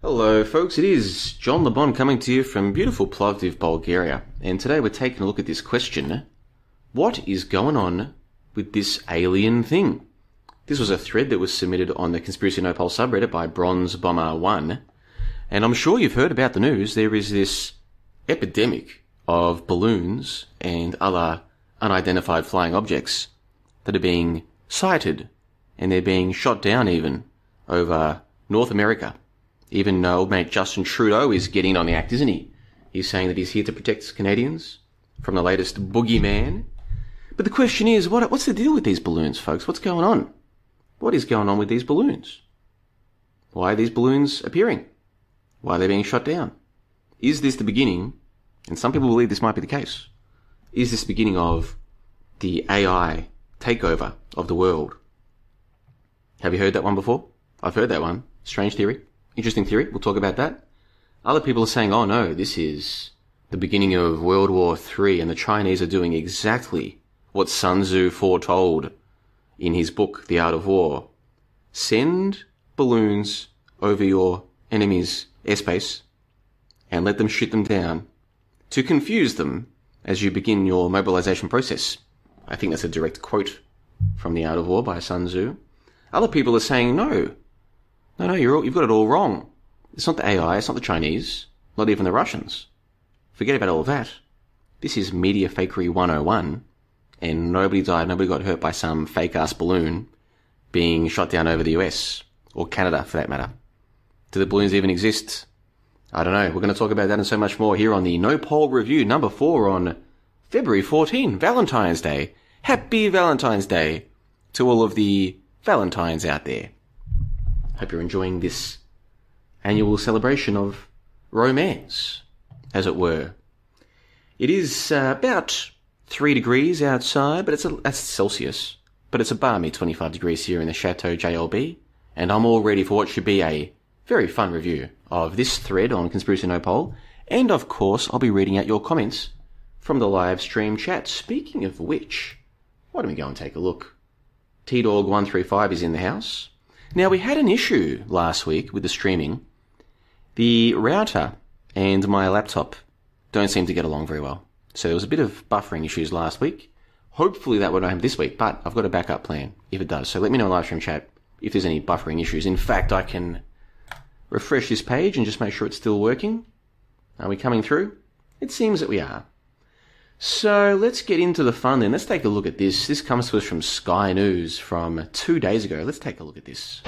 Hello, folks. It is John LeBon coming to you from beautiful Plovdiv, Bulgaria. And today we're taking a look at this question What is going on with this alien thing? This was a thread that was submitted on the Conspiracy Nopol subreddit by Bronze Bomber 1. And I'm sure you've heard about the news. There is this epidemic of balloons and other unidentified flying objects that are being sighted and they're being shot down even over North America. Even old mate Justin Trudeau is getting on the act, isn't he? He's saying that he's here to protect Canadians from the latest boogeyman. But the question is, what, what's the deal with these balloons, folks? What's going on? What is going on with these balloons? Why are these balloons appearing? Why are they being shot down? Is this the beginning, and some people believe this might be the case, is this the beginning of the AI takeover of the world? Have you heard that one before? I've heard that one. Strange theory. Interesting theory. We'll talk about that. Other people are saying, oh no, this is the beginning of World War III and the Chinese are doing exactly what Sun Tzu foretold in his book, The Art of War. Send balloons over your enemy's airspace and let them shoot them down to confuse them as you begin your mobilization process. I think that's a direct quote from The Art of War by Sun Tzu. Other people are saying, no, no, no, you're all, you've got it all wrong. It's not the AI, it's not the Chinese, not even the Russians. Forget about all that. This is media fakery 101, and nobody died, nobody got hurt by some fake ass balloon being shot down over the US, or Canada for that matter. Do the balloons even exist? I don't know. We're going to talk about that and so much more here on the Nopol Review number four on February 14, Valentine's Day. Happy Valentine's Day to all of the Valentines out there. Hope you're enjoying this annual celebration of romance, as it were. It is uh, about three degrees outside, but it's a, that's Celsius. But it's a balmy 25 degrees here in the Chateau JLB, and I'm all ready for what should be a very fun review of this thread on Conspiracy Nopol, and of course I'll be reading out your comments from the live stream chat. Speaking of which, why don't we go and take a look? T-Dog135 is in the house. Now we had an issue last week with the streaming. The router and my laptop don't seem to get along very well. So there was a bit of buffering issues last week. Hopefully that won't happen this week, but I've got a backup plan if it does. So let me know in live stream chat if there's any buffering issues. In fact, I can refresh this page and just make sure it's still working. Are we coming through? It seems that we are. So let's get into the fun then. Let's take a look at this. This comes to us from Sky News from two days ago. Let's take a look at this.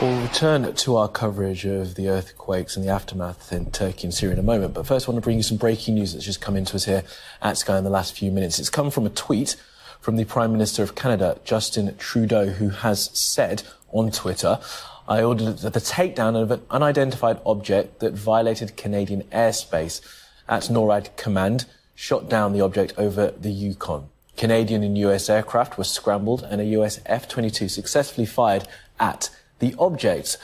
We'll return to our coverage of the earthquakes and the aftermath in Turkey and Syria in a moment. But first, I want to bring you some breaking news that's just come into us here at Sky in the last few minutes. It's come from a tweet from the Prime Minister of Canada, Justin Trudeau, who has said on Twitter, I ordered the takedown of an unidentified object that violated Canadian airspace. At NORAD Command, shot down the object over the Yukon. Canadian and US aircraft were scrambled and a US F-22 successfully fired at the object.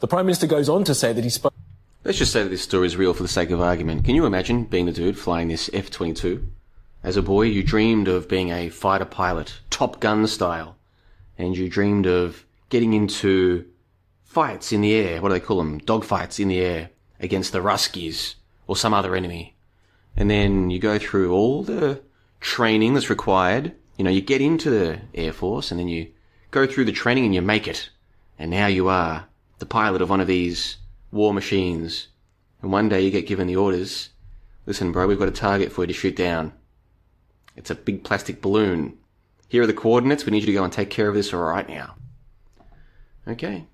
The Prime Minister goes on to say that he spoke. Let's just say that this story is real for the sake of argument. Can you imagine being the dude flying this F 22? As a boy, you dreamed of being a fighter pilot, Top Gun style, and you dreamed of getting into fights in the air. What do they call them? Dogfights in the air against the Ruskies or some other enemy. And then you go through all the training that's required. You know, you get into the Air Force and then you go through the training and you make it. And now you are the pilot of one of these war machines. And one day you get given the orders. Listen, bro, we've got a target for you to shoot down. It's a big plastic balloon. Here are the coordinates. We need you to go and take care of this right now. Okay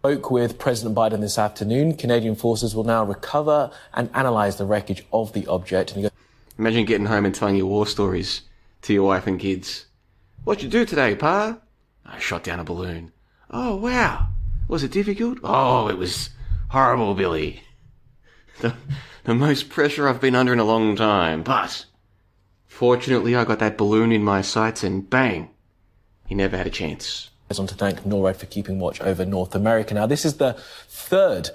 spoke with President Biden this afternoon. Canadian forces will now recover and analyze the wreckage of the object. Imagine getting home and telling your war stories to your wife and kids. What'd you do today, Pa? I shot down a balloon. Oh, wow. Was it difficult? Oh, it was horrible, Billy. The, the most pressure I've been under in a long time, but fortunately I got that balloon in my sights and bang, he never had a chance on to thank NORAD for keeping watch over North America. Now, this is the third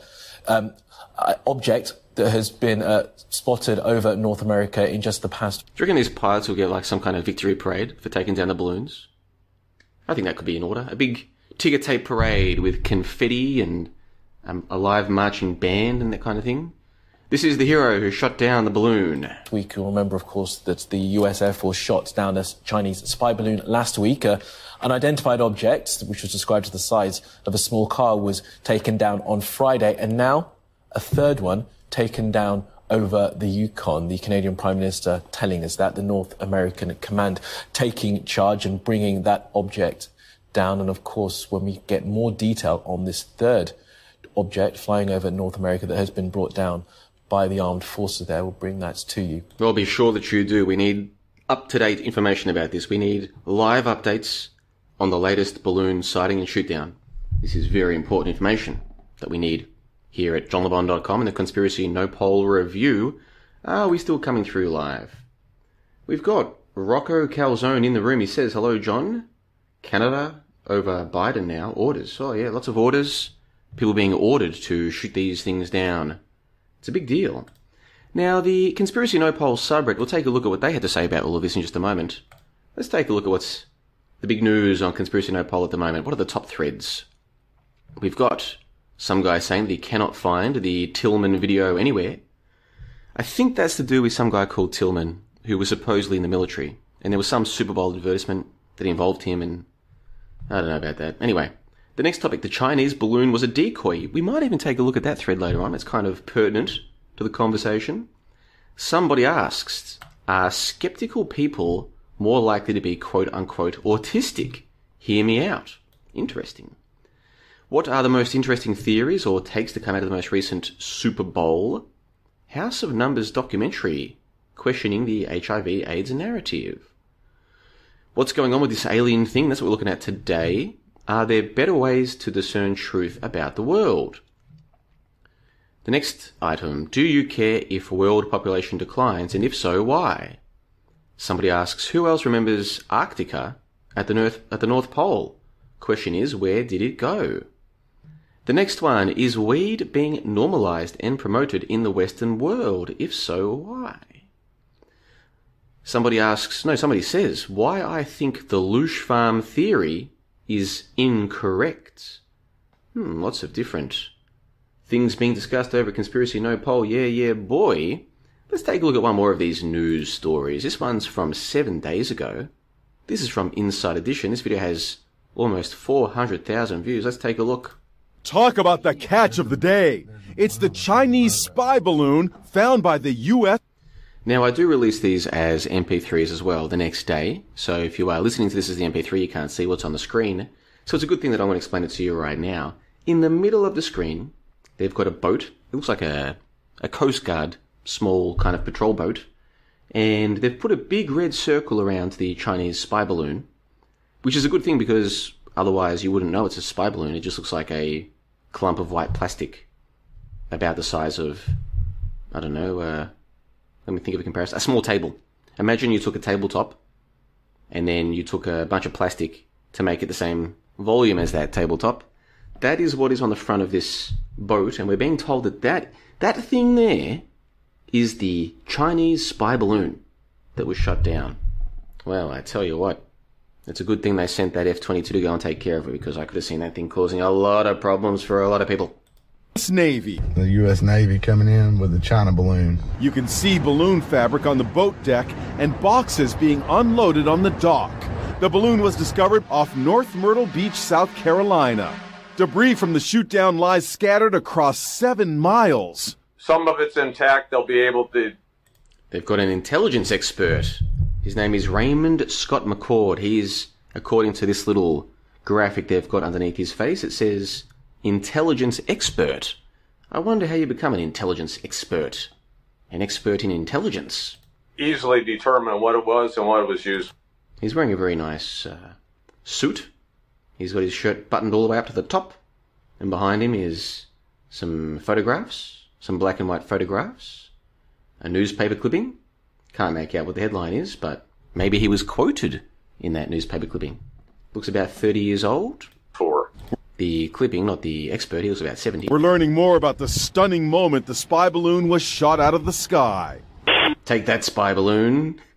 um, uh, object that has been uh, spotted over North America in just the past. Do you reckon these pilots will get like some kind of victory parade for taking down the balloons? I think that could be in order. A big ticker tape parade with confetti and um, a live marching band and that kind of thing. This is the hero who shot down the balloon. We can remember, of course, that the US Air Force shot down a Chinese spy balloon last week. Uh, an unidentified object, which was described as the size of a small car, was taken down on Friday, and now a third one taken down over the Yukon. The Canadian Prime Minister telling us that the North American Command taking charge and bringing that object down. And of course, when we get more detail on this third object flying over North America that has been brought down by the armed forces there, we'll bring that to you. Well, be sure that you do. We need up to date information about this. We need live updates on the latest balloon sighting and shootdown. This is very important information that we need here at johnlebon.com and the Conspiracy Nopol Review. Are we still coming through live? We've got Rocco Calzone in the room. He says, Hello, John. Canada over Biden now. Orders. Oh, yeah, lots of orders. People being ordered to shoot these things down. It's a big deal. Now, the Conspiracy Nopol subreddit, we'll take a look at what they had to say about all of this in just a moment. Let's take a look at what's the big news on Conspiracy Nopol at the moment. What are the top threads? We've got some guy saying that he cannot find the Tillman video anywhere. I think that's to do with some guy called Tillman, who was supposedly in the military, and there was some Super Bowl advertisement that involved him, and I don't know about that. Anyway, the next topic, the Chinese balloon was a decoy. We might even take a look at that thread later on. It's kind of pertinent to the conversation. Somebody asks, are skeptical people more likely to be quote unquote autistic? Hear me out. Interesting. What are the most interesting theories or takes to come out of the most recent Super Bowl? House of Numbers documentary questioning the HIV AIDS narrative. What's going on with this alien thing? That's what we're looking at today. Are there better ways to discern truth about the world? The next item, do you care if world population declines, and if so, why? Somebody asks, who else remembers Arctica at the North, at the North Pole? Question is, where did it go? The next one, is weed being normalized and promoted in the Western world? If so, why? Somebody asks, no, somebody says, why I think the Loosh Farm theory is incorrect. Hmm, lots of different things being discussed over conspiracy nopol. Yeah, yeah, boy. Let's take a look at one more of these news stories. This one's from seven days ago. This is from Inside Edition. This video has almost 400,000 views. Let's take a look. Talk about the catch of the day. It's the Chinese spy balloon found by the U.S. Now, I do release these as MP3s as well the next day. So if you are listening to this as the MP3, you can't see what's on the screen. So it's a good thing that I'm going to explain it to you right now. In the middle of the screen, they've got a boat. It looks like a, a Coast Guard small kind of patrol boat. And they've put a big red circle around the Chinese spy balloon, which is a good thing because otherwise you wouldn't know it's a spy balloon. It just looks like a clump of white plastic about the size of, I don't know, uh, let me think of a comparison. A small table. Imagine you took a tabletop and then you took a bunch of plastic to make it the same volume as that tabletop. That is what is on the front of this boat, and we're being told that that, that thing there is the Chinese spy balloon that was shot down. Well, I tell you what, it's a good thing they sent that F 22 to go and take care of it because I could have seen that thing causing a lot of problems for a lot of people. Navy. The U.S. Navy coming in with the China balloon. You can see balloon fabric on the boat deck and boxes being unloaded on the dock. The balloon was discovered off North Myrtle Beach, South Carolina. Debris from the shootdown lies scattered across seven miles. Some of it's intact. They'll be able to. They've got an intelligence expert. His name is Raymond Scott McCord. He's, according to this little graphic they've got underneath his face, it says intelligence expert. I wonder how you become an intelligence expert. An expert in intelligence. Easily determine what it was and what it was used. He's wearing a very nice uh, suit. He's got his shirt buttoned all the way up to the top. And behind him is some photographs, some black and white photographs, a newspaper clipping. Can't make out what the headline is, but maybe he was quoted in that newspaper clipping. Looks about 30 years old. For the clipping, not the expert. He was about 70. We're learning more about the stunning moment the spy balloon was shot out of the sky. Take that, spy balloon.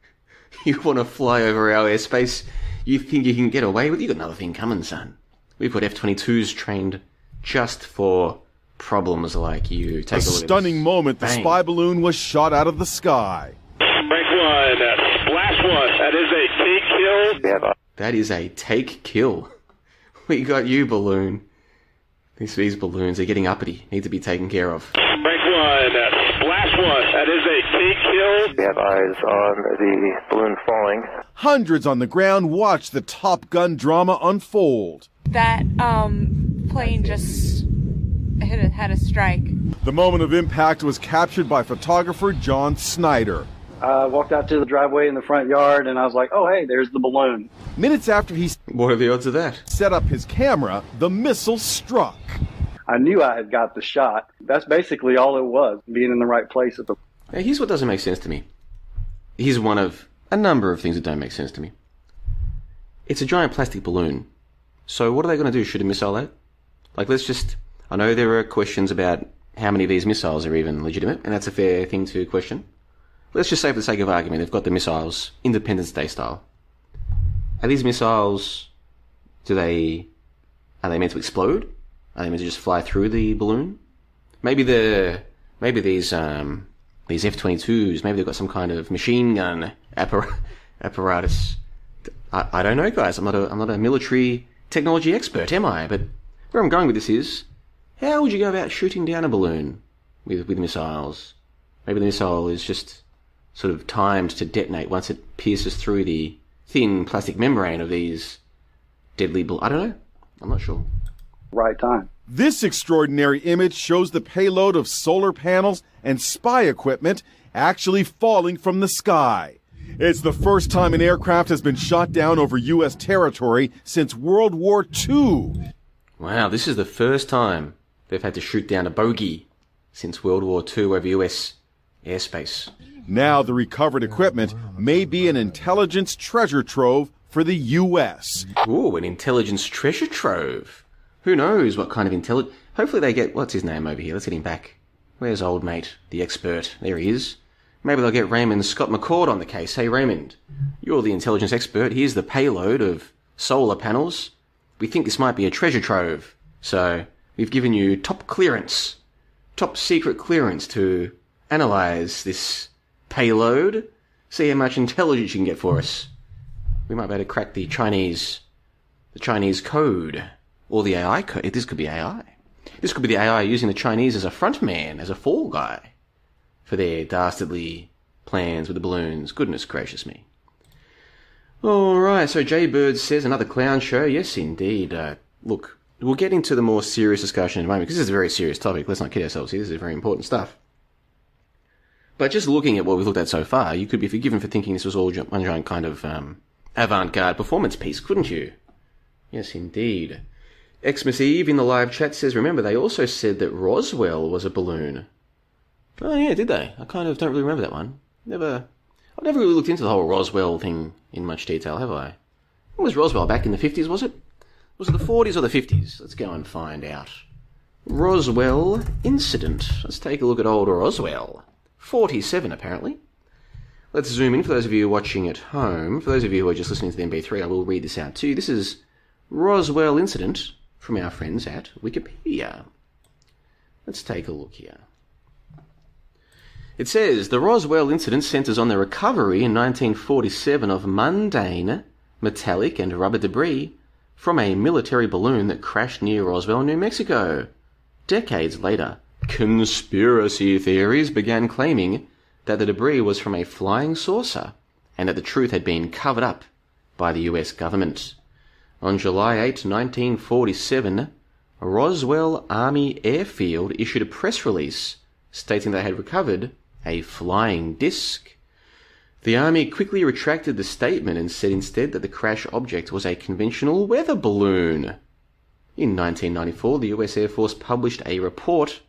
You want to fly over our airspace? You think you can get away with it? You got another thing coming, son. We've got F 22s trained just for problems like you. Take A a, look at stunning this. moment, the Bang. spy balloon was shot out of the sky. Rank one, splash one. That is a take kill. That is a take kill. We got you, balloon. These, these balloons are getting uppity. Need to be taken care of. Rank one, splash one. That is a take kill. We have eyes on the balloon falling. Hundreds on the ground watch the Top Gun drama unfold. that um, plane just hit a, had a strike. The moment of impact was captured by photographer John Snyder. I walked out to the driveway in the front yard and I was like, oh, hey, there's the balloon. Minutes after he What are the odds of that? set up his camera, the missile struck. I knew I had got the shot. That's basically all it was, being in the right place at the Now, here's what doesn't make sense to me. Here's one of a number of things that don't make sense to me. It's a giant plastic balloon. So what are they going to do? Shoot a missile at? Like, let's just. I know there are questions about how many of these missiles are even legitimate, and that's a fair thing to question. Let's just say, for the sake of argument, they've got the missiles Independence Day style. Are these missiles? Do they? Are they meant to explode? Are they meant to just fly through the balloon? Maybe the maybe these um these F twenty twos. Maybe they've got some kind of machine gun appar- apparatus. I, I don't know, guys. I'm not a I'm not a military technology expert, am I? But where I'm going with this is, how would you go about shooting down a balloon with with missiles? Maybe the missile is just sort of timed to detonate once it pierces through the thin plastic membrane of these deadly. Bal- I don't know. I'm not sure. right time. This extraordinary image shows the payload of solar panels and spy equipment actually falling from the sky. It's the first time an aircraft has been shot down over U.S. territory since World War II. Wow, this is the first time they've had to shoot down a bogey since World War II over US airspace. Now the recovered equipment may be an intelligence treasure trove for the U.S. Ooh, an intelligence treasure trove. Who knows what kind of intelligence? Hopefully they get what's his name over here. Let's get him back. Where's old mate, the expert? There he is. Maybe they'll get Raymond Scott McCord on the case. Hey Raymond, you're the intelligence expert. Here's the payload of solar panels. We think this might be a treasure trove, so we've given you top clearance, top secret clearance to analyze this payload. See how much intelligence you can get for us. We might be able to crack the Chinese the Chinese code or the AI code. This could be AI. This could be the AI using the Chinese as a front man, as a fall guy for their dastardly plans with the balloons. Goodness gracious me. Alright, so Jay Bird says another clown show. Yes, indeed. Uh, look, we'll get into the more serious discussion in a moment because this is a very serious topic. Let's not kid ourselves here. This is very important stuff. But just looking at what we've looked at so far, you could be forgiven for thinking this was all one giant kind of um, avant-garde performance piece, couldn't you? Yes, indeed. Xmas Eve in the live chat says, remember, they also said that Roswell was a balloon. Oh, yeah, did they? I kind of don't really remember that one. Never. I've never really looked into the whole Roswell thing in much detail, have I? When was Roswell? Back in the 50s, was it? Was it the 40s or the 50s? Let's go and find out. Roswell incident. Let's take a look at old Roswell. 47, apparently. Let's zoom in for those of you watching at home. For those of you who are just listening to the MP3, I will read this out too. This is Roswell incident from our friends at Wikipedia. Let's take a look here. It says the Roswell incident centers on the recovery in 1947 of mundane, metallic, and rubber debris from a military balloon that crashed near Roswell, New Mexico. Decades later, conspiracy theories began claiming that the debris was from a flying saucer and that the truth had been covered up by the US government. On July 8, 1947, Roswell Army Airfield issued a press release stating they had recovered a flying disc. The Army quickly retracted the statement and said instead that the crash object was a conventional weather balloon. In 1994, the US Air Force published a report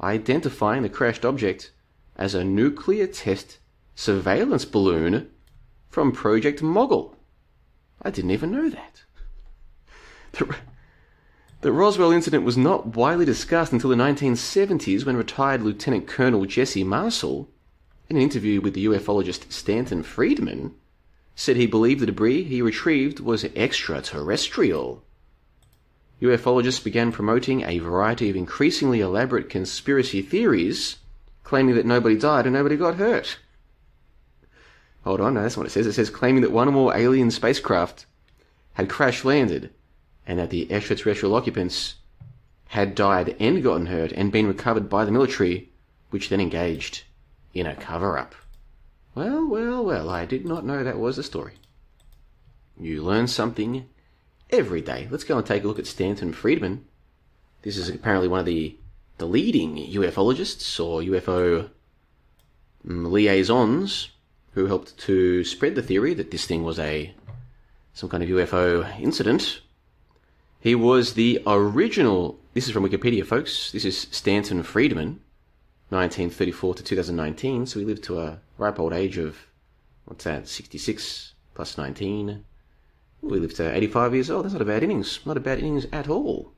identifying the crashed object as a nuclear test surveillance balloon from Project Mogul. I didn't even know that. The, the Roswell incident was not widely discussed until the 1970s when retired Lieutenant Colonel Jesse Marcel, in an interview with the ufologist Stanton Friedman, said he believed the debris he retrieved was extraterrestrial. Ufologists began promoting a variety of increasingly elaborate conspiracy theories, claiming that nobody died and nobody got hurt. Hold on, no, that's not what it says. It says claiming that one or more alien spacecraft had crash landed and that the extraterrestrial occupants had died and gotten hurt and been recovered by the military, which then engaged in a cover up. Well, well, well, I did not know that was the story. You learn something every day. Let's go and take a look at Stanton Friedman. This is apparently one of the, the leading ufologists or UFO mm, liaisons who helped to spread the theory that this thing was a some kind of UFO incident. He was the original. This is from Wikipedia, folks. This is Stanton Friedman, 1934 to 2019. So he lived to a ripe old age of what's that? 66 plus 19. We lived to 85 years old. That's not a bad innings. Not a bad innings at all.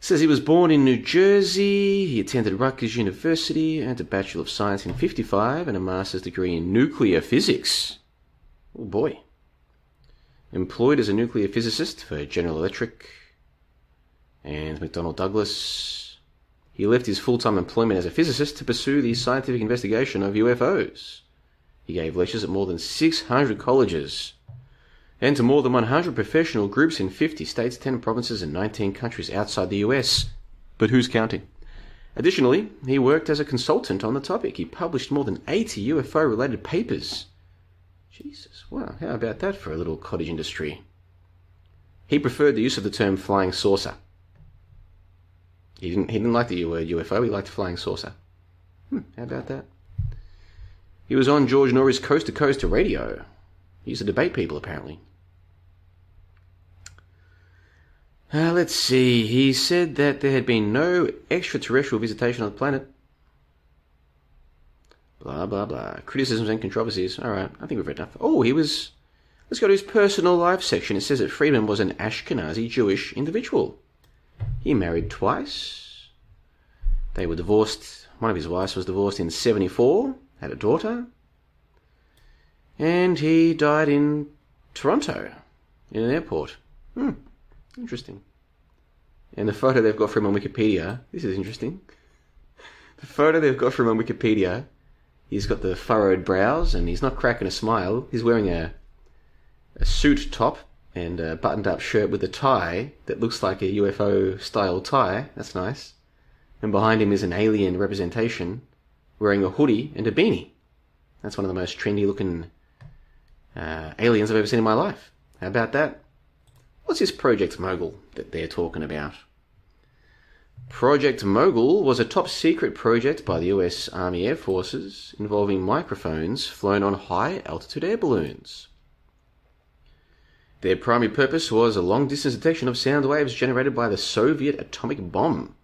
Says he was born in New Jersey. He attended Rutgers University, earned a Bachelor of Science in 55 and a Master's degree in Nuclear Physics. Oh boy. Employed as a nuclear physicist for General Electric and McDonnell Douglas. He left his full time employment as a physicist to pursue the scientific investigation of UFOs. He gave lectures at more than 600 colleges and to more than 100 professional groups in 50 states, 10 provinces, and 19 countries outside the US. But who's counting? Additionally, he worked as a consultant on the topic. He published more than 80 UFO related papers. Jesus, wow, how about that for a little cottage industry? He preferred the use of the term flying saucer. He didn't, he didn't like the word UFO, he liked flying saucer. Hmm, how about that? He was on George Noory's Coast to Coast radio. He used to debate people, apparently. Uh, let's see. He said that there had been no extraterrestrial visitation on the planet. Blah, blah, blah. Criticisms and controversies. All right, I think we've read enough. Oh, he was. Let's go to his personal life section. It says that Friedman was an Ashkenazi Jewish individual. He married twice. They were divorced. One of his wives was divorced in 74, had a daughter. And he died in Toronto, in an airport. Hmm, interesting. And the photo they've got from on Wikipedia, this is interesting. The photo they've got from on Wikipedia, he's got the furrowed brows and he's not cracking a smile. He's wearing a, a suit top and a buttoned up shirt with a tie that looks like a UFO style tie. That's nice. And behind him is an alien representation wearing a hoodie and a beanie. That's one of the most trendy looking uh, aliens I've ever seen in my life. How about that? What's this Project Mogul that they're talking about? Project Mogul was a top secret project by the US Army Air Forces involving microphones flown on high altitude air balloons. Their primary purpose was a long distance detection of sound waves generated by the Soviet atomic bomb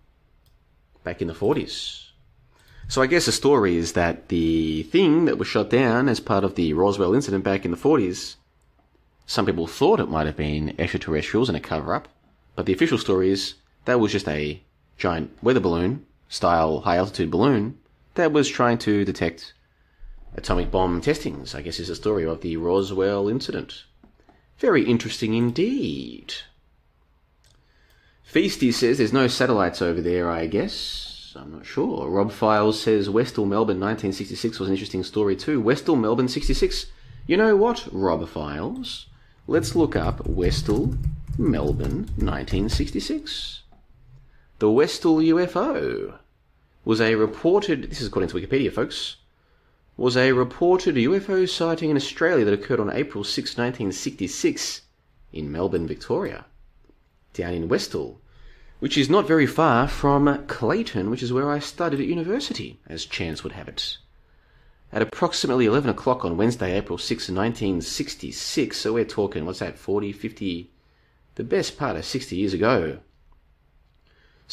back in the 40s. So I guess the story is that the thing that was shot down as part of the Roswell incident back in the 40s, some people thought it might have been extraterrestrials in a cover up, but the official story is that was just a giant weather balloon style high altitude balloon that was trying to detect atomic bomb testings, I guess is the story of the Roswell incident. Very interesting indeed. Feasty says there's no satellites over there, I guess. I'm not sure. Rob Files says Westall Melbourne 1966 was an interesting story too. Westall Melbourne 66. You know what, Rob Files? Let's look up Westall Melbourne 1966. The Westall UFO was a reported, this is according to Wikipedia, folks, was a reported UFO sighting in Australia that occurred on April 6, 1966, in Melbourne, Victoria. Down in Westall, which is not very far from Clayton, which is where I studied at university, as chance would have it. At approximately 11 o'clock on Wednesday, April 6, 1966, so we're talking, what's that, 40, 50, the best part of 60 years ago,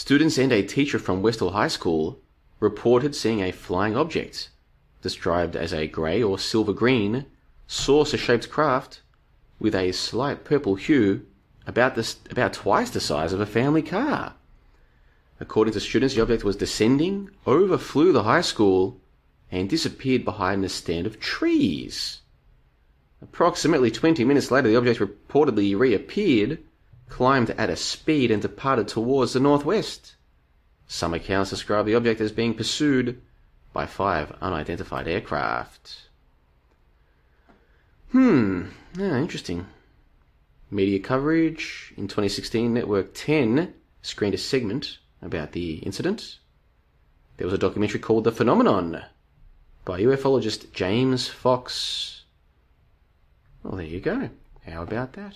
students and a teacher from Westall High School reported seeing a flying object, described as a grey or silver green, saucer shaped craft with a slight purple hue about, this, about twice the size of a family car. According to students, the object was descending, overflew the high school, and disappeared behind a stand of trees. Approximately 20 minutes later, the object reportedly reappeared, climbed at a speed and departed towards the northwest. Some accounts describe the object as being pursued by five unidentified aircraft. Hmm, yeah, interesting. Media coverage in 2016, Network 10 screened a segment about the incident. There was a documentary called The Phenomenon by ufologist James Fox. Well, there you go. How about that?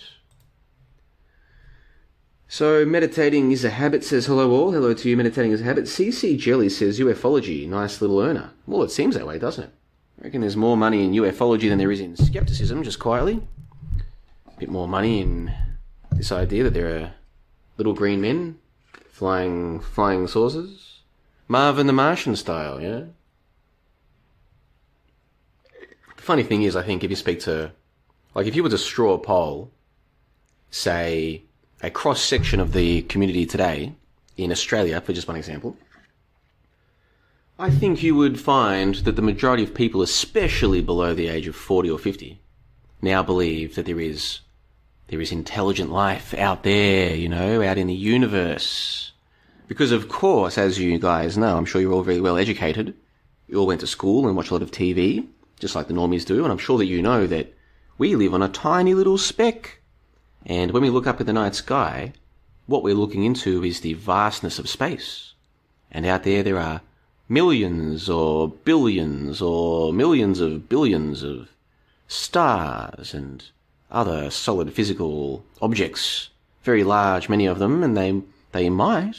So, meditating is a habit, says hello all. Hello to you, meditating is a habit. CC Jelly says ufology, nice little earner. Well, it seems that way, doesn't it? I reckon there's more money in ufology than there is in skepticism, just quietly. A bit more money in this idea that there are little green men flying flying saucers. Marvin the Martian style, yeah? The funny thing is, I think, if you speak to, like, if you were to straw poll, say, a cross section of the community today in Australia, for just one example, I think you would find that the majority of people, especially below the age of 40 or 50, now believe that there is there is intelligent life out there, you know, out in the universe. Because of course, as you guys know, I'm sure you're all very well educated. You all went to school and watch a lot of TV, just like the normies do, and I'm sure that you know that we live on a tiny little speck. And when we look up at the night sky, what we're looking into is the vastness of space. And out there there are millions or billions or millions of billions of stars and other solid physical objects, very large, many of them, and they they might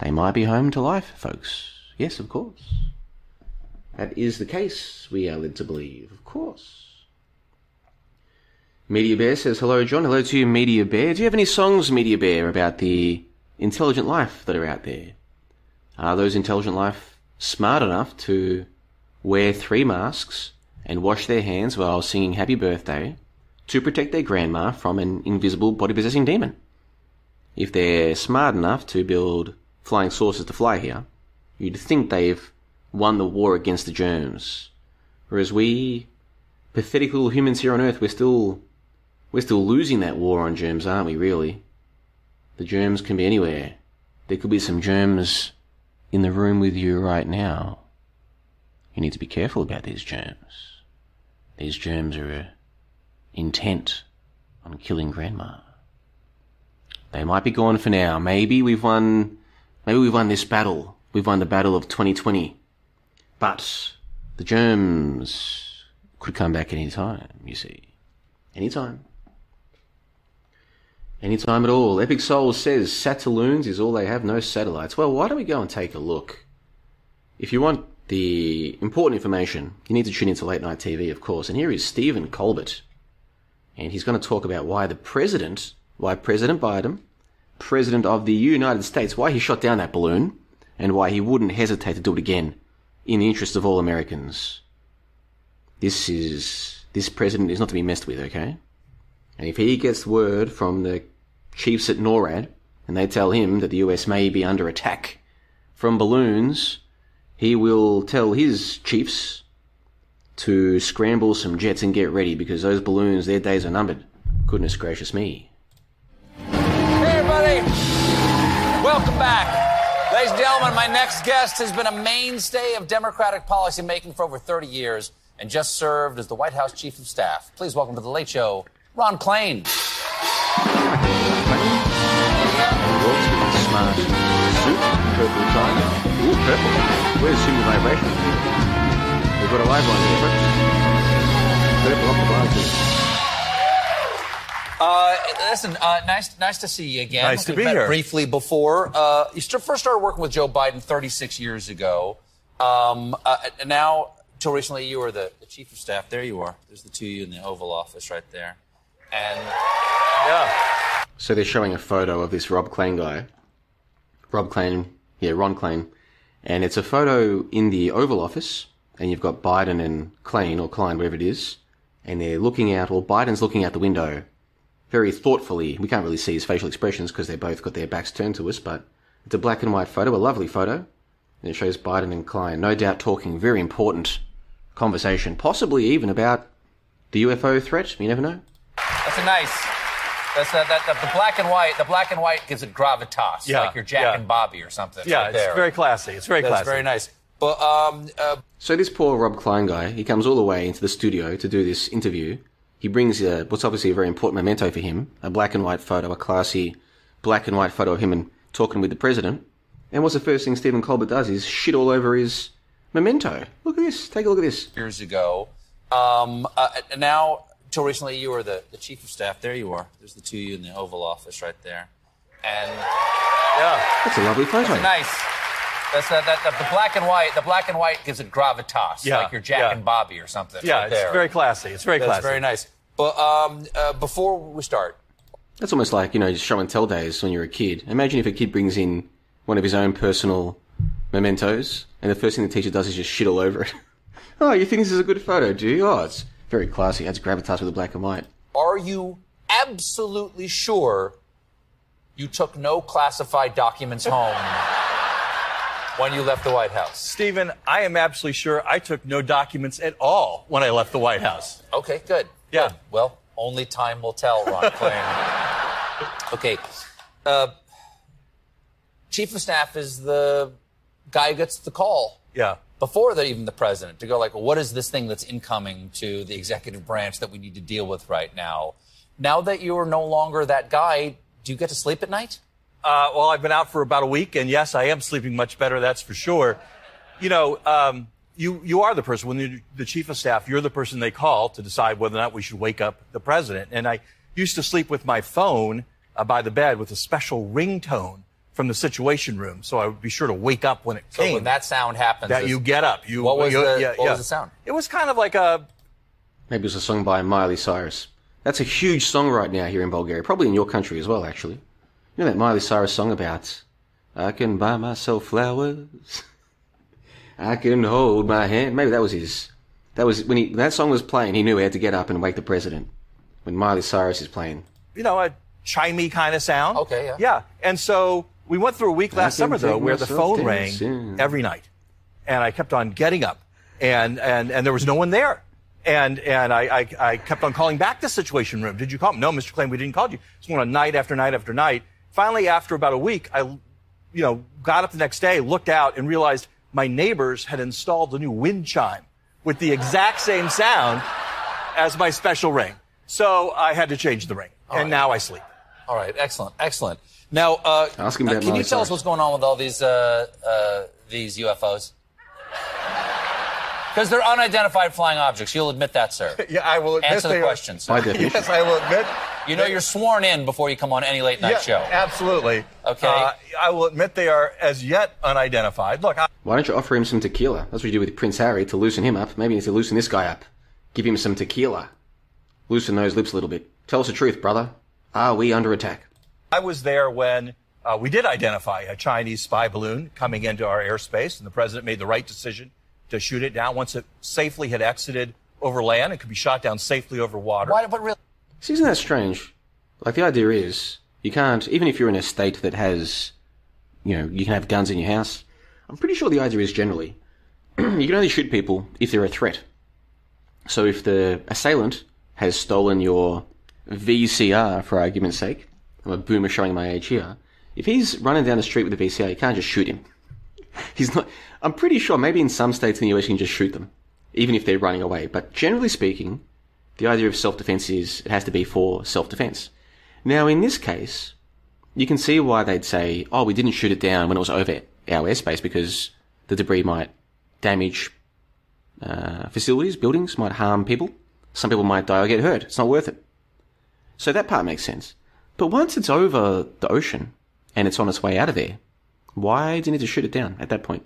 they might be home to life, folks. Yes, of course. That is the case, we are led to believe, of course. Media Bear says, Hello, John. Hello to you, Media Bear. Do you have any songs, Media Bear, about the intelligent life that are out there? Are those intelligent life smart enough to wear three masks and wash their hands while singing Happy Birthday to protect their grandma from an invisible body possessing demon? If they're smart enough to build flying saucers to fly here, you'd think they've won the war against the germs. Whereas we, pathetic little humans here on Earth, we're still we're still losing that war on germs, aren't we, really? The germs can be anywhere. There could be some germs in the room with you right now. You need to be careful about these germs. These germs are intent on killing grandma. They might be gone for now. Maybe we've won, maybe we've won this battle. We've won the battle of 2020. But the germs could come back any time, you see. Anytime. Anytime at all. Epic Soul says Satelloons is all they have, no satellites. Well, why don't we go and take a look? If you want the important information, you need to tune into late night TV, of course. And here is Stephen Colbert. And he's going to talk about why the president, why President Biden, president of the United States, why he shot down that balloon, and why he wouldn't hesitate to do it again in the interest of all Americans. This is, this president is not to be messed with, okay? And if he gets word from the chiefs at NORAD, and they tell him that the US may be under attack from balloons, he will tell his chiefs to scramble some jets and get ready because those balloons, their days are numbered. Goodness gracious me. Hey, everybody! Welcome back. Ladies and gentlemen, my next guest has been a mainstay of Democratic policy making for over 30 years and just served as the White House Chief of Staff. Please welcome to The Late Show, Ron Klain. Smart suit, purple tie. Ooh, purple. Where's human vibration? We've got a live one here, folks. Purple off the bar, too. Uh, listen, uh, nice, nice to see you again. Nice to We've be met here. Briefly before, uh, you st- first started working with Joe Biden 36 years ago. Um, uh, and now, till recently, you were the, the chief of staff. There you are. There's the two of you in the Oval Office right there. And yeah, So they're showing a photo of this Rob Klein guy. Rob Klein, yeah, Ron Klein. And it's a photo in the Oval Office, and you've got Biden and Klein, or Klein, whatever it is, and they're looking out, or Biden's looking out the window very thoughtfully. We can't really see his facial expressions because they both got their backs turned to us, but it's a black and white photo, a lovely photo. And it shows Biden and Klein, no doubt talking very important conversation, possibly even about the UFO threat. You never know. That's a nice. That's that, that, that- the black and white. The black and white gives it gravitas, Yeah, like you're Jack yeah. and Bobby or something. Yeah, right it's there. very classy. It's very That's classy. very nice. But um, uh, So this poor Rob Klein guy, he comes all the way into the studio to do this interview. He brings uh, what's obviously a very important memento for him, a black and white photo, a classy black and white photo of him and talking with the president. And what's the first thing Stephen Colbert does is shit all over his memento. Look at this. Take a look at this. years ago. Um, uh, now, till recently, you were the, the chief of staff. There you are. There's the two of you in the Oval Office right there. And Yeah. That's a lovely photo. nice. That's that, that, that- the black and white. The black and white gives it gravitas, Yeah, like you're Jack yeah. and Bobby or something. Yeah, right it's there. very classy. It's very That's classy. very nice. But um, uh, before we start, That's almost like, you know, show and tell days when you're a kid. Imagine if a kid brings in one of his own personal mementos, and the first thing the teacher does is just shit all over it. oh, you think this is a good photo, do you? Oh, it's very classy. It adds gravitas with the black and white. are you absolutely sure you took no classified documents home when you left the White House? Stephen, I am absolutely sure I took no documents at all when I left the White House. Okay, good. Yeah. Good. Well, only time will tell, Ron Klain. okay. Uh, Chief of Staff is the guy who gets the call Yeah. Before the, even the president to go like, what is this thing that's incoming to the executive branch that we need to deal with right now? Now that you're no longer that guy, do you get to sleep at night? Uh, well, I've been out for about a week, and yes, I am sleeping much better. That's for sure. You know, um, you you are the person when you're the chief of staff. You're the person they call to decide whether or not we should wake up the president. And I used to sleep with my phone uh, by the bed with a special ringtone from the Situation Room, so I would be sure to wake up when it So came. when that sound happens, that is- you get up. You what was you- the yeah, what yeah. was the sound? It was kind of like a Maybe it was a song by Miley Cyrus. That's a huge song right now here in Bulgaria, probably in your country as well, actually. You know that Miley Cyrus song about, I can buy myself flowers, I can hold my hand. Maybe that was his. That was when he when that song was playing. He knew he had to get up and wake the president. When Miley Cyrus is playing, you know, a chimey kind of sound. Okay, yeah. Yeah. And so we went through a week last summer though where the phone rang dancing. every night. And I kept on getting up and, and, and there was no one there. And, and I, I, I kept on calling back the situation room. Did you call? No, Mr. Klain, we didn't call you. It's going on night after night after night. Finally, after about a week, I, you know, got up the next day, looked out and realized my neighbors had installed a new wind chime with the exact same sound as my special ring. So I had to change the ring. and now I sleep. All right, excellent, excellent. Now, uh, Ask him uh, about can you Miley tell us Cyrus. what's going on with all these uh, uh, these UFOs? Because they're unidentified flying objects. You'll admit that, sir. Yeah, I will admit Answer they the are- question, sir. by definition. Yes, I will admit. You know you're sworn in before you come on any late night Yeah, show. Absolutely. Okay. Uh, I will admit they are as yet unidentified. Look, I, why don't you offer him some tequila? That's what you do with Prince Harry to loosen him up. Maybe you need to loosen this guy up. Give him some tequila. Loosen those lips a little bit. Tell us the truth, brother. Are we under attack? I was there when uh, we did identify a Chinese spy balloon coming into our airspace, and the president made the right decision to shoot it down once it safely had exited over land. It could be shot down safely over water. Why? But really, See, isn't that strange? Like the idea is you can't, even if you're in a state that has, you know, you can have guns in your house. I'm pretty sure the idea is generally you can only shoot people if they're a threat. So if the assailant has stolen your VCR, for argument's sake, I'm a boomer showing my age here. If he's running down the street with a VCR, you can't just shoot him. He's not. I'm pretty sure maybe in some states in the US you can just shoot them, even if they're running away. But generally speaking, the idea of self-defense is it has to be for self-defense. Now, in this case, you can see why they'd say, "Oh, we didn't shoot it down when it was over our airspace because the debris might damage uh, facilities, buildings, might harm people. Some people might die or get hurt. It's not worth it." So that part makes sense. But once it's over the ocean and it's on its way out of there, why do you need to shoot it down at that point?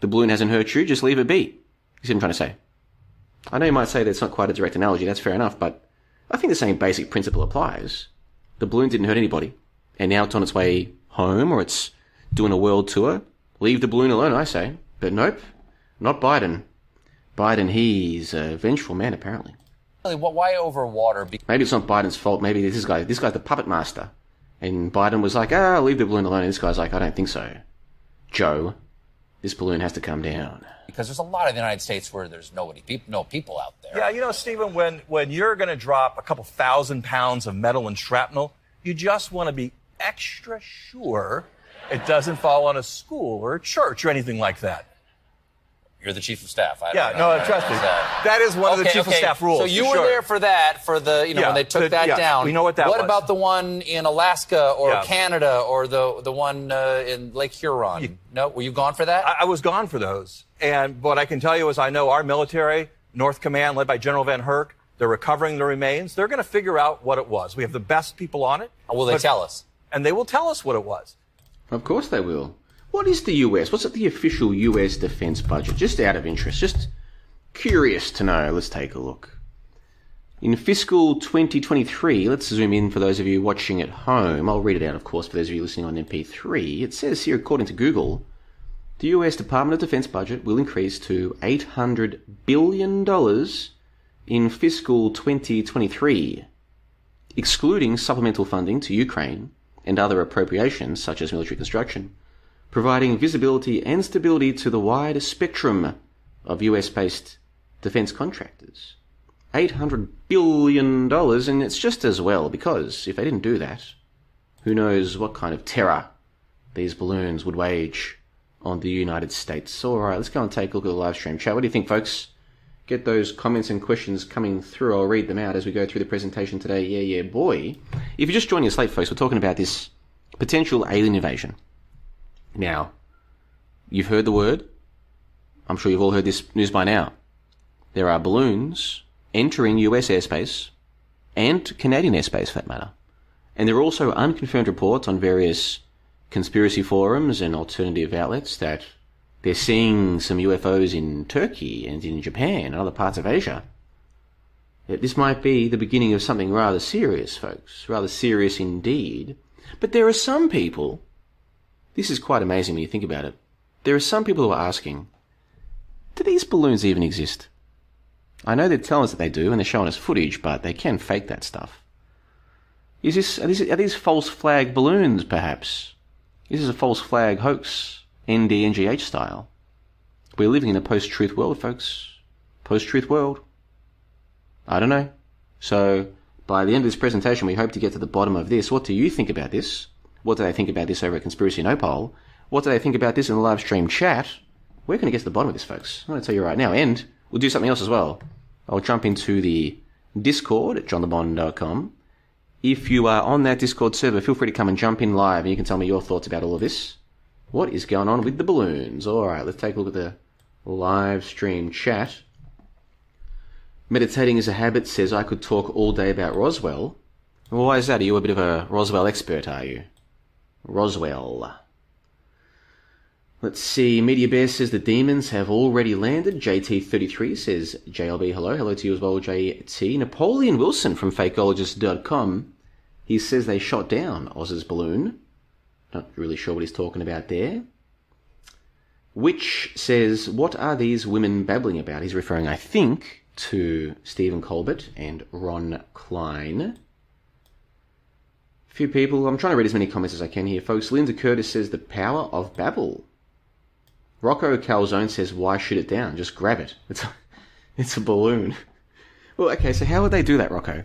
The balloon hasn't hurt you, just leave it be. You see what I'm trying to say? I know you might say that's not quite a direct analogy, that's fair enough, but I think the same basic principle applies. The balloon didn't hurt anybody, and now it's on its way home or it's doing a world tour. Leave the balloon alone, I say. But nope, not Biden. Biden, he's a vengeful man, apparently. Really, what- why over water? Be- Maybe it's not Biden's fault. Maybe this guy, this guy's the puppet master. And Biden was like, ah, leave the balloon alone. And this guy's like, I don't think so. Joe. this balloon has to come down. Because there's a lot of the United States where there's nobody, peop no people out there. Yeah, you know, Stephen, when, when you're going to drop a couple thousand pounds of metal and shrapnel, you just want to be extra sure it doesn't fall on a school or a church or anything like that. You're the chief of staff. I Yeah, don't know. no, trust me. That- That is one of the Okay, chief of staff rules. So you were sure. there for that, for the you know Yeah, when they took the- that yeah, down. we know what that was. What was. about the one in Alaska or Yeah. Canada or the the one uh, in Lake Huron? no, were you gone for that? I, I was gone for those. And what I can tell you is I know our military, North Command, led by General VanHerck, they're recovering the remains. They're going to figure out what it was. We have the best people on it. will they but- tell us? And they will tell us what it was. Of course they will. What is the US? What's the official US defense budget? Just out of interest, just curious to know. Let's take a look. In fiscal 2023, let's zoom in for those of you watching at home. I'll read it out, of course, for those of you listening on MP3. It says here, according to Google, the US Department of Defense budget will increase to $800 billion in fiscal 2023, excluding supplemental funding to Ukraine and other appropriations such as military construction, providing visibility and stability to the wide spectrum of US based defense contractors. $800 billion, and it's just as well because if they didn't do that, who knows what kind of terror these balloons would wage on the United States. Alright, let's go and take a look at the live stream chat. What do you think, folks? Get those comments and questions coming through. I'll read them out as we go through the presentation today. Yeah, yeah, boy. If you're just joining us late, folks, we're talking about this potential alien invasion. Now, you've heard the word. I'm sure you've all heard this news by now. There are balloons entering US airspace and Canadian airspace for that matter. And there are also unconfirmed reports on various conspiracy forums and alternative outlets that they're seeing some UFOs in Turkey and in Japan and other parts of Asia. This might be the beginning of something rather serious, folks. Rather serious indeed. But there are some people, this is quite amazing when you think about it. There are some people who are asking, do these balloons even exist? I know they're telling us that they do and they're showing us footage, but they can fake that stuff. Is this, are these, are these false flag balloons, perhaps? This is a false flag hoax, NDNGH style. We're living in a post-truth world, folks. Post-truth world. I don't know. So, by the end of this presentation, we hope to get to the bottom of this. What do you think about this? What do they think about this over at Conspiracy Nopol? What do they think about this in the live stream chat? We're going to get to the bottom of this, folks. I'm going to tell you right now. And we'll do something else as well. I'll jump into the Discord at johnlebon.com. If you are on that Discord server, feel free to come and jump in live and you can tell me your thoughts about all of this. What is going on with the balloons? Alright, let's take a look at the live stream chat. Meditating is a habit says I could talk all day about Roswell. Well, why is that? Are you a bit of a Roswell expert, are you? Roswell. Let's see. Media Bear says the demons have already landed. JT33 says JLB hello. Hello to you as well, JT. Napoleon Wilson from fakeologist.com. He says they shot down Oz's balloon. Not really sure what he's talking about there. Which says, What are these women babbling about? He's referring, I think, to Stephen Colbert and Ron Klain. Few people, I'm trying to read as many comments as I can here, folks. Linda Curtis says, The power of Babel. Rocco Calzone says, Why shoot it down? Just grab it. It's a, it's a balloon. Well, okay, so how would they do that, Rocco?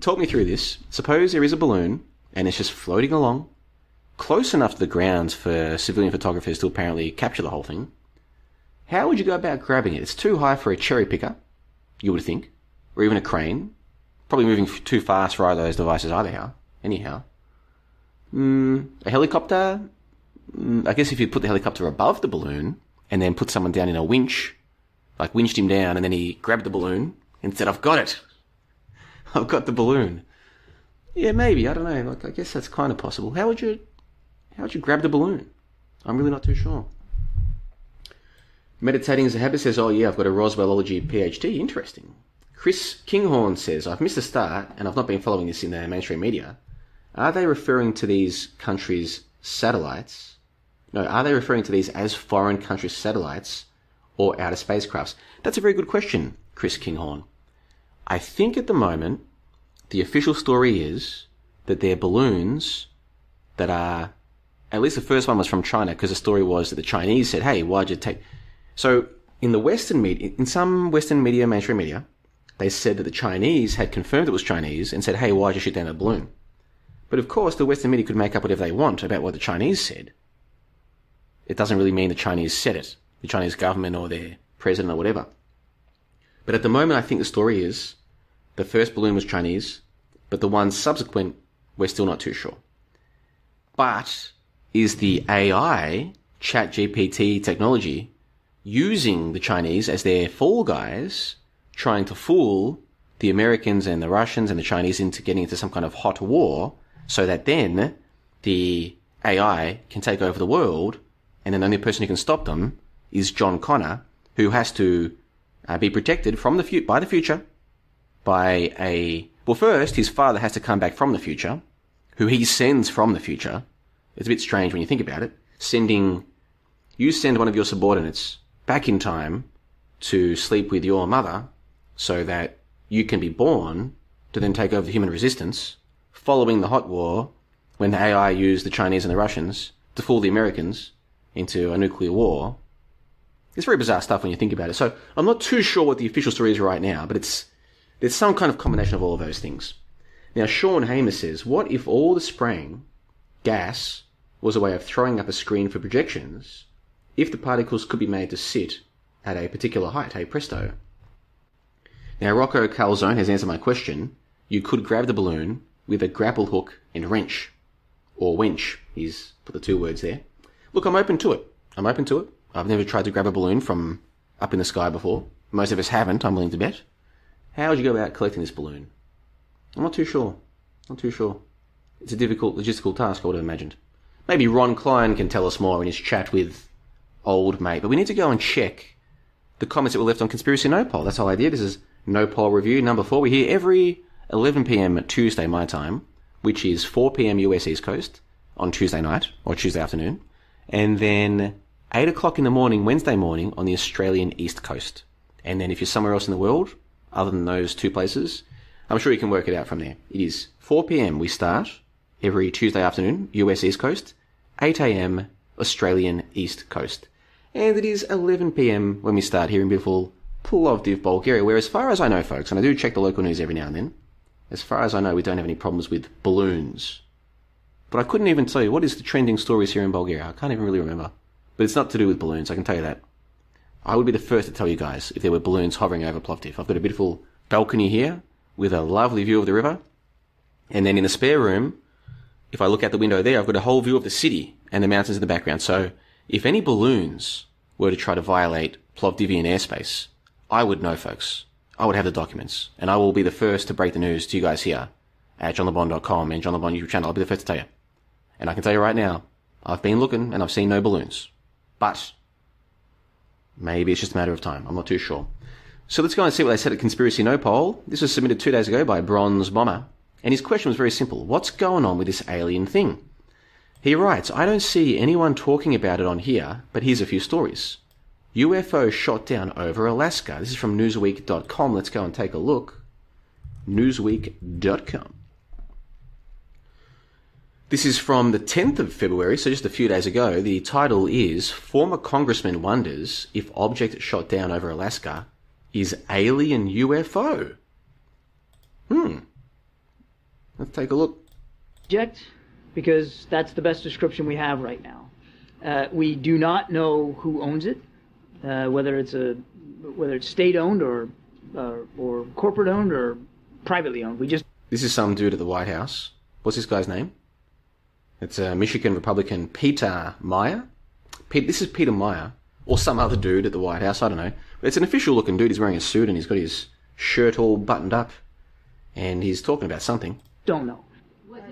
Talk me through this. Suppose there is a balloon and it's just floating along, close enough to the ground for civilian photographers to apparently capture the whole thing. How would you go about grabbing it? It's too high for a cherry picker, you would think, or even a crane. Probably moving too fast for either of those devices, either. Anyhow, mm, a helicopter. Mm, I guess if you put the helicopter above the balloon and then put someone down in a winch, like winched him down, and then he grabbed the balloon and said, "I've got it. I've got the balloon." Yeah, maybe. I don't know. Like, I guess that's kind of possible. How would you, how would you grab the balloon? I'm really not too sure. Meditating as a habit says, "Oh yeah, I've got a Roswellology PhD. Interesting." Chris Kinghorn says, "I've missed the start, and I've not been following this in the mainstream media. Are they referring to these countries' satellites? No, are they referring to these as foreign countries' satellites or outer spacecrafts?" That's a very good question, Chris Kinghorn. I think at the moment, the official story is that they're balloons that are At least the first one was from China because the story was that the Chinese said, "Hey, why'd you take?" So in the Western media, in some Western media, mainstream media, they said that the Chinese had confirmed it was Chinese and said, "Hey, why'd you shoot down a balloon?" But of course, the Western media could make up whatever they want about what the Chinese said. It doesn't really mean the Chinese said it, the Chinese government or their president or whatever. But at the moment, I think the story is the first balloon was Chinese, but the ones subsequent, we're still not too sure. But is the AI, ChatGPT technology, using the Chinese as their fall guys, trying to fool the Americans and the Russians and the Chinese into getting into some kind of hot war so that then the AI can take over the world and then the only person who can stop them is John Connor, who has to uh, be protected from the fu- by the future by a well first his father has to come back from the future who he sends from the future. It's a bit strange when you think about it. Sending you send one of your subordinates back in time to sleep with your mother so that you can be born to then take over the human resistance following the hot war when the AI used the Chinese and the Russians to fool the Americans into a nuclear war it's very bizarre stuff when you think about it. So I'm not too sure what the official story is right now, but it's there's some kind of combination of all of those things. Now Sean Hamer says, what if all the spraying gas was a way of throwing up a screen for projections if the particles could be made to sit at a particular height, hey presto. Now Rocco Calzone has answered my question. You could grab the balloon with a grapple hook and wrench. Or wench. He's put the two words there. Look, I'm open to it. I'm open to it. I've never tried to grab a balloon from up in the sky before. Most of us haven't, I'm willing to bet. How would you go about collecting this balloon? I'm not too sure. Not too sure. It's a difficult logistical task, I would have imagined. Maybe Ron Klain can tell us more in his chat with old mate, but we need to go and check the comments that were left on Conspiracy Nopol. That's the whole idea. This is Nopol Review number four. We're here every 11pm Tuesday my time, which is 4pm US East Coast on Tuesday night or Tuesday afternoon. And then 8 o'clock in the morning, Wednesday morning, on the Australian East Coast. And then if you're somewhere else in the world, other than those two places, I'm sure you can work it out from there. It is 4 p.m. we start every Tuesday afternoon, US East Coast, 8 a.m. Australian East Coast. And it is 11 p.m. when we start here in beautiful Plovdiv, Bulgaria, where as far as I know, folks, and I do check the local news every now and then, as far as I know, we don't have any problems with balloons. But I couldn't even tell you what is the trending stories here in Bulgaria. I can't even really remember. But it's not to do with balloons, I can tell you that. I would be the first to tell you guys if there were balloons hovering over Plovdiv. I've got a beautiful balcony here with a lovely view of the river. And then in the spare room, if I look out the window there, I've got a whole view of the city and the mountains in the background. So if any balloons were to try to violate Plovdivian airspace, I would know, folks. I would have the documents. And I will be the first to break the news to you guys here at johnlebon.com and John LeBon YouTube channel. I'll be the first to tell you. And I can tell you right now, I've been looking and I've seen no balloons. But maybe it's just a matter of time. I'm not too sure. So let's go and see what they said at Conspiracy Nopol. This was submitted two days ago by Bronze Bomber. And his question was very simple. What's going on with this alien thing? He writes, I don't see anyone talking about it on here, but here's a few stories. UFO shot down over Alaska. This is from Newsweek.com. Let's go and take a look. Newsweek.com. This is from the 10th of February, so just a few days ago. The title is Former Congressman Wonders If Object Shot Down Over Alaska is Alien UFO. Hmm. Let's take a look. Object, because that's the best description we have right now. Uh, we do not know who owns it, uh, whether it's a whether it's state owned or uh, or corporate owned or privately owned. We just This is some dude at the White House. What's this guy's name? It's a Michigan Republican Peter Meijer. Pete, this is Peter Meijer, or some other dude at the White House. I don't know. But it's an official looking dude. He's wearing a suit and he's got his shirt all buttoned up, and he's talking about something. don't know.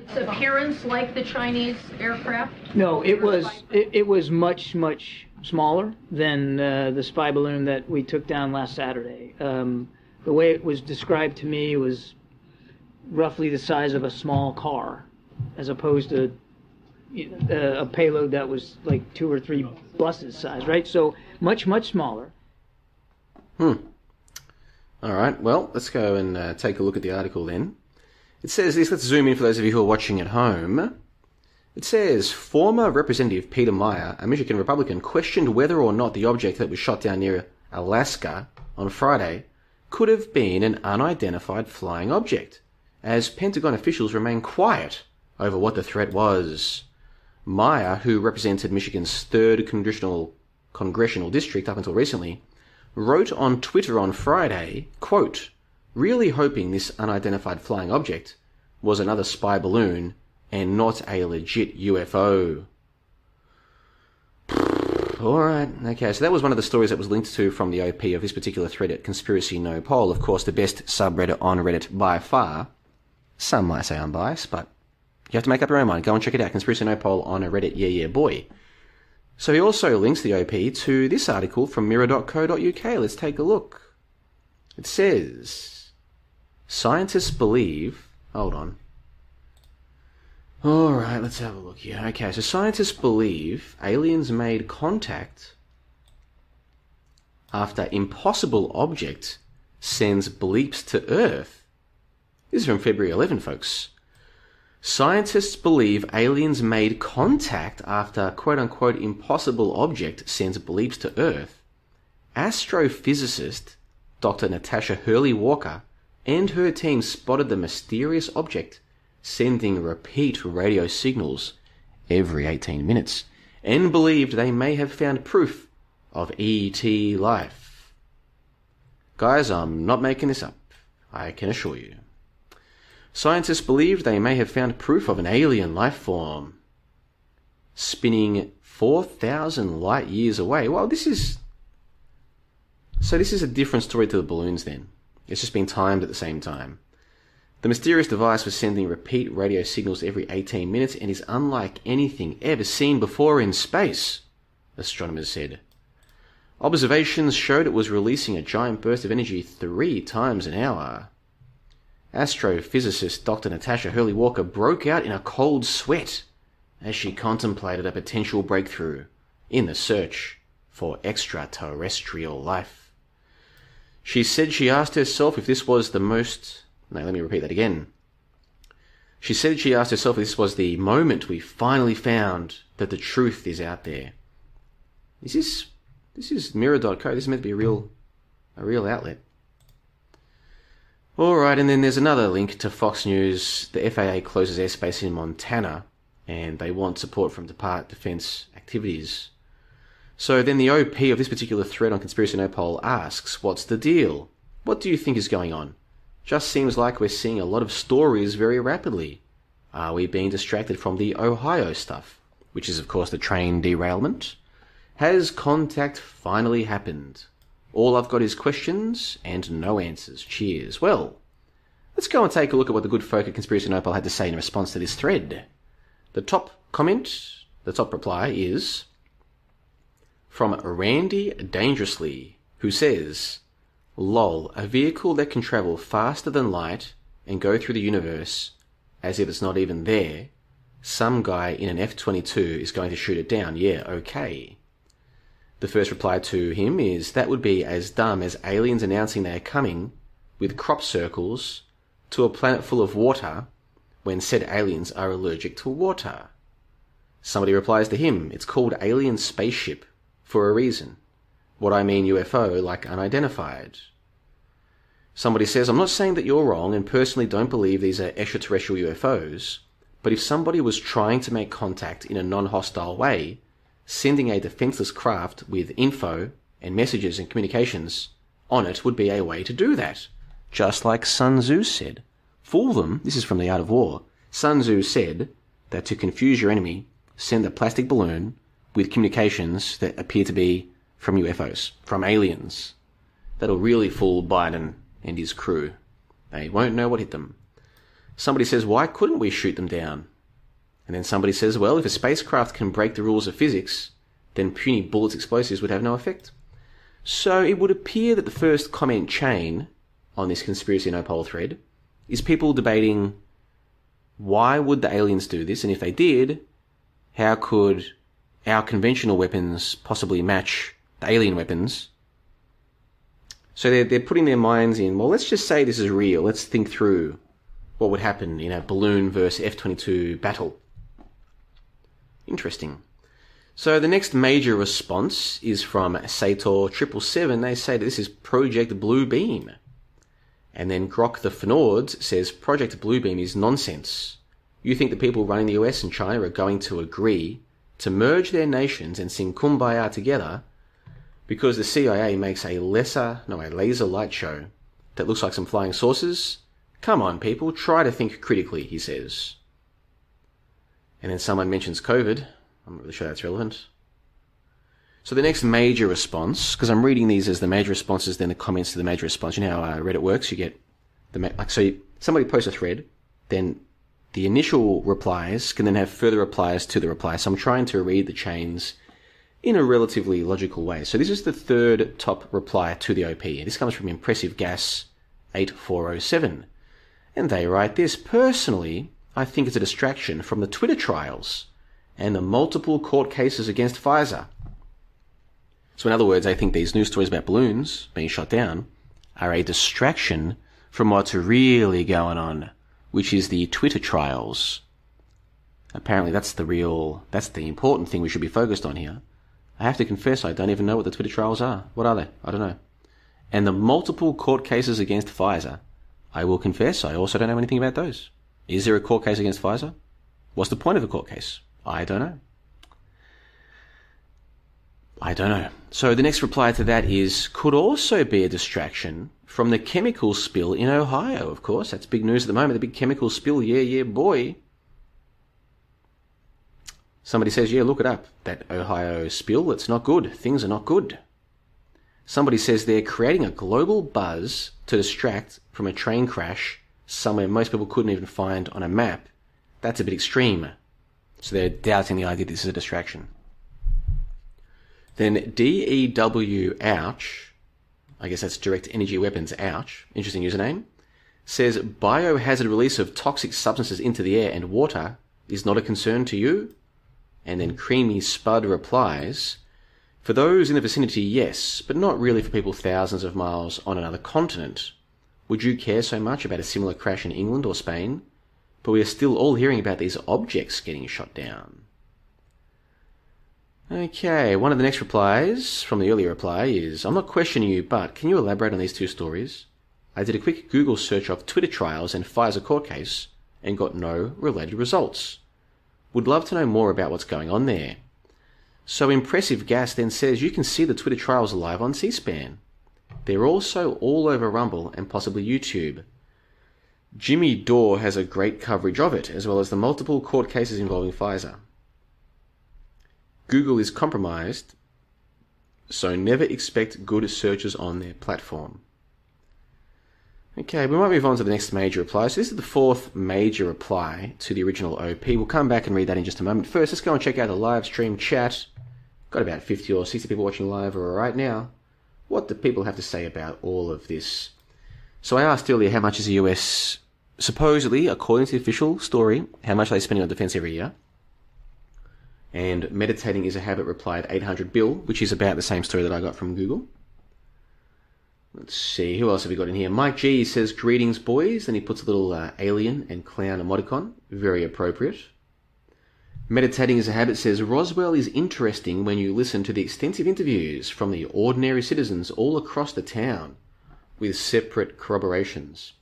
Its appearance like the Chinese aircraft? No, it was it, it was much much smaller than uh, the spy balloon that we took down last Saturday. Um, the way it was described to me was roughly the size of a small car, as opposed to uh, a payload that was like two or three buses size, right? So much much smaller. Hmm. All right. Well, let's go and uh, take a look at the article then. It says this. Let's zoom in for those of you who are watching at home. It says former Representative Peter Meijer, a Michigan Republican, questioned whether or not the object that was shot down near Alaska on Friday could have been an unidentified flying object, as Pentagon officials remain quiet over what the threat was. Meijer, who represented Michigan's third congressional congressional district up until recently, wrote on Twitter on Friday, quote, really hoping this unidentified flying object was another spy balloon and not a legit UFO. Alright, okay, so that was one of the stories that was linked to from the OP of this particular thread at Conspiracy Nopol. Of course, the best subreddit on Reddit by far. Some might say I'm biased, but you have to make up your own mind. Go and check it out. Conspiracy Nopol on a Reddit, yeah, yeah, boy. So he also links the OP to this article from mirror.co.uk. Let's take a look. It says, scientists believe, hold on. Alright, let's have a look here. Okay, so scientists believe aliens made contact after impossible object sends bleeps to Earth. This is from February 11, folks. Scientists believe aliens made contact after quote unquote impossible object sends bleeps to Earth. Astrophysicist Dr. Natasha Hurley Walker and her team spotted the mysterious object sending repeat radio signals every 18 minutes and believed they may have found proof of ET life. Guys, I'm not making this up. I can assure you. Scientists believe they may have found proof of an alien life form spinning 4,000 light years away. Well, this is. So, this is a different story to the balloons then. It's just been timed at the same time. The mysterious device was sending repeat radio signals every 18 minutes and is unlike anything ever seen before in space, astronomers said. Observations showed it was releasing a giant burst of energy three times an hour. Astrophysicist Dr. Natasha Hurley Walker broke out in a cold sweat as she contemplated a potential breakthrough in the search for extraterrestrial life. She said she asked herself if this was the most no, let me repeat that again. She said she asked herself if this was the moment we finally found that the truth is out there. Is this this is mirror.co, this is meant to be a real a real outlet. Alright, and then there's another link to Fox News. The FAA closes airspace in Montana and they want support from Department Defense activities. So then the OP of this particular thread on Conspiracy Nopol asks, What's the deal? What do you think is going on? Just seems like we're seeing a lot of stories very rapidly. Are we being distracted from the Ohio stuff? Which is, of course, the train derailment. Has contact finally happened? All I've got is questions and no answers. Cheers. Well, let's go and take a look at what the good folk at Conspiracy Nopol had to say in response to this thread. The top comment, the top reply is from Randy Dangerously, who says, Lol, a vehicle that can travel faster than light and go through the universe as if it's not even there. Some guy in an F 22 is going to shoot it down. Yeah, okay. The first reply to him is that would be as dumb as aliens announcing they are coming with crop circles to a planet full of water when said aliens are allergic to water. Somebody replies to him, it's called alien spaceship for a reason. What I mean UFO, like unidentified. Somebody says, I'm not saying that you're wrong and personally don't believe these are extraterrestrial UFOs, but if somebody was trying to make contact in a non hostile way, sending a defenseless craft with info and messages and communications on it would be a way to do that. Just like Sun Tzu said. Fool them, this is from The Art of War. Sun Tzu said that to confuse your enemy, send a plastic balloon with communications that appear to be from UFOs, from aliens. That'll really fool Biden and his crew. They won't know what hit them. Somebody says, why couldn't we shoot them down? And then somebody says, well, if a spacecraft can break the rules of physics, then puny bullets explosives would have no effect. So it would appear that the first comment chain on this conspiracy nopol thread is people debating why would the aliens do this, and if they did, how could our conventional weapons possibly match the alien weapons so they're, they're putting their minds in, well, let's just say this is real. Let's think through what would happen in a balloon versus F 22 battle. Interesting. So the next major response is from Sator Triple Seven. They say that this is Project Blue Beam. And then Grok the Fnords says Project Blue Beam is nonsense. You think the people running the US and China are going to agree to merge their nations and sing Kumbaya together because the CIA makes a lesser, no, a laser light show that looks like some flying saucers? Come on, people, try to think critically, he says. And then someone mentions COVID. I'm not really sure that's relevant. So the next major response, because I'm reading these as the major responses, then the comments to the major response. You know how uh, Reddit works? You get the like so somebody posts a thread, then the initial replies can then have further replies to the reply. So I'm trying to read the chains in a relatively logical way. So this is the third top reply to the OP. This comes from Impressive Gas 8407. And they write this Personally, I think it's a distraction from the Twitter trials and the multiple court cases against Pfizer. So, in other words, I think these news stories about balloons being shot down are a distraction from what's really going on, which is the Twitter trials. Apparently, that's the real, that's the important thing we should be focused on here. I have to confess, I don't even know what the Twitter trials are. What are they? I don't know. And the multiple court cases against Pfizer, I will confess, I also don't know anything about those. Is there a court case against Pfizer? What's the point of a court case? I don't know. I don't know. So the next reply to that is could also be a distraction from the chemical spill in Ohio, of course. That's big news at the moment. The big chemical spill. Yeah, yeah, boy. Somebody says, yeah, look it up. That Ohio spill, it's not good. Things are not good. Somebody says they're creating a global buzz to distract from a train crash somewhere most people couldn't even find on a map. That's a bit extreme. So they're doubting the idea this is a distraction. Then DEW Ouch, I guess that's Direct Energy Weapons Ouch, interesting username, says biohazard release of toxic substances into the air and water is not a concern to you? And then Creamy Spud replies, For those in the vicinity, yes, but not really for people thousands of miles on another continent. Would you care so much about a similar crash in England or Spain? But we are still all hearing about these objects getting shot down. Okay, one of the next replies from the earlier reply is I'm not questioning you, but can you elaborate on these two stories? I did a quick Google search of Twitter trials and Pfizer court case and got no related results. Would love to know more about what's going on there. So Impressive Gas then says you can see the Twitter trials live on C SPAN. They're also all over Rumble and possibly YouTube. Jimmy Dore has a great coverage of it, as well as the multiple court cases involving Pfizer. Google is compromised, so never expect good searches on their platform. Okay, we might move on to the next major reply. So this is the fourth major reply to the original OP. We'll come back and read that in just a moment. First, let's go and check out the live stream chat. Got about 50 or 60 people watching live right now. What do people have to say about all of this? So I asked earlier how much is the US supposedly, according to the official story, how much are they spending on defense every year? And meditating is a habit replied 800 bill, which is about the same story that I got from Google. Let's see, who else have we got in here? Mike G says, Greetings, boys. And he puts a little uh, alien and clown emoticon. Very appropriate. Meditating as a habit says, Roswell is interesting when you listen to the extensive interviews from the ordinary citizens all across the town with separate corroborations.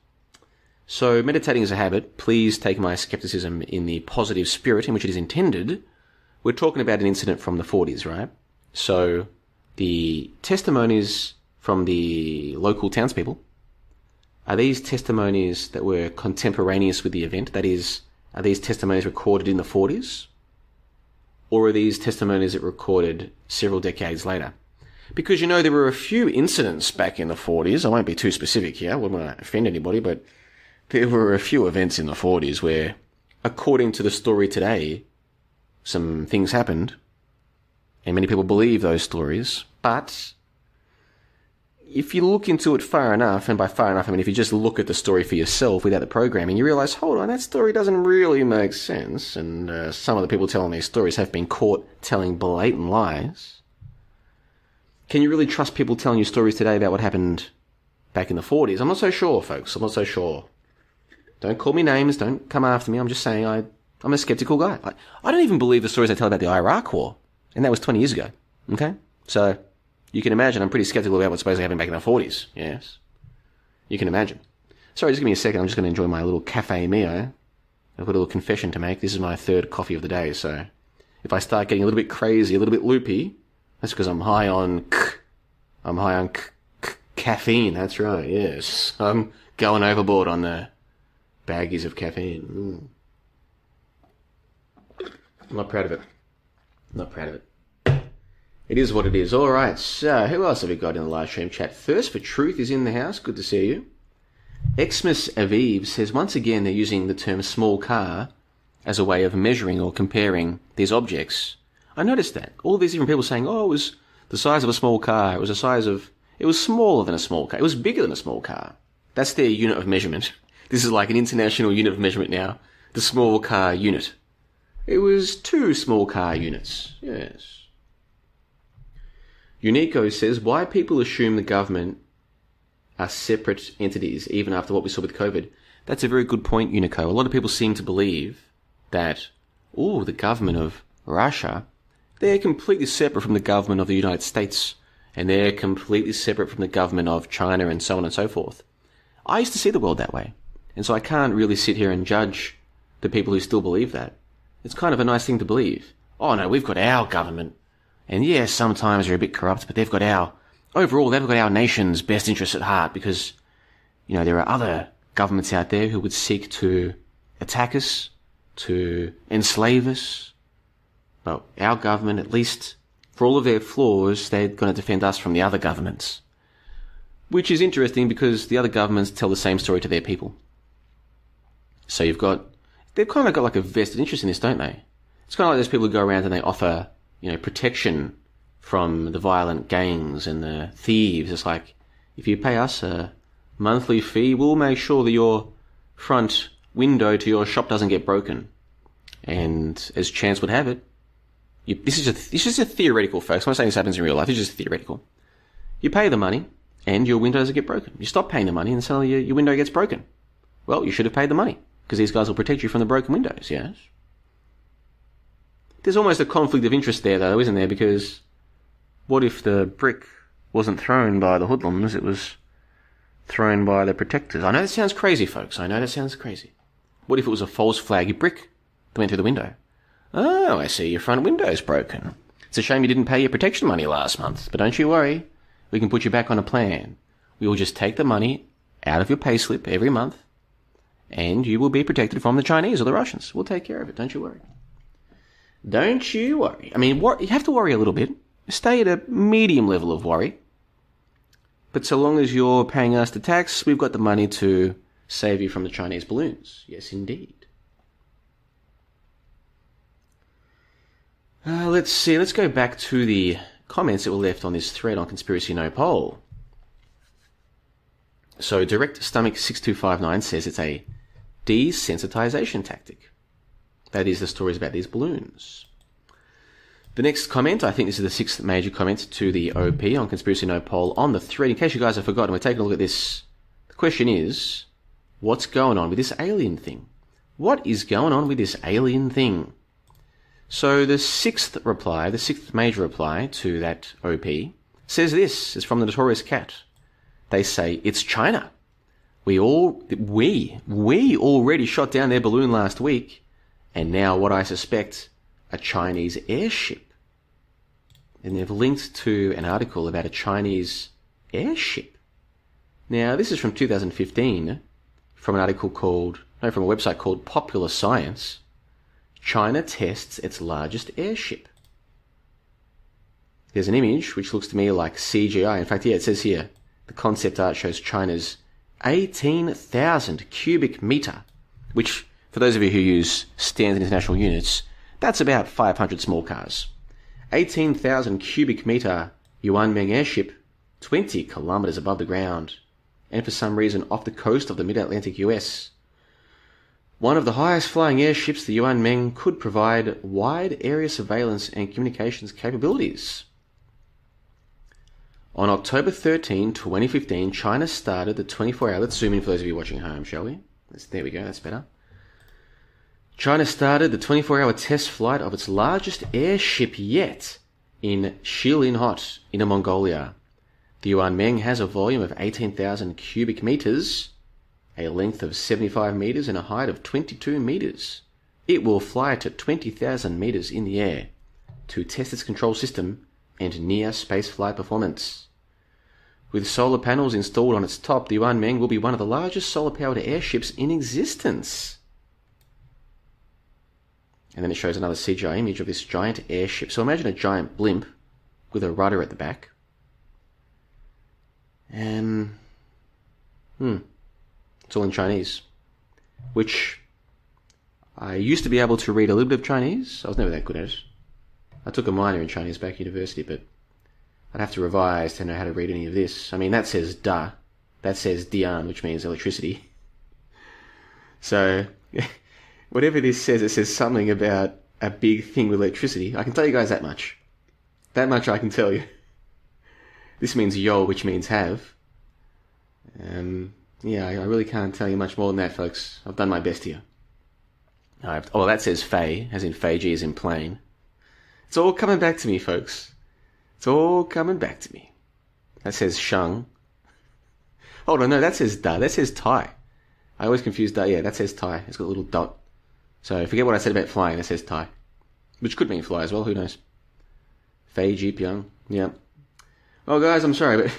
So, meditating as a habit, please take my skepticism in the positive spirit in which it is intended. We're talking about an incident from the 40s, right? So, the testimonies from the local townspeople are these testimonies that were contemporaneous with the event? That is, are these testimonies recorded in the 40s? Or are these testimonies that recorded several decades later? Because you know, there were a few incidents back in the 40s. I won't be too specific here. I wouldn't want to offend anybody, but there were a few events in the 40s where, according to the story today, some things happened, and many people believe those stories, but if you look into it far enough, and by far enough, I mean if you just look at the story for yourself without the programming, you realize, hold on, that story doesn't really make sense, and uh, some of the people telling these stories have been caught telling blatant lies. Can you really trust people telling you stories today about what happened back in the 40s? I'm not so sure, folks. I'm not so sure. Don't call me names. Don't come after me. I'm just saying I I'm a skeptical guy. I, I don't even believe the stories they tell about the Iraq War, and that was 20 years ago. Okay, so you can imagine I'm pretty skeptical about what's supposedly happening back in the 40s. Yes, you can imagine. Sorry, just give me a second. I'm just going to enjoy my little cafe mio. I've got a little confession to make. This is my third coffee of the day, so if I start getting a little bit crazy, a little bit loopy, that's because I'm high on. K- I'm high on k- k- caffeine. That's right. Yes, I'm going overboard on the baggies of caffeine. Mm. I'm not proud of it. I'm not proud of it. It is what it is. All right. So, who else have we got in the live stream chat? First for Truth is in the house. Good to see you. Xmas Aviv says once again they're using the term small car as a way of measuring or comparing these objects. I noticed that. All these different people saying, oh, it was the size of a small car. It was the size of, it was smaller than a small car. It was bigger than a small car. That's their unit of measurement. This is like an international unit of measurement now. The small car unit. It was two small car units. Yes. Unico says, why people assume the government are separate entities even after what we saw with COVID. That's a very good point, Unico. A lot of people seem to believe that, oh, the government of Russia, they're completely separate from the government of the United States, and they're completely separate from the government of China and so on and so forth. I used to see the world that way, and so I can't really sit here and judge the people who still believe that. It's kind of a nice thing to believe. Oh no, we've got our government. And yes, sometimes they're a bit corrupt, but they've got our, overall, they've got our nation's best interests at heart because, you know, there are other governments out there who would seek to attack us, to enslave us. But our government, at least for all of their flaws, they're going to defend us from the other governments. Which is interesting because the other governments tell the same story to their people. So you've got, they've kind of got like a vested interest in this, don't they? It's kind of like those people who go around and they offer, you know, protection from the violent gangs and the thieves. It's like, if you pay us a monthly fee, we'll make sure that your front window to your shop doesn't get broken. And as chance would have it, you, this is a this is a theoretical, folks. I'm not saying this happens in real life. It's just theoretical. You pay the money, and your window doesn't get broken. You stop paying the money, and suddenly your, your window gets broken. Well, you should have paid the money because these guys will protect you from the broken windows. Yes. There's almost a conflict of interest there, though, isn't there? Because what if the brick wasn't thrown by the hoodlums? It was thrown by the protectors. I know that sounds crazy, folks. I know that sounds crazy. What if it was a false flag brick that went through the window? Oh, I see your front window's broken. It's a shame you didn't pay your protection money last month, but don't you worry. We can put you back on a plan. We will just take the money out of your payslip every month, and you will be protected from the Chinese or the Russians. We'll take care of it. Don't you worry. Don't you worry. I mean, wor- you have to worry a little bit. Stay at a medium level of worry. But so long as you're paying us the tax, we've got the money to save you from the Chinese balloons. Yes, indeed. Uh, let's see. Let's go back to the comments that were left on this thread on Conspiracy Nopol. So, Direct Stomach 6259 says it's a desensitization tactic. That is the stories about these balloons. The next comment, I think this is the sixth major comment to the OP on Conspiracy Nopol on the thread. In case you guys have forgotten, we're taking a look at this. The question is, what's going on with this alien thing? What is going on with this alien thing? So the sixth reply, the sixth major reply to that OP, says this. It's from the Notorious Cat. They say it's China. We all, we, we already shot down their balloon last week, and now what I suspect a Chinese airship. And they've linked to an article about a Chinese airship. Now, this is from 2015, from an article called, no, from a website called Popular Science. China tests its largest airship. There's an image which looks to me like CGI. In fact, yeah, it says here the concept art shows China's 18,000 cubic meter, which, for those of you who use standard international units, that's about 500 small cars. 18,000 cubic meter Yuanmeng airship, 20 kilometers above the ground, and for some reason off the coast of the mid Atlantic US. One of the highest flying airships, the Yuanmeng, could provide wide area surveillance and communications capabilities. On October 13, 2015, China started the 24 hour. Let's zoom in for those of you watching at home, shall we? There we go, that's better. China started the 24 hour test flight of its largest airship yet in Xilinhot, Inner Mongolia. The Yuan Meng has a volume of 18,000 cubic meters, a length of 75 meters, and a height of 22 meters. It will fly to 20,000 meters in the air to test its control system and near spaceflight performance. With solar panels installed on its top, the Yuan Meng will be one of the largest solar powered airships in existence. And then it shows another CGI image of this giant airship. So imagine a giant blimp with a rudder at the back. And. hmm. It's all in Chinese. Which I used to be able to read a little bit of Chinese. I was never that good at it. I took a minor in Chinese back at university, but I'd have to revise to know how to read any of this. I mean, that says da. That says dian, which means electricity. So, whatever this says, it says something about a big thing with electricity. I can tell you guys that much. That much I can tell you. This means yo, which means have. Um, yeah, I, really can't tell you much more than that, folks. I've done my best here. Oh, that says Fei, as in Fei as in plane. It's all coming back to me, folks. It's all coming back to me. That says Shang. Hold on, no, that says Da. That says Tai. I always confuse Da. Yeah, that says Tai. It's got a little dot. So forget what I said about flying. That says Tai. Which could mean fly as well. Who knows? Fei Ji Pyong. Yeah. Oh, guys, I'm sorry, but it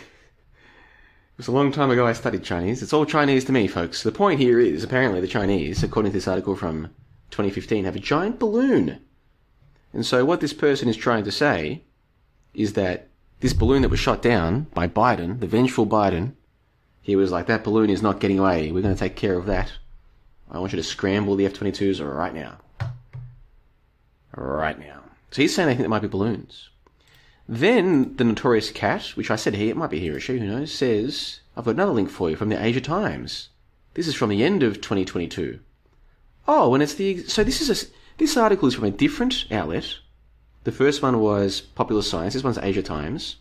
was a long time ago I studied Chinese. It's all Chinese to me, folks. The point here is apparently the Chinese, according to this article from 2015, have a giant balloon. And so what this person is trying to say is that this balloon that was shot down by Biden, the vengeful Biden, he was like, that balloon is not getting away. We're going to take care of that. I want you to scramble the F 22s right now. Right now. So he's saying they think it might be balloons. Then the notorious cat, which I said here, it might be here or she, who knows, says, I've got another link for you from the Asia Times. This is from the end of 2022. Oh, and it's the, so this is a, this article is from a different outlet. The first one was Popular Science. This one's Asia Times.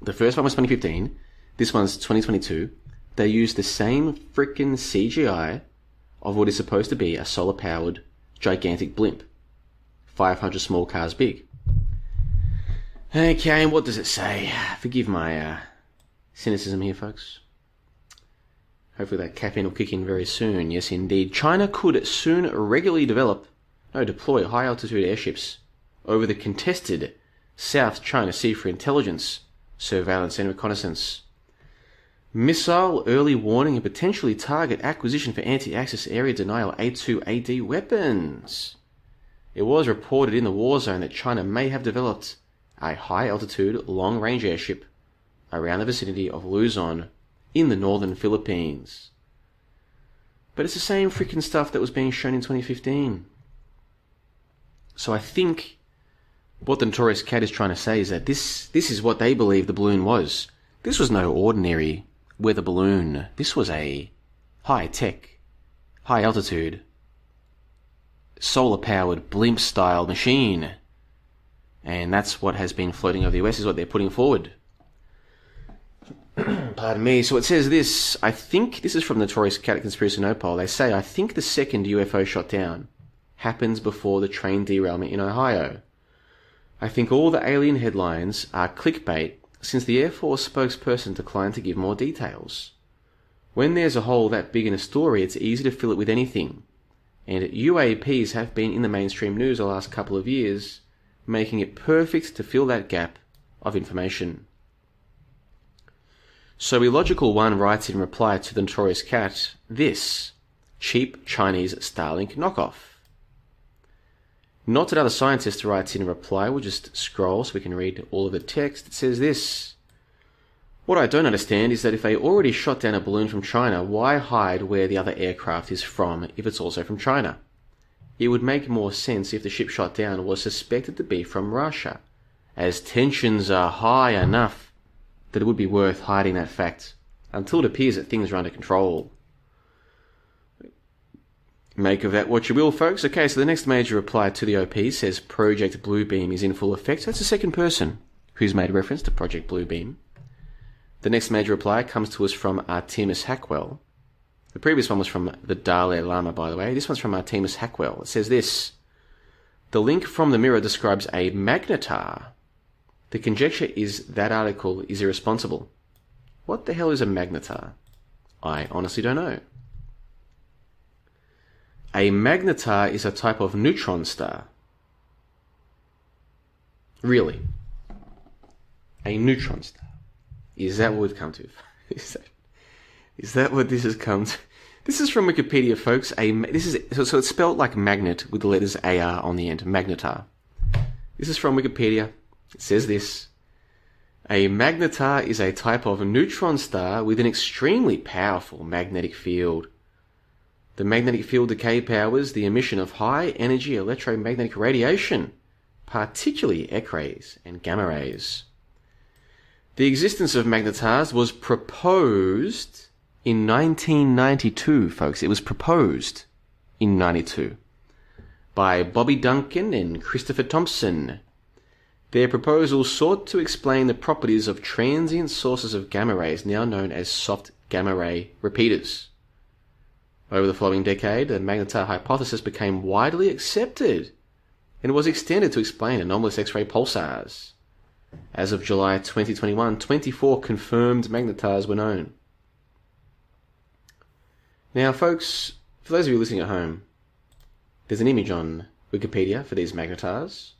The first one was 2015. This one's 2022. They used the same frickin' CGI of what is supposed to be a solar powered gigantic blimp. 500 small cars big. Okay, what does it say? Forgive my uh, cynicism here, folks. Hopefully that caffeine will kick in very soon. Yes, indeed. China could soon regularly develop, no, deploy high altitude airships over the contested South China Sea for intelligence, surveillance, and reconnaissance. Missile early warning and potentially target acquisition for anti access area denial A2AD weapons. It was reported in the war zone that China may have developed a high altitude, long range airship around the vicinity of Luzon in the northern Philippines. But it's the same freaking stuff that was being shown in 2015. So I think what the Notorious Cat is trying to say is that this, this is what they believe the balloon was. This was no ordinary weather balloon. This was a high tech, high altitude, solar powered blimp style machine. And that's what has been floating over the US, is what they're putting forward. Pardon me. So it says this. I think this is from the Notorious Cat Conspiracy Nopol. They say, I think the second UFO shot down happens before the train derailment in Ohio. I think all the alien headlines are clickbait since the Air Force spokesperson declined to give more details. When there's a hole that big in a story, it's easy to fill it with anything. And UAPs have been in the mainstream news the last couple of years, making it perfect to fill that gap of information. So Illogical One writes in reply to the Notorious Cat this cheap Chinese Starlink knockoff. Not another scientist writes in reply. We'll just scroll so we can read all of the text. It says this. What I don't understand is that if they already shot down a balloon from China, why hide where the other aircraft is from if it's also from China? It would make more sense if the ship shot down was suspected to be from Russia, as tensions are high enough that it would be worth hiding that fact until it appears that things are under control. Make of that what you will, folks. Okay, so the next major reply to the OP says Project Bluebeam is in full effect. That's the second person who's made reference to Project Bluebeam. The next major reply comes to us from Artemis Hackwell. The previous one was from the Dalai Lama, by the way. This one's from Artemis Hackwell. It says this The link from the mirror describes a magnetar. The conjecture is that article is irresponsible. What the hell is a magnetar? I honestly don't know. A magnetar is a type of neutron star. Really? A neutron star. Is that what we've come to? Is that, is that what this has come to? This is from Wikipedia, folks. A this is so, so it's spelled like magnet with the letters AR on the end. Magnetar. This is from Wikipedia. It says this. A magnetar is a type of neutron star with an extremely powerful magnetic field. The magnetic field decay powers the emission of high energy electromagnetic radiation, particularly X rays and gamma rays. The existence of magnetars was proposed in 1992, folks. It was proposed in 92 by Bobby Duncan and Christopher Thompson. Their proposal sought to explain the properties of transient sources of gamma rays, now known as soft gamma ray repeaters. Over the following decade, the magnetar hypothesis became widely accepted and was extended to explain anomalous X-ray pulsars. As of July 2021, 24 confirmed magnetars were known. Now, folks, for those of you listening at home, there's an image on Wikipedia for these magnetars.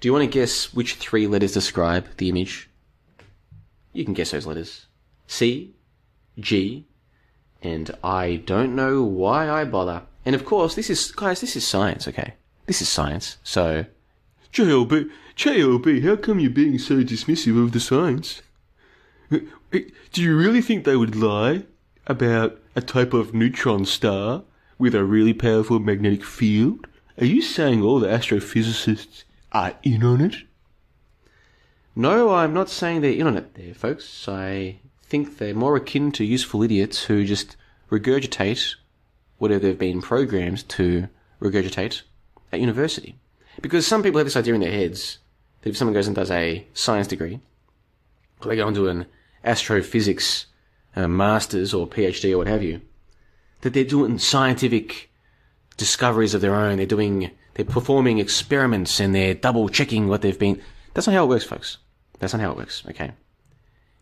Do you want to guess which three letters describe the image? You can guess those letters. C, G, and I don't know why I bother. And of course, this is, guys, this is science, okay? This is science, so. JLB, JLB, how come you're being so dismissive of the science? Eh, do you really think they would lie about a type of neutron star with a really powerful magnetic field? Are you saying all the astrophysicists are in on it? No, I'm not saying they're in on it there, folks. I think they're more akin to useful idiots who just regurgitate whatever they've been programmed to regurgitate at university. Because some people have this idea in their heads that if someone goes and does a science degree, or they go into an astrophysics uh, master's or PhD or what have you, that they're doing scientific discoveries of their own. They're doing, they're performing experiments and they're double checking what they've been. That's not how it works, folks. That's not how it works. Okay.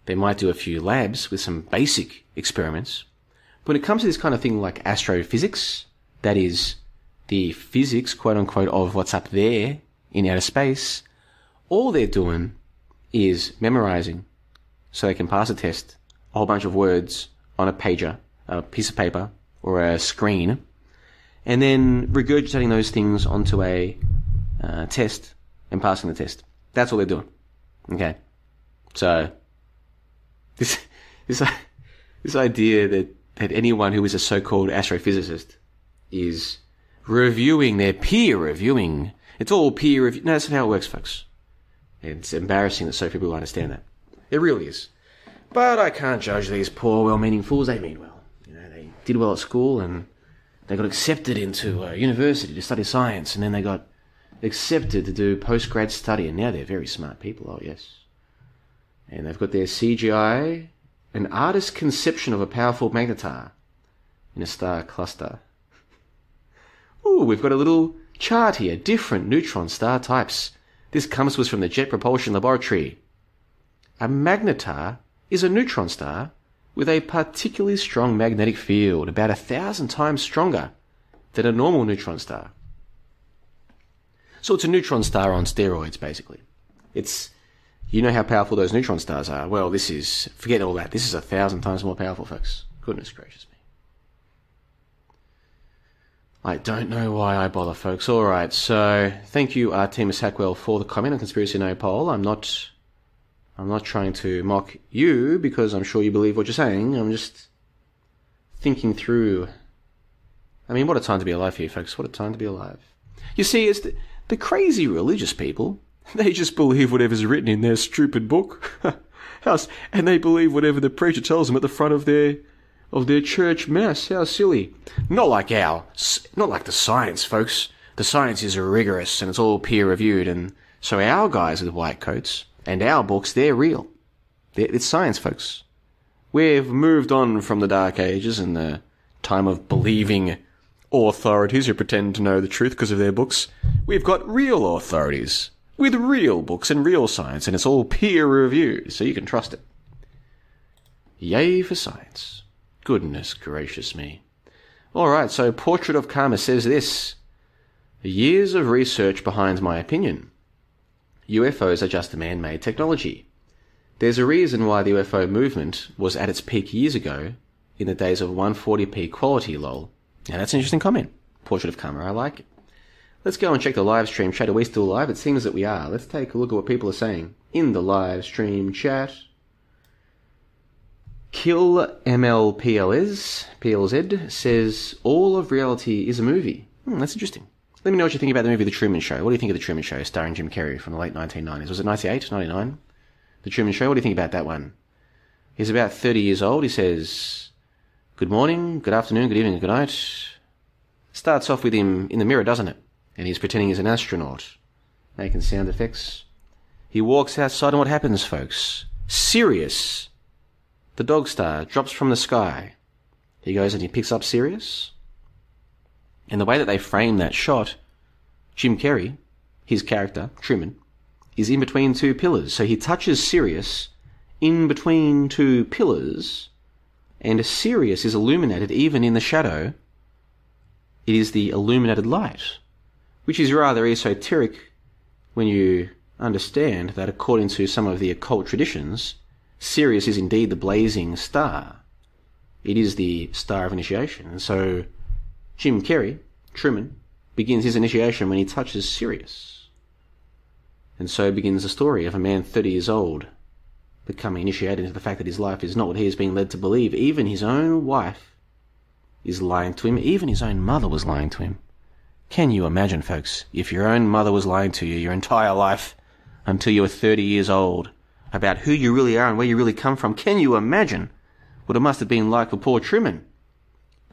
They might do a few labs with some basic experiments. But when it comes to this kind of thing like astrophysics, that is the physics, quote unquote, of what's up there in outer space, all they're doing is memorizing so they can pass a test, a whole bunch of words on a pager, a piece of paper, or a screen, and then regurgitating those things onto a uh, test and passing the test. That's all they're doing. Okay. So, this, this, this idea that, that anyone who is a so-called astrophysicist is reviewing, their peer reviewing. It's all peer review. No, that's not how it works, folks. It's embarrassing that so few people understand that. It really is. But I can't judge these poor, well-meaning fools. They mean well. You know, they did well at school and they got accepted into a university to study science, and then they got accepted to do postgrad study, and now they're very smart people. Oh yes, and they've got their CGI, an artist's conception of a powerful magnetar in a star cluster. Ooh, we've got a little chart here, different neutron star types. This comes us from the Jet Propulsion Laboratory. A magnetar is a neutron star with a particularly strong magnetic field, about a thousand times stronger than a normal neutron star. So it's a neutron star on steroids, basically. It's, you know how powerful those neutron stars are. Well, this is, forget all that. This is a thousand times more powerful, folks. Goodness gracious me. I don't know why I bother, folks. All right, so thank you, uh, Artemis Hackwell, for the comment on Conspiracy Nopol. I'm not, I'm not trying to mock you because I'm sure you believe what you're saying. I'm just thinking through. I mean, what a time to be alive here, folks. What a time to be alive. You see, it's the, the crazy religious people. They just believe whatever's written in their stupid book. and they believe whatever the preacher tells them at the front of their of their church mass. How silly. Not like our, not like the science, folks. The science is rigorous and it's all peer reviewed and so our guys with white coats and our books, they're real. They're, it's science, folks. We've moved on from the dark ages and the time of believing authorities who pretend to know the truth because of their books. We've got real authorities with real books and real science, and it's all peer reviewed, so you can trust it. Yay for science. Goodness gracious me. Alright, so Portrait of Karma says this Years of research behind my opinion. UFOs are just a man made technology. There's a reason why the UFO movement was at its peak years ago, in the days of 140p quality lol. Now that's an interesting comment. Portrait of Karma, I like it. Let's go and check the live stream chat. Are we still live? It seems that we are. Let's take a look at what people are saying in the live stream chat. Kill MLPLS, PLZ says, all of reality is a movie. Hmm, that's interesting. Let me know what you think about the movie The Truman Show. What do you think of The Truman Show, starring Jim Carrey from the late 1990s? Was it 98, 99? The Truman Show, what do you think about that one? He's about 30 years old. He says, Good morning, good afternoon, good evening, good night. Starts off with him in the mirror, doesn't it? And he's pretending he's an astronaut, making sound effects. He walks outside, and what happens, folks? Sirius, the dog star, drops from the sky. He goes and he picks up Sirius. And the way that they frame that shot, Jim Carrey, his character, Truman, is in between two pillars. So he touches Sirius in between two pillars, and Sirius is illuminated even in the shadow. It is the illuminated light, which is rather esoteric when you understand that according to some of the occult traditions, Sirius is indeed the blazing star. It is the star of initiation. And so Jim Carrey, Truman, begins his initiation when he touches Sirius. And so begins the story of a man 30 years old becoming initiated into the fact that his life is not what he has been led to believe. Even his own wife is lying to him. Even his own mother was lying to him. Can you imagine, folks, if your own mother was lying to you your entire life until you were 30 years old about who you really are and where you really come from? Can you imagine what it must have been like for poor Truman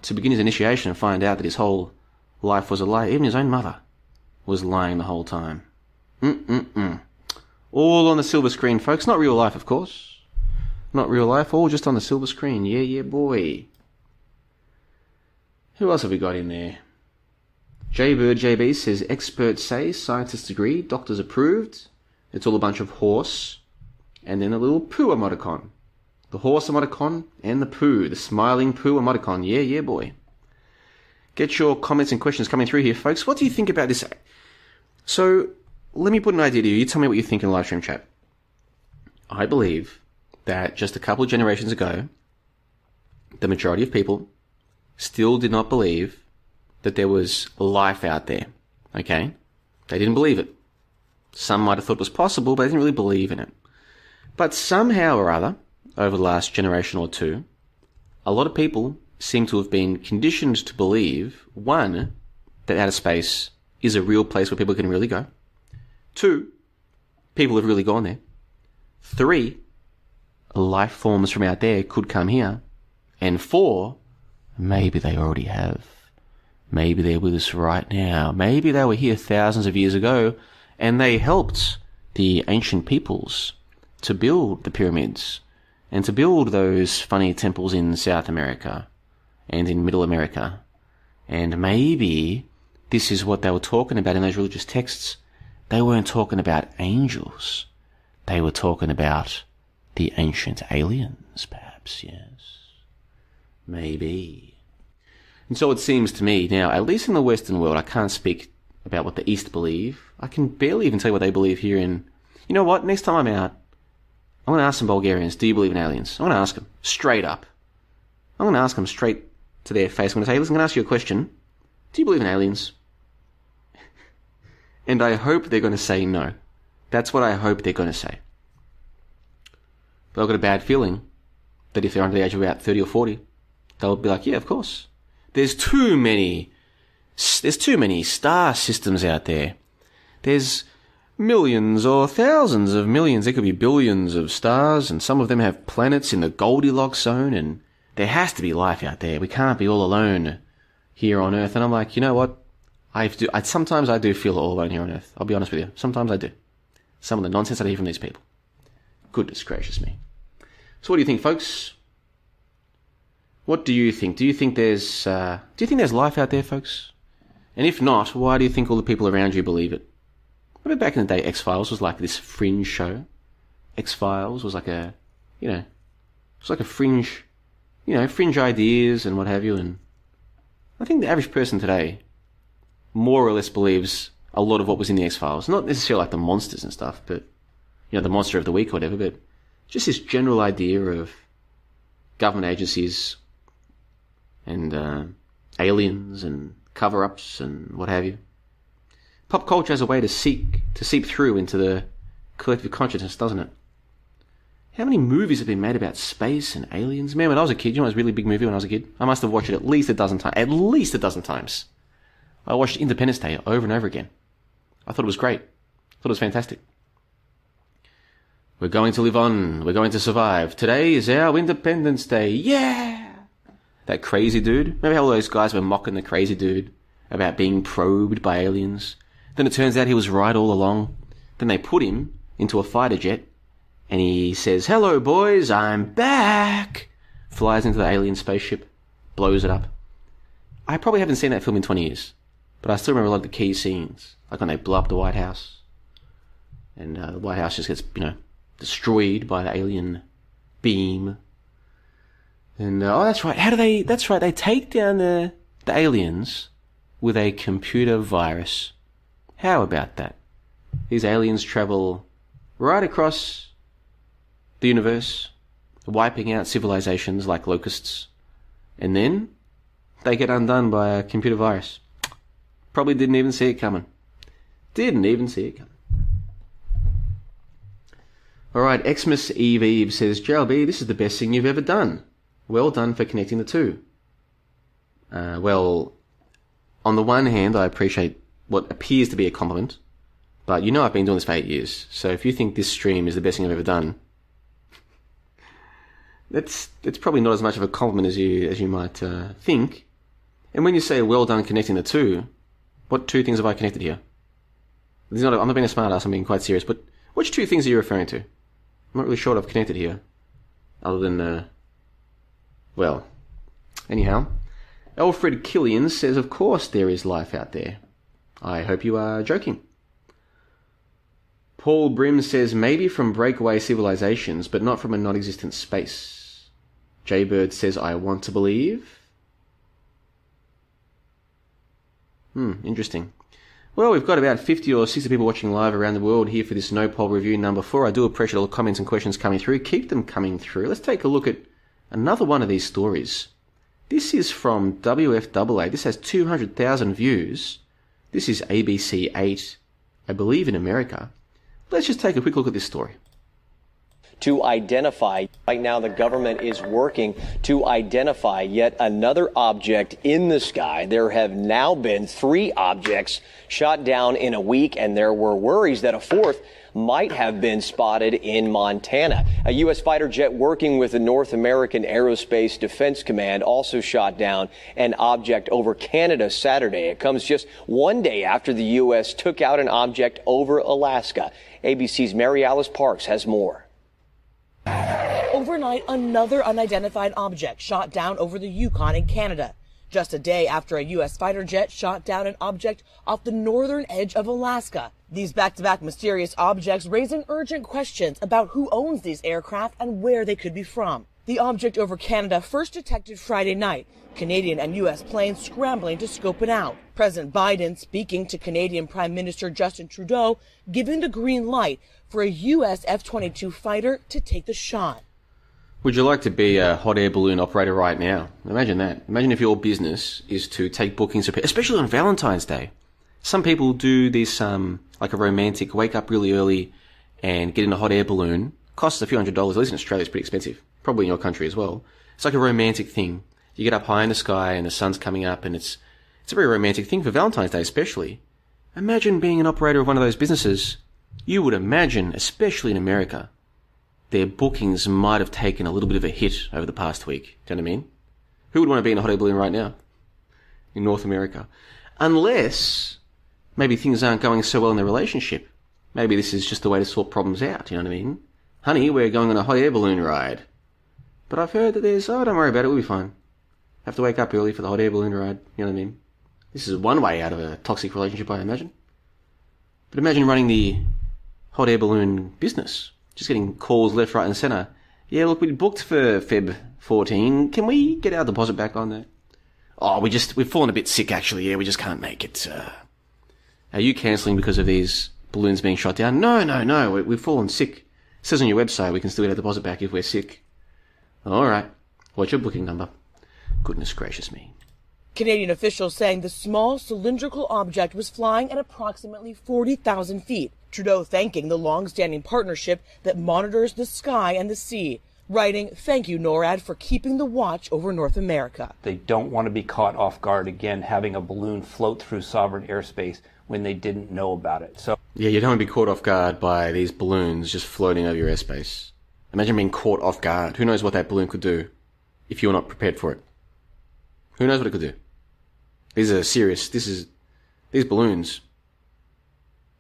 to begin his initiation and find out that his whole life was a lie? Even his own mother was lying the whole time. Mm-mm-mm. All on the silver screen, folks. Not real life, of course. Not real life, all just on the silver screen. Yeah, yeah, boy. Who else have we got in there? Jaybird JB says experts say, scientists agree, doctors approved. It's all a bunch of horse. And then a little poo emoticon. The horse emoticon and the poo, the smiling poo emoticon. Yeah, yeah, boy. Get your comments and questions coming through here, folks. What do you think about this? So, let me put an idea to you. You tell me what you think in the live stream chat. I believe that just a couple of generations ago, the majority of people still did not believe that there was life out there. Okay? They didn't believe it. Some might have thought it was possible, but they didn't really believe in it. But somehow or other, over the last generation or two, a lot of people seem to have been conditioned to believe, one, that outer space is a real place where people can really go. Two, people have really gone there. Three, life forms from out there could come here. And four, maybe they already have. Maybe they're with us right now. Maybe they were here thousands of years ago and they helped the ancient peoples to build the pyramids and to build those funny temples in South America and in Middle America. And maybe this is what they were talking about in those religious texts they weren't talking about angels. They were talking about the ancient aliens, perhaps, yes. Maybe. And so it seems to me now, at least in the Western world, I can't speak about what the East believe. I can barely even tell you what they believe here in. You know what? Next time I'm out, I'm going to ask some Bulgarians, do you believe in aliens? I'm going to ask them straight up. I'm going to ask them straight to their face. I'm going to say, listen, I'm going to ask you a question. Do you believe in aliens? And I hope they're going to say no. That's what I hope they're going to say. But I've got a bad feeling that if they're under the age of about 30 or 40, they'll be like, yeah, of course. There's too many, there's too many star systems out there. There's millions or thousands of millions, there could be billions of stars, and some of them have planets in the Goldilocks zone, and there has to be life out there. We can't be all alone here on Earth. And I'm like, you know what? I do. I, sometimes I do feel all alone here on Earth. I'll be honest with you. Sometimes I do. Some of the nonsense I hear from these people. Goodness gracious me. So what do you think, folks? What do you think? Do you think there's uh, do you think there's life out there, folks? And if not, why do you think all the people around you believe it? Remember back in the day, X Files was like this fringe show. X Files was like a, you know, it was like a fringe, you know, fringe ideas and what have you. And I think the average person today more or less believes a lot of what was in the X Files. Not necessarily like the monsters and stuff, but you know, the monster of the week or whatever. But just this general idea of government agencies and uh, aliens and cover-ups and what have you. Pop culture has a way to seek to seep through into the collective consciousness, doesn't it? How many movies have been made about space and aliens? Man, when I was a kid, you know, it was a really big movie when I was a kid. I must have watched it at least a dozen times. At least a dozen times. I watched Independence Day over and over again. I thought it was great. I thought it was fantastic. We're going to live on. We're going to survive. Today is our Independence Day. Yeah! That crazy dude. Remember how all those guys were mocking the crazy dude about being probed by aliens? Then it turns out he was right all along. Then they put him into a fighter jet and he says, Hello, boys, I'm back. Flies into the alien spaceship, blows it up. I probably haven't seen that film in 20 years, but I still remember a lot of the key scenes, like when they blow up the White House. And uh, the White House just gets, you know, destroyed by the alien beam. And uh, oh, that's right. How do they? That's right. They take down the the aliens with a computer virus. How about that? These aliens travel right across the universe, wiping out civilizations like locusts, and then they get undone by a computer virus. Probably didn't even see it coming. Didn't even see it coming. Alright, Xmas Eve Eve says, JLB, this is the best thing you've ever done. Well done for connecting the two. Uh, well, on the one hand, I appreciate what appears to be a compliment, but you know I've been doing this for eight years, so if you think this stream is the best thing I've ever done, that's it's probably not as much of a compliment as you as you might uh, think. And when you say well done connecting the two, what two things have I connected here? Not, I'm not being a smart ass, I'm being quite serious, but which two things are you referring to? I'm not really sure what I've connected here. Other than, uh, well, anyhow. Alfred Killian says, Of course there is life out there. I hope you are joking. Paul Brim says, Maybe from breakaway civilizations, but not from a non existent space. Jaybird says, I want to believe. Hmm, interesting. Well, we've got about 50 or 60 people watching live around the world here for this Nopol review number four. I do appreciate all the comments and questions coming through. Keep them coming through. Let's take a look at another one of these stories. This is from WFAA. This has 200,000 views. This is ABC 8, I believe, in America. Let's just take a quick look at this story to identify. Right now, the government is working to identify yet another object in the sky. There have now been three objects shot down in a week, and there were worries that a fourth might have been spotted in Montana. A U.S. fighter jet working with the North American Aerospace Defense Command also shot down an object over Canada Saturday. It comes just one day after the U.S. took out an object over Alaska. ABC's Mary Alice Parks has more. Overnight, another unidentified object shot down over the Yukon in Canada. Just a day after a U.S. fighter jet shot down an object off the northern edge of Alaska. These back-to-back mysterious objects raising urgent questions about who owns these aircraft and where they could be from. The object over Canada first detected Friday night. Canadian and U.S. planes scrambling to scope it out. President Biden speaking to Canadian Prime Minister Justin Trudeau, giving the green light for a U.S. F-22 fighter to take the shot. Would you like to be a hot air balloon operator right now? Imagine that. Imagine if your business is to take bookings, especially on Valentine's Day. Some people do this, um, like a romantic, wake up really early and get in a hot air balloon. Costs a few hundred dollars. At least in Australia, it's pretty expensive. Probably in your country as well. It's like a romantic thing. You get up high in the sky and the sun's coming up and it's, it's a very romantic thing for Valentine's Day especially. Imagine being an operator of one of those businesses you would imagine, especially in America, their bookings might have taken a little bit of a hit over the past week. Do you know what I mean? Who would want to be in a hot air balloon right now? In North America. Unless maybe things aren't going so well in the relationship. Maybe this is just the way to sort problems out, you know what I mean? Honey, we're going on a hot air balloon ride. But I've heard that there's, oh, don't worry about it, we'll be fine. Have to wake up early for the hot air balloon ride. You know what I mean? This is one way out of a toxic relationship, I imagine. But imagine running the hot air balloon business. Just getting calls left, right, and centre. Yeah, look, we booked for Feb 14. Can we get our deposit back on that? Oh, we just, we've fallen a bit sick actually. Yeah, we just can't make it. Uh, are you cancelling because of these balloons being shot down? No, no, no. We, we've fallen sick. It says on your website we can still get our deposit back if we're sick. All right. What's your booking number? Goodness gracious me. Canadian officials saying the small cylindrical object was flying at approximately 40,000 feet. Trudeau thanking the long-standing partnership that monitors the sky and the sea, writing, Thank you, NORAD, for keeping the watch over North America. They don't want to be caught off guard again having a balloon float through sovereign airspace when they didn't know about it. So Yeah, you don't want to be caught off guard by these balloons just floating over your airspace. Imagine being caught off guard. Who knows what that balloon could do if you're not prepared for it? Who knows what it could do? These are serious. This is these balloons.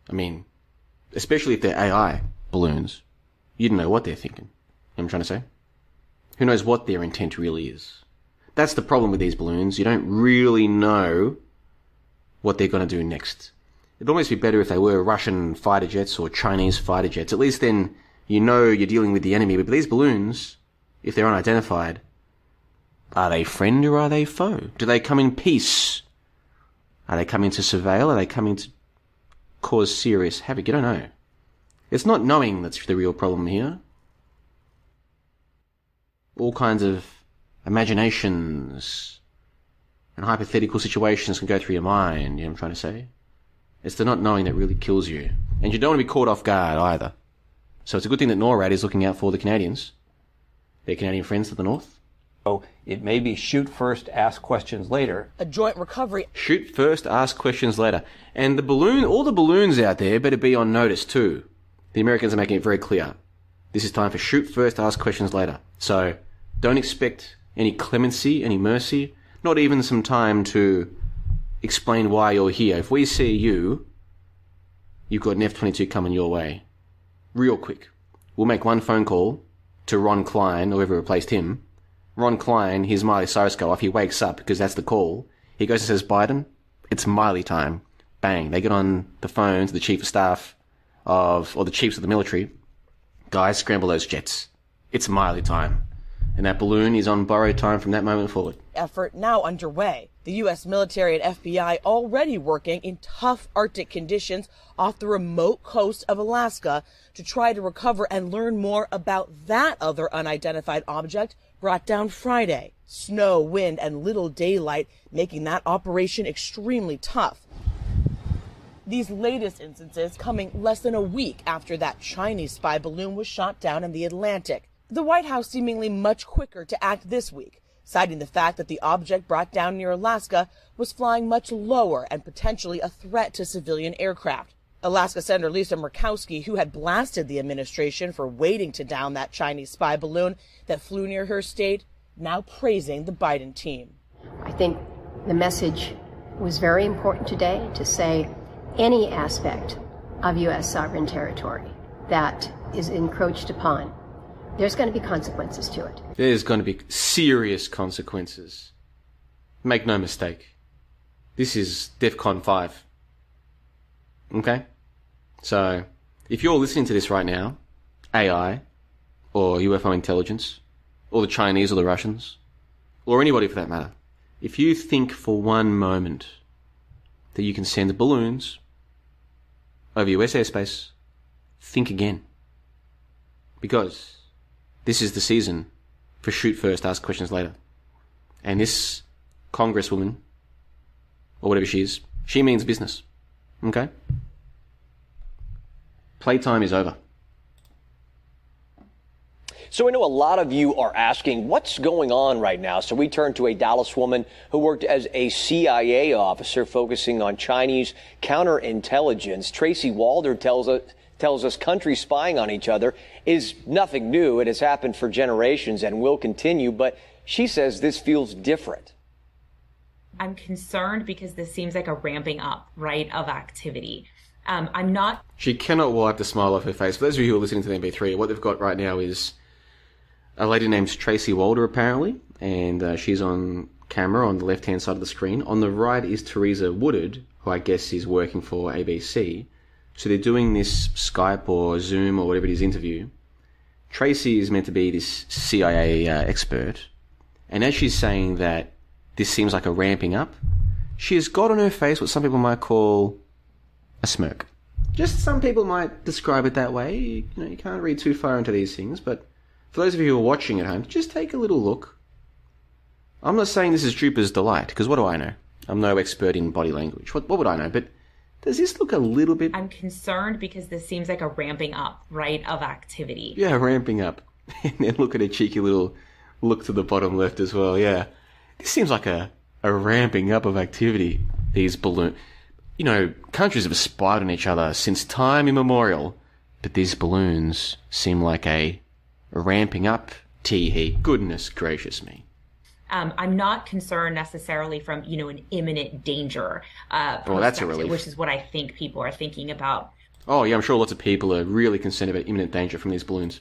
I mean, especially if they're AI balloons, you don't know what they're thinking. You know what I'm trying to say? Who knows what their intent really is? That's the problem with these balloons. You don't really know what they're going to do next. It'd almost be better if they were Russian fighter jets or Chinese fighter jets. At least then you know you're dealing with the enemy. But these balloons, if they're unidentified, are they friend or are they foe? Do they come in peace? Are they coming to surveil? Are they coming to cause serious havoc? You don't know. It's not knowing that's the real problem here. All kinds of imaginations and hypothetical situations can go through your mind, you know what I'm trying to say? It's the not knowing that really kills you. And you don't want to be caught off guard either. So it's a good thing that NORAD is looking out for the Canadians, their Canadian friends to the north. So it may be shoot first, ask questions later. A joint recovery. Shoot first, ask questions later. And the balloon, all the balloons out there better be on notice too. The Americans are making it very clear. This is time for shoot first, ask questions later. So don't expect any clemency, any mercy, not even some time to explain why you're here. If we see you, you've got an F-22 coming your way. Real quick. We'll make one phone call to Ron Klain, or whoever replaced him. Ron Klain, his Miley Cyrus go off. He wakes up because that's the call. He goes and says, Biden, it's Miley time. Bang. They get on the phone to the chief of staff of, or the chiefs of the military. Guys, scramble those jets. It's Miley time. And that balloon is on borrowed time from that moment forward. Effort now underway. The U.S. military and FBI already working in tough Arctic conditions off the remote coast of Alaska to try to recover and learn more about that other unidentified object brought down Friday. Snow, wind, and little daylight making that operation extremely tough. These latest instances coming less than a week after that Chinese spy balloon was shot down in the Atlantic. The White House seemingly much quicker to act this week, citing the fact that the object brought down near Alaska was flying much lower and potentially a threat to civilian aircraft. Alaska Senator Lisa Murkowski, who had blasted the administration for waiting to down that Chinese spy balloon that flew near her state, now praising the Biden team. I think the message was very important today to say any aspect of U.S. sovereign territory that is encroached upon, there's going to be consequences to it. There's going to be serious consequences. Make no mistake. This is DEFCON 5. Okay? So, if you're listening to this right now, AI, or UFO intelligence, or the Chinese or the Russians, or anybody for that matter, if you think for one moment that you can send balloons over US airspace, think again. Because this is the season for shoot first, ask questions later. And this congresswoman, or whatever she is, she means business. Okay? Playtime is over. So I know a lot of you are asking what's going on right now. So we turn to a Dallas woman who worked as a CIA officer focusing on Chinese counterintelligence. Tracy Walder tells us tells us countries spying on each other is nothing new. It has happened for generations and will continue, but she says this feels different. I'm concerned because this seems like a ramping up, right, of activity. Um, I'm not. She cannot wipe the smile off her face. For those of you who are listening to the MP3, what they've got right now is a lady named Tracy Walder, apparently, and uh, she's on camera on the left hand side of the screen. On the right is Teresa Woodard, who I guess is working for ABC. So they're doing this Skype or Zoom or whatever it is interview. Tracy is meant to be this CIA uh, expert, and as she's saying that this seems like a ramping up, she has got on her face what some people might call a smirk. Just some people might describe it that way. You know, you can't read too far into these things, but for those of you who are watching at home, just take a little look. I'm not saying this is Duper's delight, because what do I know? I'm no expert in body language. What, what would I know? But does this look a little bit. I'm concerned because this seems like a ramping up, right, of activity. Yeah, ramping up. and then look at a cheeky little look to the bottom left as well. Yeah. This seems like a, a ramping up of activity. These balloon. You know, countries have spied on each other since time immemorial, but these balloons seem like a, a ramping up tee hee. Goodness gracious me. Um, I'm not concerned necessarily from you know an imminent danger. Uh, Well, that's a relief. Which is what I think people are thinking about. Oh, yeah, I'm sure lots of people are really concerned about imminent danger from these balloons.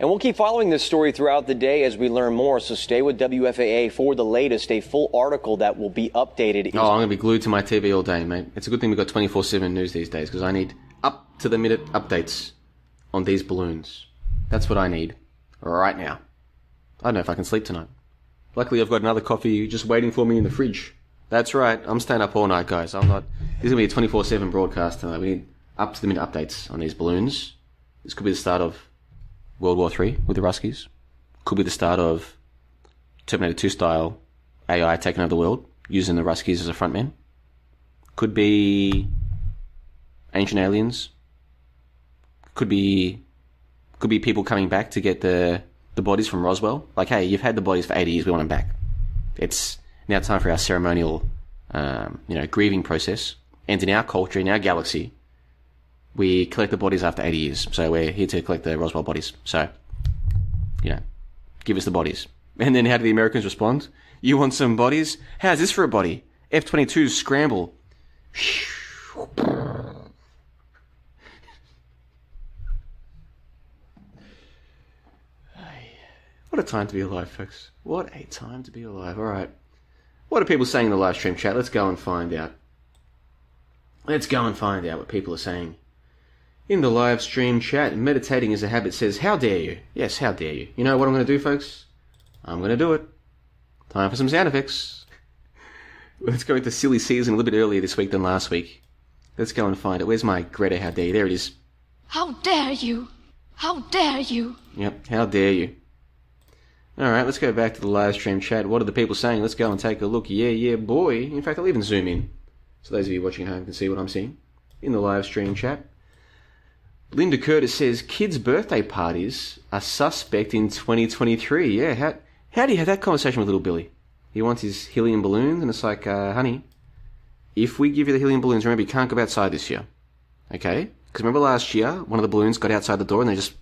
And we'll keep following this story throughout the day as we learn more. So stay with WFAA for the latest. A full article that will be updated. Oh, I'm going to be glued to my TV all day, mate. It's a good thing we've got 24 7 news these days because I need up to the minute updates on these balloons. That's what I need right now. I don't know if I can sleep tonight. Luckily, I've got another coffee just waiting for me in the fridge. That's right, I'm staying up all night, guys. I'm not. This is going to be a 24 7 broadcast tonight. We need up to the minute updates on these balloons. This could be the start of World War Three with the Ruskies. Could be the start of Terminator 2 style AI taking over the world using the Ruskies as a frontman. Could be ancient aliens. Could be could be people coming back to get the the bodies from Roswell. Like, hey, you've had the bodies for 80 years, we want them back. It's now time for our ceremonial, um, you know, grieving process. And in our culture, in our galaxy, we collect the bodies after 80 years. So we're here to collect the Roswell bodies. So, you know, give us the bodies. And then how do the Americans respond? You want some bodies? How's this for a body? F 22s scramble. What a time to be alive, folks. What a time to be alive. Alright. What are people saying in the live stream chat? Let's go and find out. Let's go and find out what people are saying. In the live stream chat, meditating is a habit says, How dare you? Yes, how dare you? You know what I'm going to do, folks? I'm going to do it. Time for some sound effects. Let's go into silly season a little bit earlier this week than last week. Let's go and find it. Where's my Greta How Dare You? There it is. How dare you? How dare you? Yep, how dare you? Alright, let's go back to the live stream chat. What are the people saying? Let's go and take a look. Yeah, yeah, boy. In fact, I'll even zoom in. So those of you watching at home can see what I'm seeing. In the live stream chat. Linda Curtis says kids' birthday parties are suspect in 2023. Yeah, how, how do you have that conversation with little Billy? He wants his helium balloons, and it's like, uh, honey, if we give you the helium balloons, remember you can't go outside this year. Okay? Because remember last year, one of the balloons got outside the door and they just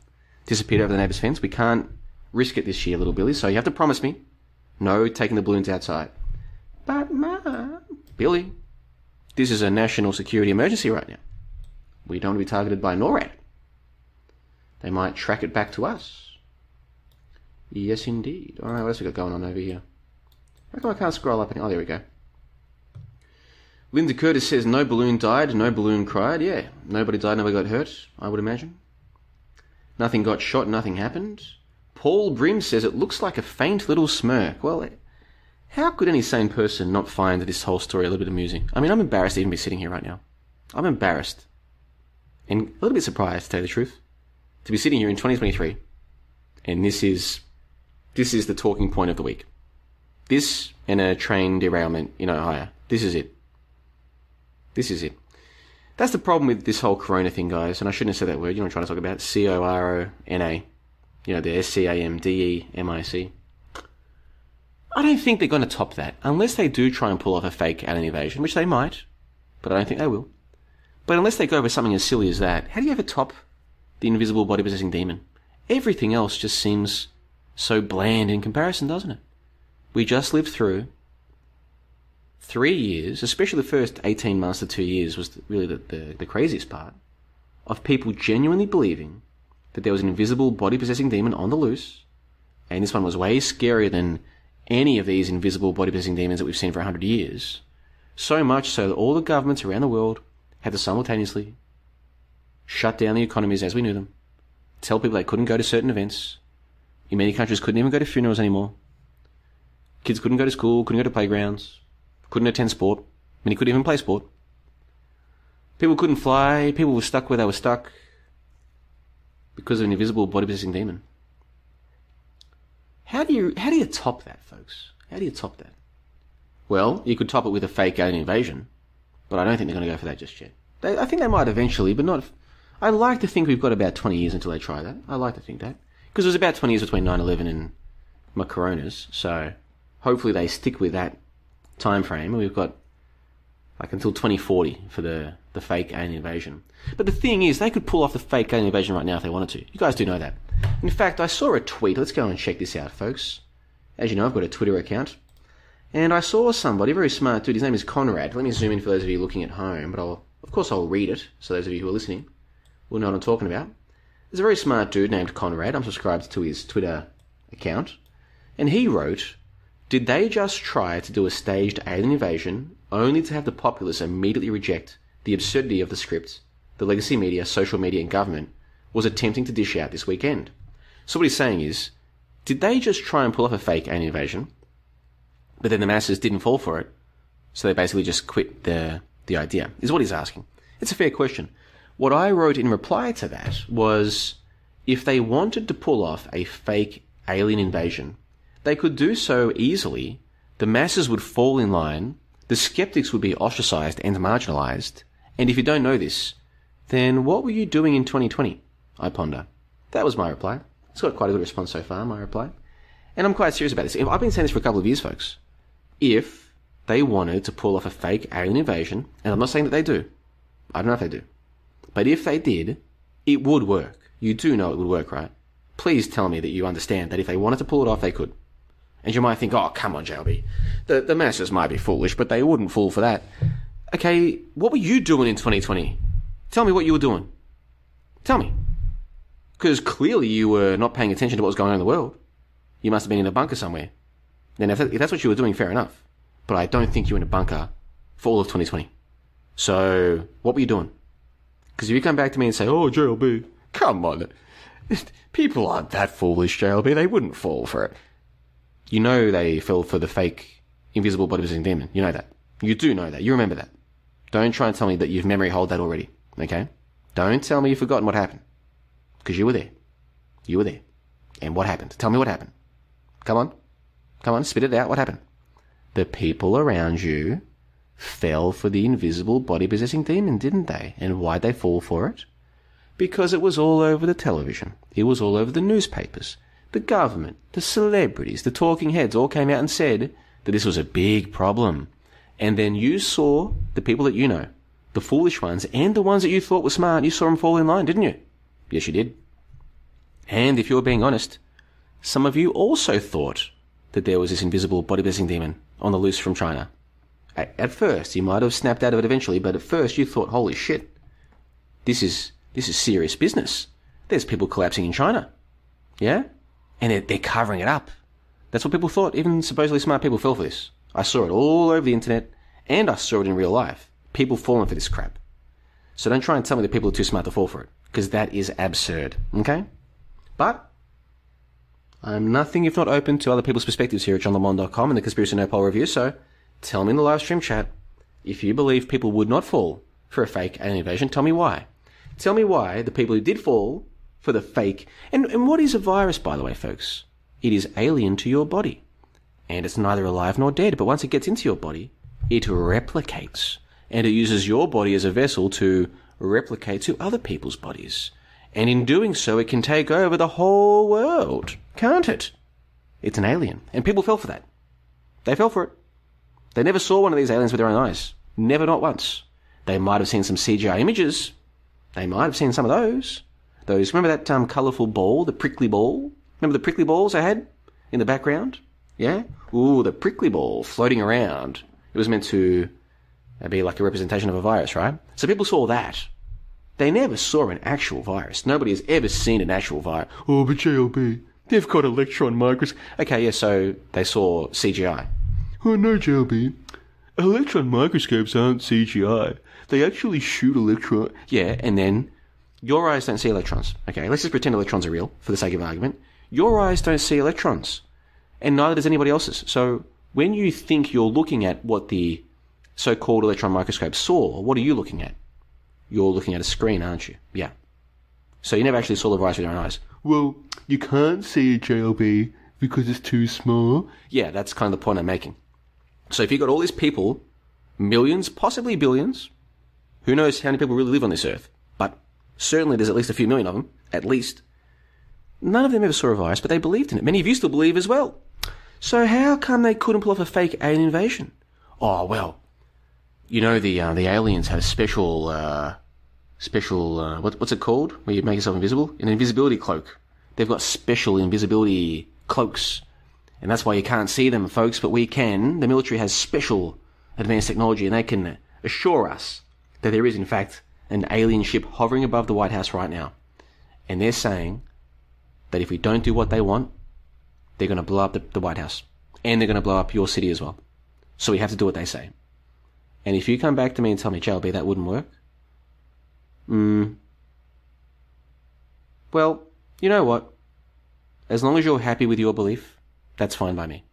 disappeared over the neighbour's fence? We can't risk it this year, little Billy, so you have to promise me no taking the balloons outside. But, Ma, Billy, this is a national security emergency right now. We don't want to be targeted by NORAD. They might track it back to us. Yes, indeed. Alright, what else we got going on over here? How come I can't scroll up? Oh, there we go. Linda Curtis says no balloon died, no balloon cried. Yeah, nobody died, nobody got hurt, I would imagine. Nothing got shot, nothing happened. Paul Brim says it looks like a faint little smirk. Well, how could any sane person not find this whole story a little bit amusing? I mean, I'm embarrassed to even be sitting here right now. I'm embarrassed. And a little bit surprised, to tell you the truth, to be sitting here in 2023. And this is, this is the talking point of the week. This and a train derailment in Ohio. This is it. This is it. That's the problem with this whole corona thing, guys. And I shouldn't have said that word. You know what I'm trying to talk about? C O R O N A. You know, the S C A M D E M I C. I don't think they're going to top that. Unless they do try and pull off a fake alien invasion, which they might. But I don't think they will. But unless they go with something as silly as that, how do you ever top the invisible body possessing demon? Everything else just seems so bland in comparison, doesn't it? We just lived through three years, especially the first 18 months to two years was really the, the, the craziest part, of people genuinely believing that there was an invisible body possessing demon on the loose, and this one was way scarier than any of these invisible body possessing demons that we've seen for 100 years. So much so that all the governments around the world had to simultaneously shut down the economies as we knew them, tell people they couldn't go to certain events. In many countries, couldn't even go to funerals anymore. Kids couldn't go to school, couldn't go to playgrounds, couldn't attend sport. Many couldn't even play sport. People couldn't fly. People were stuck where they were stuck because of an invisible body possessing demon. How do you how do you top that, folks? How do you top that? Well, you could top it with a fake alien invasion, but I don't think they're going to go for that just yet. They, I think they might eventually, but not. I like to think we've got about 20 years until they try that. I like to think that because it was about 20 years between 9/11 and my coronas, so hopefully they stick with that time frame, we've got like until 2040 for the the fake alien invasion. But the thing is, they could pull off the fake alien invasion right now if they wanted to. You guys do know that. In fact, I saw a tweet. Let's go and check this out, folks. As you know, I've got a Twitter account. And I saw somebody, very smart dude, his name is Conrad. Let me zoom in for those of you looking at home, but I'll, of course I'll read it, so those of you who are listening will know what I'm talking about. There's a very smart dude named Conrad. I'm subscribed to his Twitter account. And he wrote, Did they just try to do a staged alien invasion only to have the populace immediately reject the absurdity of the script the legacy media, social media, and government was attempting to dish out this weekend? So what he's saying is, did they just try and pull off a fake alien invasion but then the masses didn't fall for it, so they basically just quit the the idea. Is what he's asking. It's a fair question. What I wrote in reply to that was, if they wanted to pull off a fake alien invasion, they could do so easily. The masses would fall in line. The skeptics would be ostracized and marginalized. And if you don't know this, then what were you doing in 2020? I ponder. That was my reply. It's got quite a good response so far, my reply. And I'm quite serious about this. I've been saying this for a couple of years, folks if they wanted to pull off a fake alien invasion, and I'm not saying that they do, I don't know if they do, but if they did, it would work. You do know it would work, right? Please tell me that you understand that if they wanted to pull it off, they could. And you might think, oh, come on, JLB. The, the masses might be foolish, but they wouldn't fall for that. Okay, what were you doing in 2020? Tell me what you were doing. Tell me. Because clearly you were not paying attention to what was going on in the world. You must have been in a bunker somewhere. Then if, that's what you were doing, fair enough. But I don't think you were in a bunker for all of 2020. So what were you doing? Because if you come back to me and say, "Oh, JLB, come on," people aren't that foolish, JLB. They wouldn't fall for it. You know they fell for the fake invisible body possessing demon. You know that. You do know that. You remember that. Don't try and tell me that you've memory hold that already. Okay? Don't tell me you've forgotten what happened. Because you were there. You were there. And what happened? Tell me what happened. Come on. Come on, spit it out. What happened? The people around you fell for the invisible body possessing demon, didn't they? And why'd they fall for it? Because it was all over the television. It was all over the newspapers. The government, the celebrities, the talking heads all came out and said that this was a big problem. And then you saw the people that you know, the foolish ones, and the ones that you thought were smart, you saw them fall in line, didn't you? Yes, you did. And if you're being honest, some of you also thought that there was this invisible body possessing demon on the loose from China. At, at first, you might have snapped out of it eventually, but at first you thought, holy shit, this is, this is serious business. There's people collapsing in China. Yeah? And they're, they're covering it up. That's what people thought. Even supposedly smart people fell for this. I saw it all over the internet, and I saw it in real life. People falling for this crap. So don't try and tell me that people are too smart to fall for it, because that is absurd. Okay? But I'm nothing if not open to other people's perspectives here at johnlebon.com and the Conspiracy Nopol Review, so tell me in the live stream chat if you believe people would not fall for a fake alien invasion, tell me why. Tell me why the people who did fall for the fake. And, and what is a virus, by the way, folks? It is alien to your body. And it's neither alive nor dead, but once it gets into your body, it replicates. And it uses your body as a vessel to replicate to other people's bodies. And in doing so, it can take over the whole world. Can't it? It's an alien. And people fell for that. They fell for it. They never saw one of these aliens with their own eyes. Never, not once. They might have seen some CGI images. They might have seen some of those. Those, remember that um, colourful ball, the prickly ball? Remember the prickly balls I had in the background? Yeah? Ooh, the prickly ball floating around. It was meant to be like a representation of a virus, right? So people saw that. They never saw an actual virus. Nobody has ever seen an actual virus. Oh, but JLB, They've got electron microscopes. Okay, yeah, so they saw CGI. Oh no, JLB. Electron microscopes aren't CGI. They actually shoot electron. Yeah, and then your eyes don't see electrons. Okay, let's just pretend electrons are real for the sake of argument. Your eyes don't see electrons, and neither does anybody else's. So when you think you're looking at what the so-called electron microscope saw, what are you looking at? You're looking at a screen, aren't you? Yeah. So you never actually saw the virus with your own eyes. Well, you can't see a JLB because it's too small. Yeah, that's kind of the point I'm making. So if you've got all these people, millions, possibly billions, who knows how many people really live on this earth, but certainly there's at least a few million of them, at least. None of them ever saw a virus, but they believed in it. Many of you still believe as well. So how come they couldn't pull off a fake alien invasion? Oh well, you know the uh, the aliens have a special uh, special uh, what, what's it called where you make yourself invisible? An invisibility cloak. They've got special invisibility cloaks, and that's why you can't see them, folks. But we can. The military has special advanced technology, and they can assure us that there is in fact an alien ship hovering above the White House right now, and they're saying that if we don't do what they want, they're going to blow up the, the White House, and they're going to blow up your city as well. So we have to do what they say. And if you come back to me and tell me, JLB, that wouldn't work, hmm. Well, you know what? As long as you're happy with your belief, that's fine by me.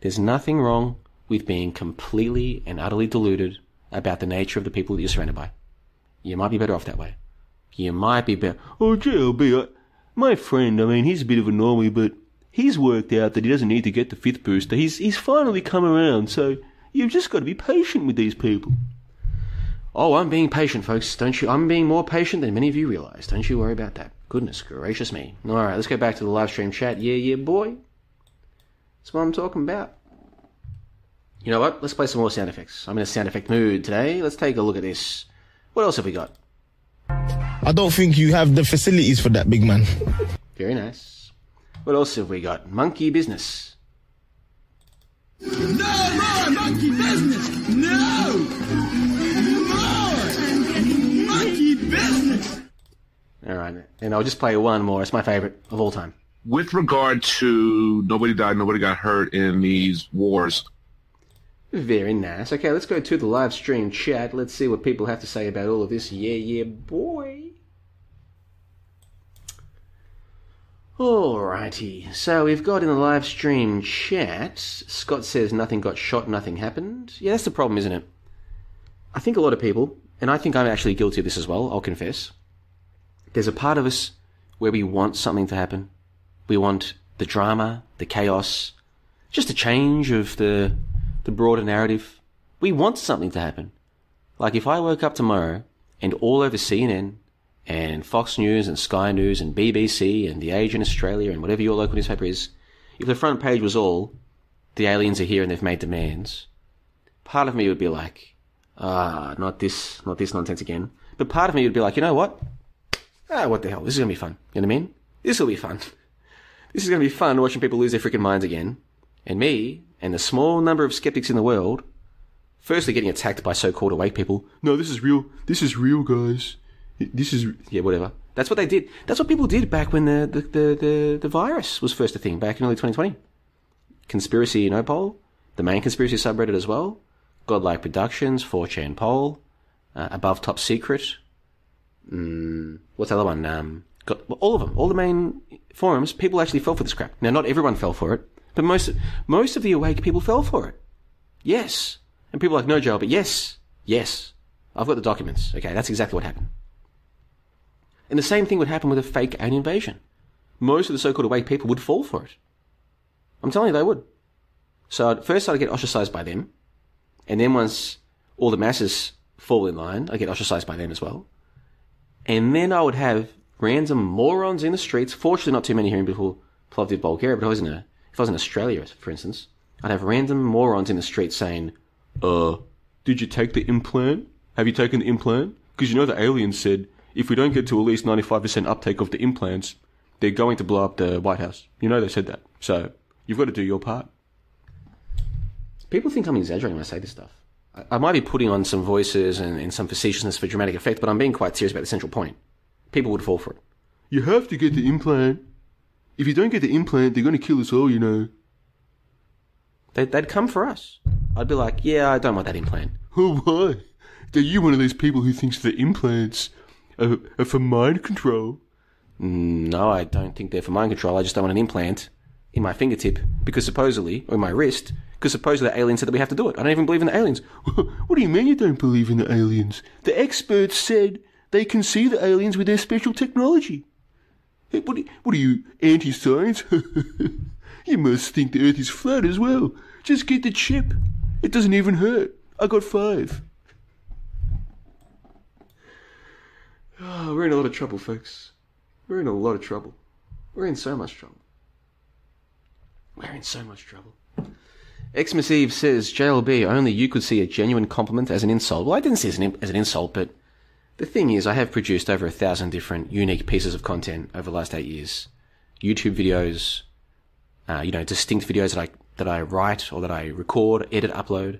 There's nothing wrong with being completely and utterly deluded about the nature of the people that you're surrounded by. You might be better off that way. You might be better. Oh, JLB, I, my friend, I mean, he's a bit of a normie, but he's worked out that he doesn't need to get the fifth booster. He's, he's finally come around, so you've just got to be patient with these people. Oh, I'm being patient, folks. Don't you? I'm being more patient than many of you realize. Don't you worry about that. Goodness gracious me. All right, let's go back to the live stream chat. Yeah, yeah, boy. That's what I'm talking about. You know what? Let's play some more sound effects. I'm in a sound effect mood today. Let's take a look at this. What else have we got? I don't think you have the facilities for that, big man. Very nice. What else have we got? Monkey business. No more monkey business! No! More monkey business! All right, and I'll just play one more. It's my favorite of all time. With regard to nobody died, nobody got hurt in these wars. Very nice. Okay, let's go to the live stream chat. Let's see what people have to say about all of this. Yeah, yeah, boy. Alrighty, so we've got in the live stream chat, Scott says nothing got shot, nothing happened. Yeah, that's the problem, isn't it? I think a lot of people, and I think I'm actually guilty of this as well, I'll confess. There's a part of us where we want something to happen. We want the drama, the chaos, just a change of the, the broader narrative. We want something to happen. Like if I woke up tomorrow and all over CNN and Fox News and Sky News and BBC and The Age in Australia and whatever your local newspaper is, if the front page was all, the aliens are here and they've made demands, part of me would be like, ah, not this, not this nonsense again. But part of me would be like, you know what? Ah, what the hell? This is gonna be fun. You know what I mean? This will be fun. This is gonna be fun watching people lose their freaking minds again. And me, and the small number of skeptics in the world, firstly getting attacked by so-called awake people. No, this is real. This is real, guys. This is yeah, whatever. That's what they did. That's what people did back when the the, the, the, the virus was first a thing back in early 2020. Conspiracy, know, poll. The main conspiracy subreddit as well. Godlike Productions, 4chan poll. Uh, above top secret. Mm, what's the other one? Um, got, well, all of them, all the main forums. People actually fell for this crap. Now, not everyone fell for it, but most most of the awake people fell for it. Yes, and people like no Joe, but yes, yes, I've got the documents. Okay, that's exactly what happened. And the same thing would happen with a fake alien invasion. Most of the so-called awake people would fall for it. I'm telling you, they would. So at first I'd get ostracized by them, and then once all the masses fall in line, I'd get ostracized by them as well. And then I would have random morons in the streets. Fortunately, not too many here in beautiful Plovdiv, Bulgaria, but I was in a, if I was in Australia, for instance, I'd have random morons in the street saying, "Uh, did you take the implant? Have you taken the implant? Because you know the aliens said if we don't get to at least 95% uptake of the implants, they're going to blow up the White House. You know they said that. So you've got to do your part. People think I'm exaggerating when I say this stuff. I, I might be putting on some voices and, and some facetiousness for dramatic effect, but I'm being quite serious about the central point. People would fall for it. You have to get the implant. if you don't get the implant, they're going to kill us all, you know. They'd, they'd come for us. I'd be like, yeah, I don't want that implant. Oh, why? Are you one of those people who thinks the implants are, are for mind control? Mm, No, I don't think they're for mind control. I just don't want an implant in my fingertip because supposedly, or in my wrist, because supposedly the aliens said that we have to do it. I don't even believe in the aliens. What do you mean you don't believe in the aliens? The experts said they can see the aliens with their special technology. Hey, what, are- what are you, anti-science? you must think the Earth is flat as well. Just get the chip. It doesn't even hurt. I got five. Oh, we're in a lot of trouble, folks. We're in a lot of trouble. We're in so much trouble. We're in so much trouble. Xmas Eve says, JLB, only you could see a genuine compliment as an insult. Well, I didn't see it as an, as an insult, but the thing is, I have produced over a thousand different unique pieces of content over the last eight years. YouTube videos, uh, you know, distinct videos that I, that I write or that I record, edit, upload.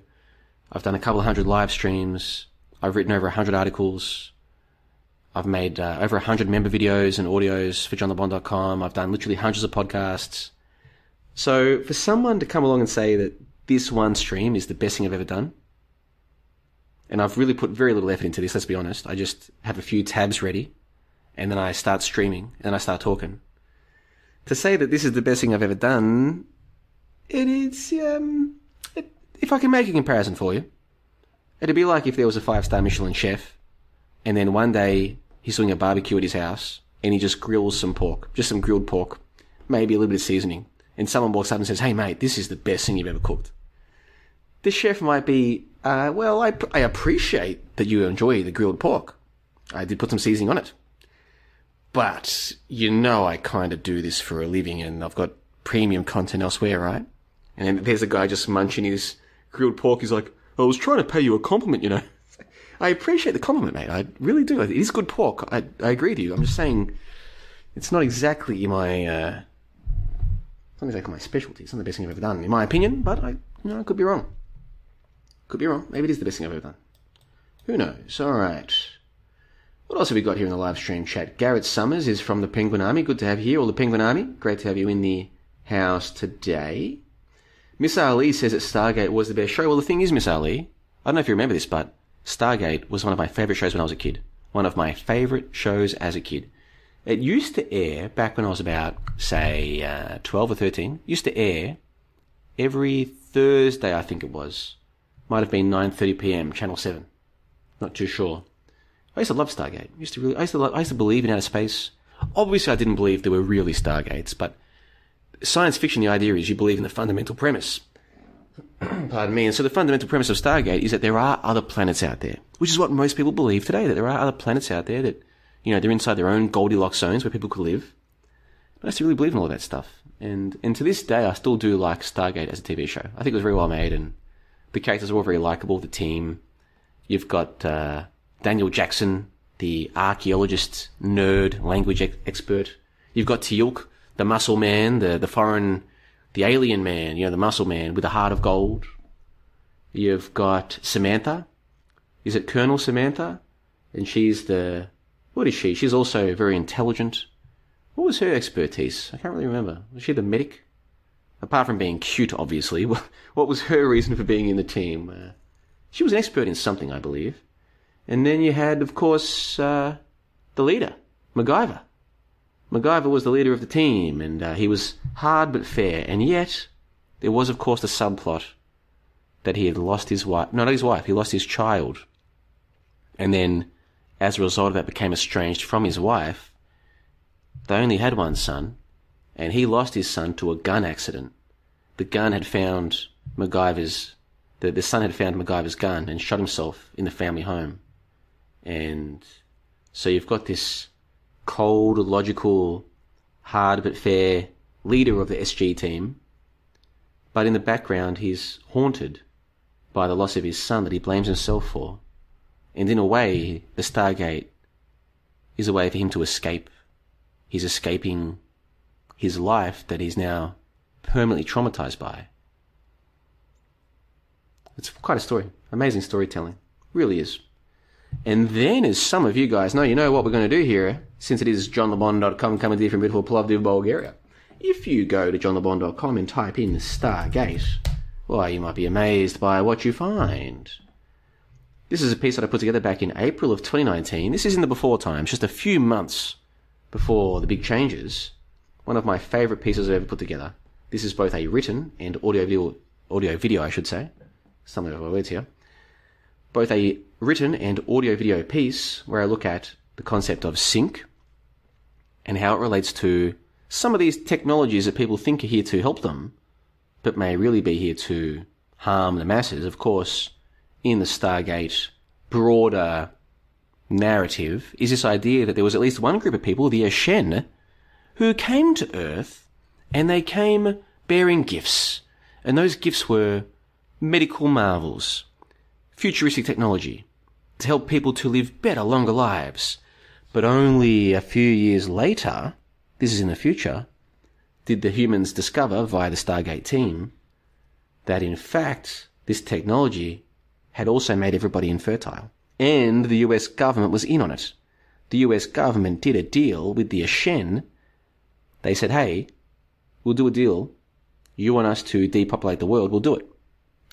I've done a couple of hundred live streams. I've written over a hundred articles. I've made uh, over 100 member videos and audios for johnlebon.com. I've done literally hundreds of podcasts. So for someone to come along and say that this one stream is the best thing I've ever done, and I've really put very little effort into this, let's be honest. I just have a few tabs ready, and then I start streaming, and then I start talking. To say that this is the best thing I've ever done, it is, um, it, if I can make a comparison for you, it'd be like if there was a five-star Michelin chef, and then one day he's doing a barbecue at his house and he just grills some pork, just some grilled pork, maybe a little bit of seasoning. And someone walks up and says, Hey mate, this is the best thing you've ever cooked. The chef might be, uh, well, I, I appreciate that you enjoy the grilled pork. I did put some seasoning on it. But you know I kind of do this for a living and I've got premium content elsewhere, right? And then there's a guy just munching his grilled pork. He's like, I was trying to pay you a compliment, you know. I appreciate the compliment, mate. I really do. It is good pork. I, I agree with you. I'm just saying, it's not exactly my, uh, not exactly my specialty. It's not the best thing I've ever done, in my opinion. But I, you know, I could be wrong. Could be wrong. Maybe it is the best thing I've ever done. Who knows? All right. What else have we got here in the live stream chat? Garrett Summers is from the Penguin Army. Good to have you here, all the Penguin Army. Great to have you in the house today. Miss Ali says that Stargate was the best show. Well, the thing is, Miss Ali, I don't know if you remember this, but Stargate was one of my favourite shows when I was a kid. One of my favourite shows as a kid. It used to air back when I was about, say, uh, 12 or 13. Used to air every Thursday, I think it was. Might have been 9:30 p.m. Channel 7. Not too sure. I used to love Stargate. Used to really, I used to, love, I used to believe in outer space. Obviously, I didn't believe there were really Stargates, but science fiction, the idea is you believe in the fundamental premise. Pardon me. And so the fundamental premise of Stargate is that there are other planets out there, which is what most people believe today, that there are other planets out there that, you know, they're inside their own Goldilocks zones where people could live. But I to really believe in all that stuff. And, and to this day, I still do like Stargate as a TV show. I think it was very well made and the characters are all very likable, the team. You've got, uh, Daniel Jackson, the archaeologist, nerd, language ex- expert. You've got Teal'c, the muscle man, the, the foreign, the alien man, you know, the muscle man with a heart of gold. You've got Samantha. Is it Colonel Samantha? And she's the, what is she? She's also very intelligent. What was her expertise? I can't really remember. Was she the medic? Apart from being cute, obviously, what was her reason for being in the team? Uh, she was an expert in something, I believe. And then you had, of course, uh, the leader, MacGyver. MacGyver was the leader of the team, and uh, he was hard but fair. And yet, there was, of course, the subplot that he had lost his wife. No, not his wife. He lost his child. And then, as a result of that, became estranged from his wife. They only had one son, and he lost his son to a gun accident. The gun had found MacGyver's. The, the son had found MacGyver's gun and shot himself in the family home. And so you've got this cold, logical, hard but fair leader of the SG team, but in the background he's haunted by the loss of his son that he blames himself for. And in a way, the Stargate is a way for him to escape. He's escaping his life that he's now permanently traumatized by. It's quite a story. Amazing storytelling. Really is. And then, as some of you guys know, you know what we're going to do here, since it is johnlebon.com coming to you from beautiful Plovdiv, Bulgaria. If you go to johnlebon.com and type in Stargate, why, you might be amazed by what you find. This is a piece that I put together back in April of 2019. This is in the before times, just a few months before the big changes. One of my favourite pieces I've ever put together. This is both a written and audio video, audio video, I should say. Some of my words here. Both a written and audio video piece where I look at the concept of sync and how it relates to some of these technologies that people think are here to help them, but may really be here to harm the masses. Of course, in the Stargate broader narrative is this idea that there was at least one group of people, the Aschen, who came to Earth and they came bearing gifts. And those gifts were medical marvels, futuristic technology to help people to live better, longer lives. But only a few years later, this is in the future, did the humans discover via the Stargate team that in fact this technology had also made everybody infertile. And the US government was in on it. The US government did a deal with the Aschen. They said, hey, we'll do a deal. You want us to depopulate the world, we'll do it.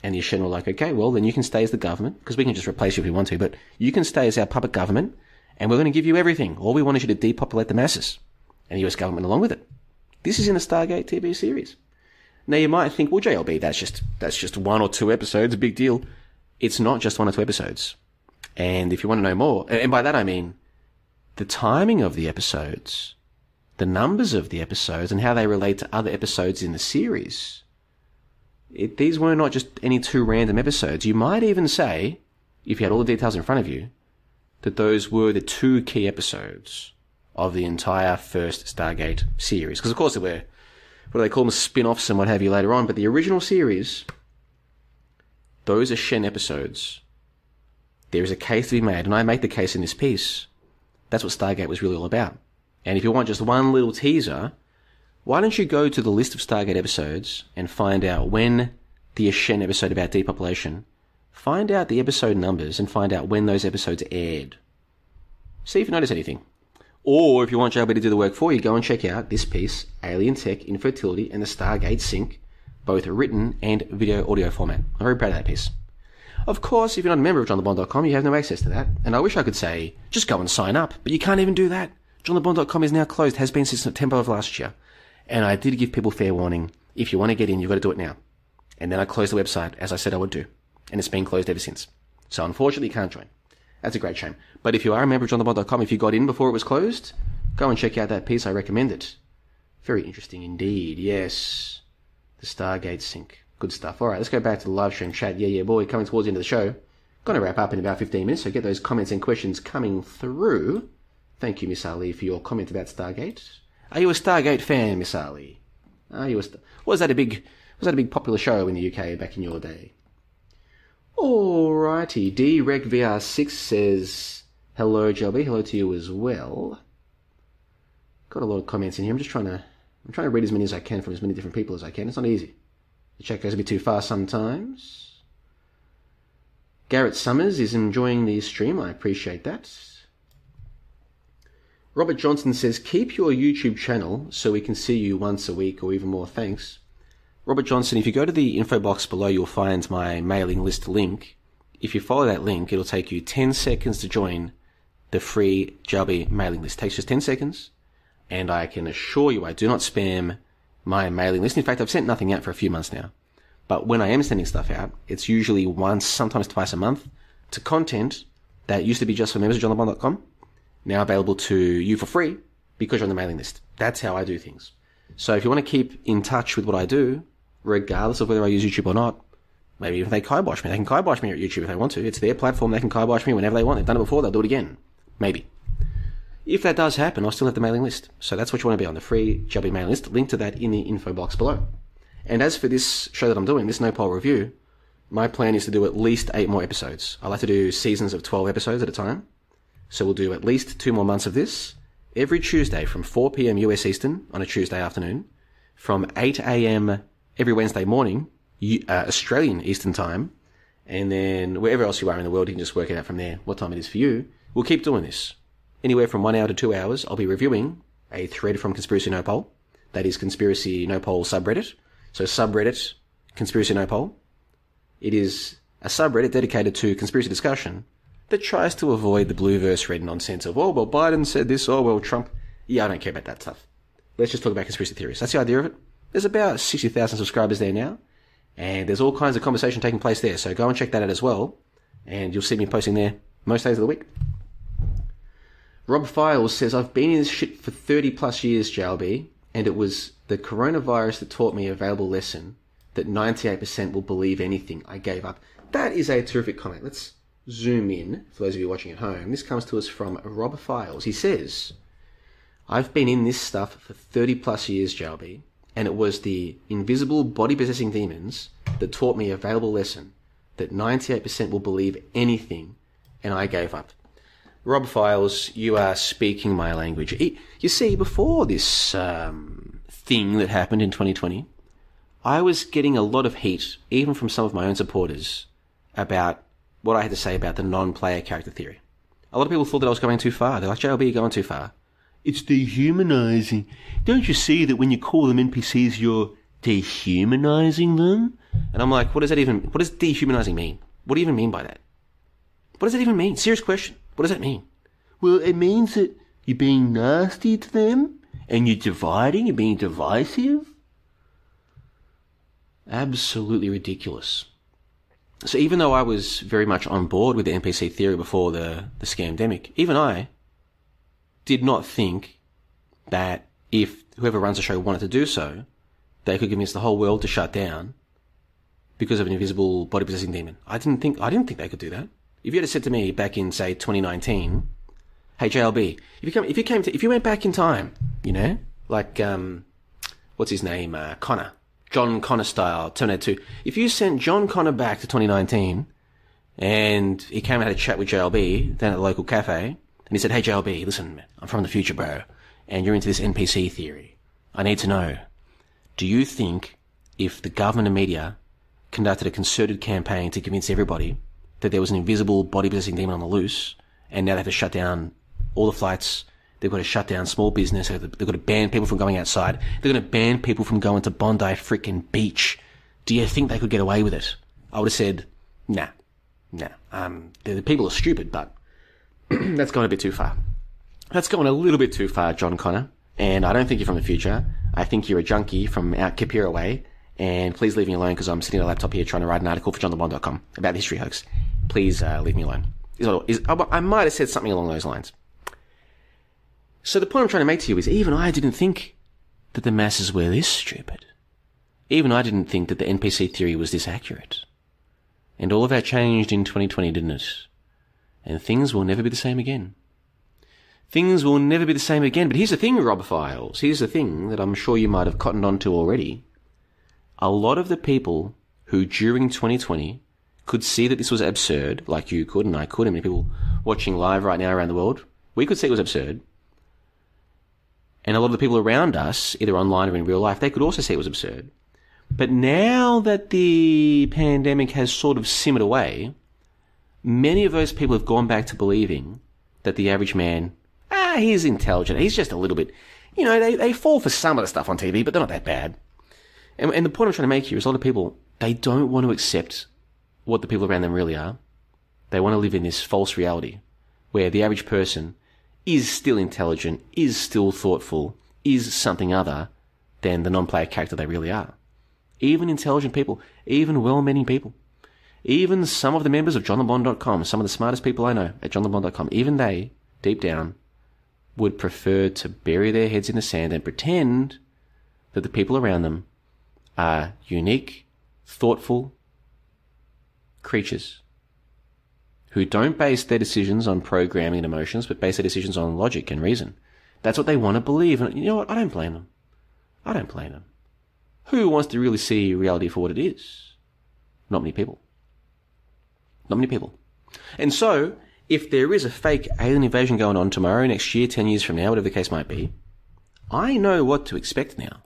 And the Aschen were like, okay, well, then you can stay as the government, because we can just replace you if we want to, but you can stay as our puppet government, and we're going to give you everything. All we want is you to depopulate the masses. And the US government along with it. This is in the Stargate TV series. Now you might think, well, JLB, that's just, that's just one or two episodes, a big deal. It's not just one or two episodes. And if you want to know more, and by that I mean the timing of the episodes, the numbers of the episodes, and how they relate to other episodes in the series. It, these were not just any two random episodes. You might even say, if you had all the details in front of you, that those were the two key episodes of the entire first Stargate series. Because of course there were, what do they call them, spin-offs and what have you later on, but the original series, those are Shen episodes. There is a case to be made, and I make the case in this piece. That's what Stargate was really all about. And if you want just one little teaser, why don't you go to the list of Stargate episodes and find out when the Aschen episode about depopulation, find out the episode numbers and find out when those episodes aired. See if you notice anything. Or if you want JLB to do the work for you, go and check out this piece, Alien Tech, Infertility, and the Stargate Sync, both written and video audio format. I'm very proud of that piece. Of course, if you're not a member of johnlebon.com, you have no access to that. And I wish I could say, just go and sign up, but you can't even do that. johnlebon.com is now closed, has been since September of last year. And I did give people fair warning. If you want to get in, you've got to do it now. And then I closed the website, as I said I would do. And it's been closed ever since. So unfortunately, you can't join. That's a great shame. But if you are a member of johnlebon.com, if you got in before it was closed, go and check out that piece. I recommend it. Very interesting indeed. Yes. The Stargate Sync. Good stuff. All right, let's go back to the live stream chat. Yeah, yeah, boy, coming towards the end of the show. Going to wrap up in about 15 minutes, so get those comments and questions coming through. Thank you, Miss Ali, for your comment about Stargate. Are you a Stargate fan, Miss Ali? Are you a was that a big was that a big popular show in the UK back in your day? Alrighty, DRECVR6 says hello, JLB. Hello to you as well. Got a lot of comments in here. I'm just trying to I'm trying to read as many as I can from as many different people as I can. It's not easy. The chat goes a bit too fast sometimes. Garrett Summers is enjoying the stream. I appreciate that. Robert Johnson says, keep your YouTube channel so we can see you once a week or even more. Thanks. Robert Johnson, if you go to the info box below, you'll find my mailing list link. If you follow that link, it'll take you 10 seconds to join the free JLB mailing list. It takes just 10 seconds. And I can assure you I do not spam my mailing list. In fact, I've sent nothing out for a few months now. But when I am sending stuff out, it's usually once, sometimes twice a month to content that used to be just for members of johnlebon.com, now available to you for free because you're on the mailing list. That's how I do things. So if you want to keep in touch with what I do, regardless of whether I use YouTube or not, maybe if they kibosh me, they can kibosh me at YouTube if they want to. It's their platform, they can kibosh me whenever they want. They've done it before, they'll do it again. Maybe. If that does happen, I'll still have the mailing list. So that's what you want to be on, the free JLB mailing list. Link to that in the info box below. And as for this show that I'm doing, this Nopol review, my plan is to do at least eight more episodes. I like to do seasons of 12 episodes at a time. So we'll do at least two more months of this every Tuesday from 4 p.m. US Eastern on a Tuesday afternoon, from 8 a.m. every Wednesday morning, uh, Australian Eastern Time, and then wherever else you are in the world, you can just work it out from there what time it is for you. We'll keep doing this. Anywhere from one hour to two hours, I'll be reviewing a thread from Conspiracy Nopol. that is Conspiracy Nopol subreddit. So subreddit Conspiracy Nopol. It is a subreddit dedicated to conspiracy discussion that tries to avoid the blue verse red nonsense of, oh, well, Biden said this, oh, well, Trump. Yeah, I don't care about that stuff. Let's just talk about conspiracy theories. That's the idea of it. There's about 60,000 subscribers there now, and there's all kinds of conversation taking place there, so go and check that out as well, and you'll see me posting there most days of the week. Rob Files says, I've been in this shit for 30 plus years, JLB, and it was the coronavirus that taught me a valuable lesson that 98% will believe anything. I gave up. That is a terrific comment. Let's zoom in for those of you watching at home. This comes to us from Rob Files. He says, I've been in this stuff for 30 plus years, JLB, and it was the invisible body possessing demons that taught me a valuable lesson that 98% will believe anything, and I gave up. Rob Files, you are speaking my language. You see, before this um, thing that happened in 2020, I was getting a lot of heat, even from some of my own supporters, about what I had to say about the non-player character theory. A lot of people thought that I was going too far. They're like, JLB, you're going too far. It's dehumanizing. Don't you see that when you call them NPCs, you're dehumanizing them? And I'm like, what does that even, what does dehumanizing mean? What do you even mean by that? What does that even mean? Serious question. What does that mean? Well, it means that you're being nasty to them and you're dividing, you're being divisive. Absolutely ridiculous. So even though I was very much on board with the NPC theory before the, the scamdemic, even I did not think that if whoever runs the show wanted to do so, they could convince the whole world to shut down because of an invisible body possessing demon. I didn't think I didn't think they could do that. If you had said to me back in say 2019, "Hey JLB, if you come, if you came to, if you went back in time, you know, like um, what's his name, uh, Connor, John Connor style, Terminator 2. If you sent John Connor back to 2019 and he came and had a chat with JLB down at the local cafe and he said, Hey JLB, listen, I'm from the future, bro, and you're into this NPC theory. I need to know, do you think if the government and media conducted a concerted campaign to convince everybody that there was an invisible body possessing demon on the loose and now they have to shut down all the flights They've got to shut down small business. They've got to ban people from going outside. They're going to ban people from going to Bondi freaking beach. Do you think they could get away with it? I would have said, nah, nah. Um, the people are stupid, but that's going a bit too far. That's going a little bit too far, John Connor. And I don't think you're from the future. I think you're a junkie from out Kapira way. And please leave me alone because I'm sitting at a laptop here trying to write an article for johnlebon.com about the history hoax. Please uh, leave me alone. Is, is, I might have said something along those lines. So the point I'm trying to make to you is even I didn't think that the masses were this stupid. Even I didn't think that the NPC theory was this accurate. And all of that changed in 2020, didn't it? And things will never be the same again. Things will never be the same again. But here's the thing, Rob Files. Here's the thing that I'm sure you might have cottoned on to already. A lot of the people who during 2020 could see that this was absurd, like you could and I could, and many people watching live right now around the world, we could see it was absurd. And a lot of the people around us, either online or in real life, they could also see it was absurd. But now that the pandemic has sort of simmered away, many of those people have gone back to believing that the average man, ah, he's intelligent. He's just a little bit, you know, they, they fall for some of the stuff on TV, but they're not that bad. And, and the point I'm trying to make here is a lot of people, they don't want to accept what the people around them really are. They want to live in this false reality where the average person is still intelligent, is still thoughtful, is something other than the non-player character they really are. Even intelligent people, even well-meaning people, even some of the members of johnlebon.com, some of the smartest people I know at johnlebon.com, even they, deep down, would prefer to bury their heads in the sand and pretend that the people around them are unique, thoughtful creatures who don't base their decisions on programming and emotions, but base their decisions on logic and reason. That's what they want to believe. And you know what? I don't blame them. I don't blame them. Who wants to really see reality for what it is? Not many people. Not many people. And so, if there is a fake alien invasion going on tomorrow, next year, 10 years from now, whatever the case might be, I know what to expect now.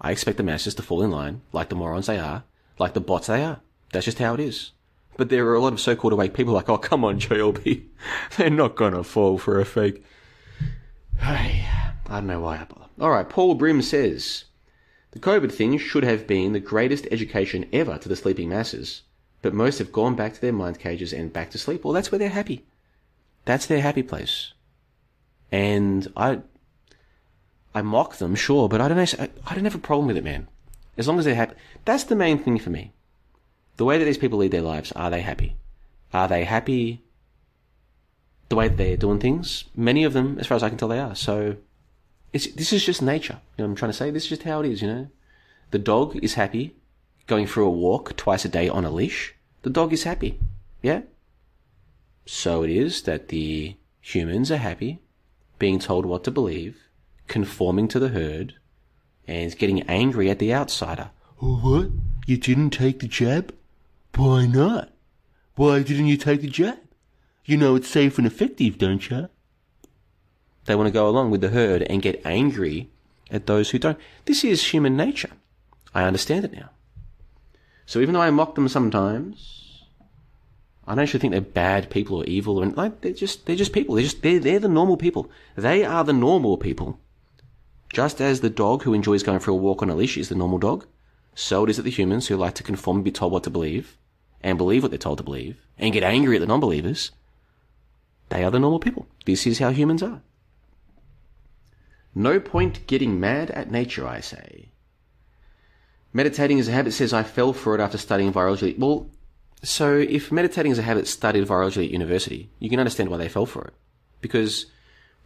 I expect the masses to fall in line, like the morons they are, like the bots they are. That's just how it is. But there are a lot of so-called awake people like, oh, come on, JLB. They're not to fall for a fake. Hey, I don't know why I bother. All right, Paul Brim says the COVID thing should have been the greatest education ever to the sleeping masses, but most have gone back to their mind cages and back to sleep. Well, that's where they're happy. That's their happy place. And I, I mock them, sure, but I don't. I, don't have a problem with it, man. As long as they're happy, that's the main thing for me. The way that these people lead their lives, are they happy? Are they happy? The way that they're doing things, many of them, as far as I can tell, they are. So, it's this is just nature. You know I'm trying to say? This is just how it is. You know, the dog is happy going for a walk twice a day on a leash. The dog is happy. Yeah. So it is that the humans are happy being told what to believe, conforming to the herd, and getting angry at the outsider. Oh, what? You didn't take the jab? Why not? Why didn't you take the jab? You know it's safe and effective, don't you? They want to go along with the herd and get angry at those who don't. This is human nature. I understand it now. So even though I mock them sometimes, I don't actually think they're bad people or evil or like they're just they're just people. They're just they're they're the normal people. They are the normal people. Just as the dog who enjoys going for a walk on a leash is the normal dog, so it is that the humans who like to conform and be told what to believe, and believe what they're told to believe, and get angry at the non-believers, they are the normal people. This is how humans are. No point getting mad at nature, I say. Meditating is a habit says I fell for it after studying virology. Well, so if meditating is a habit studied virology at university, you can understand why they fell for it. Because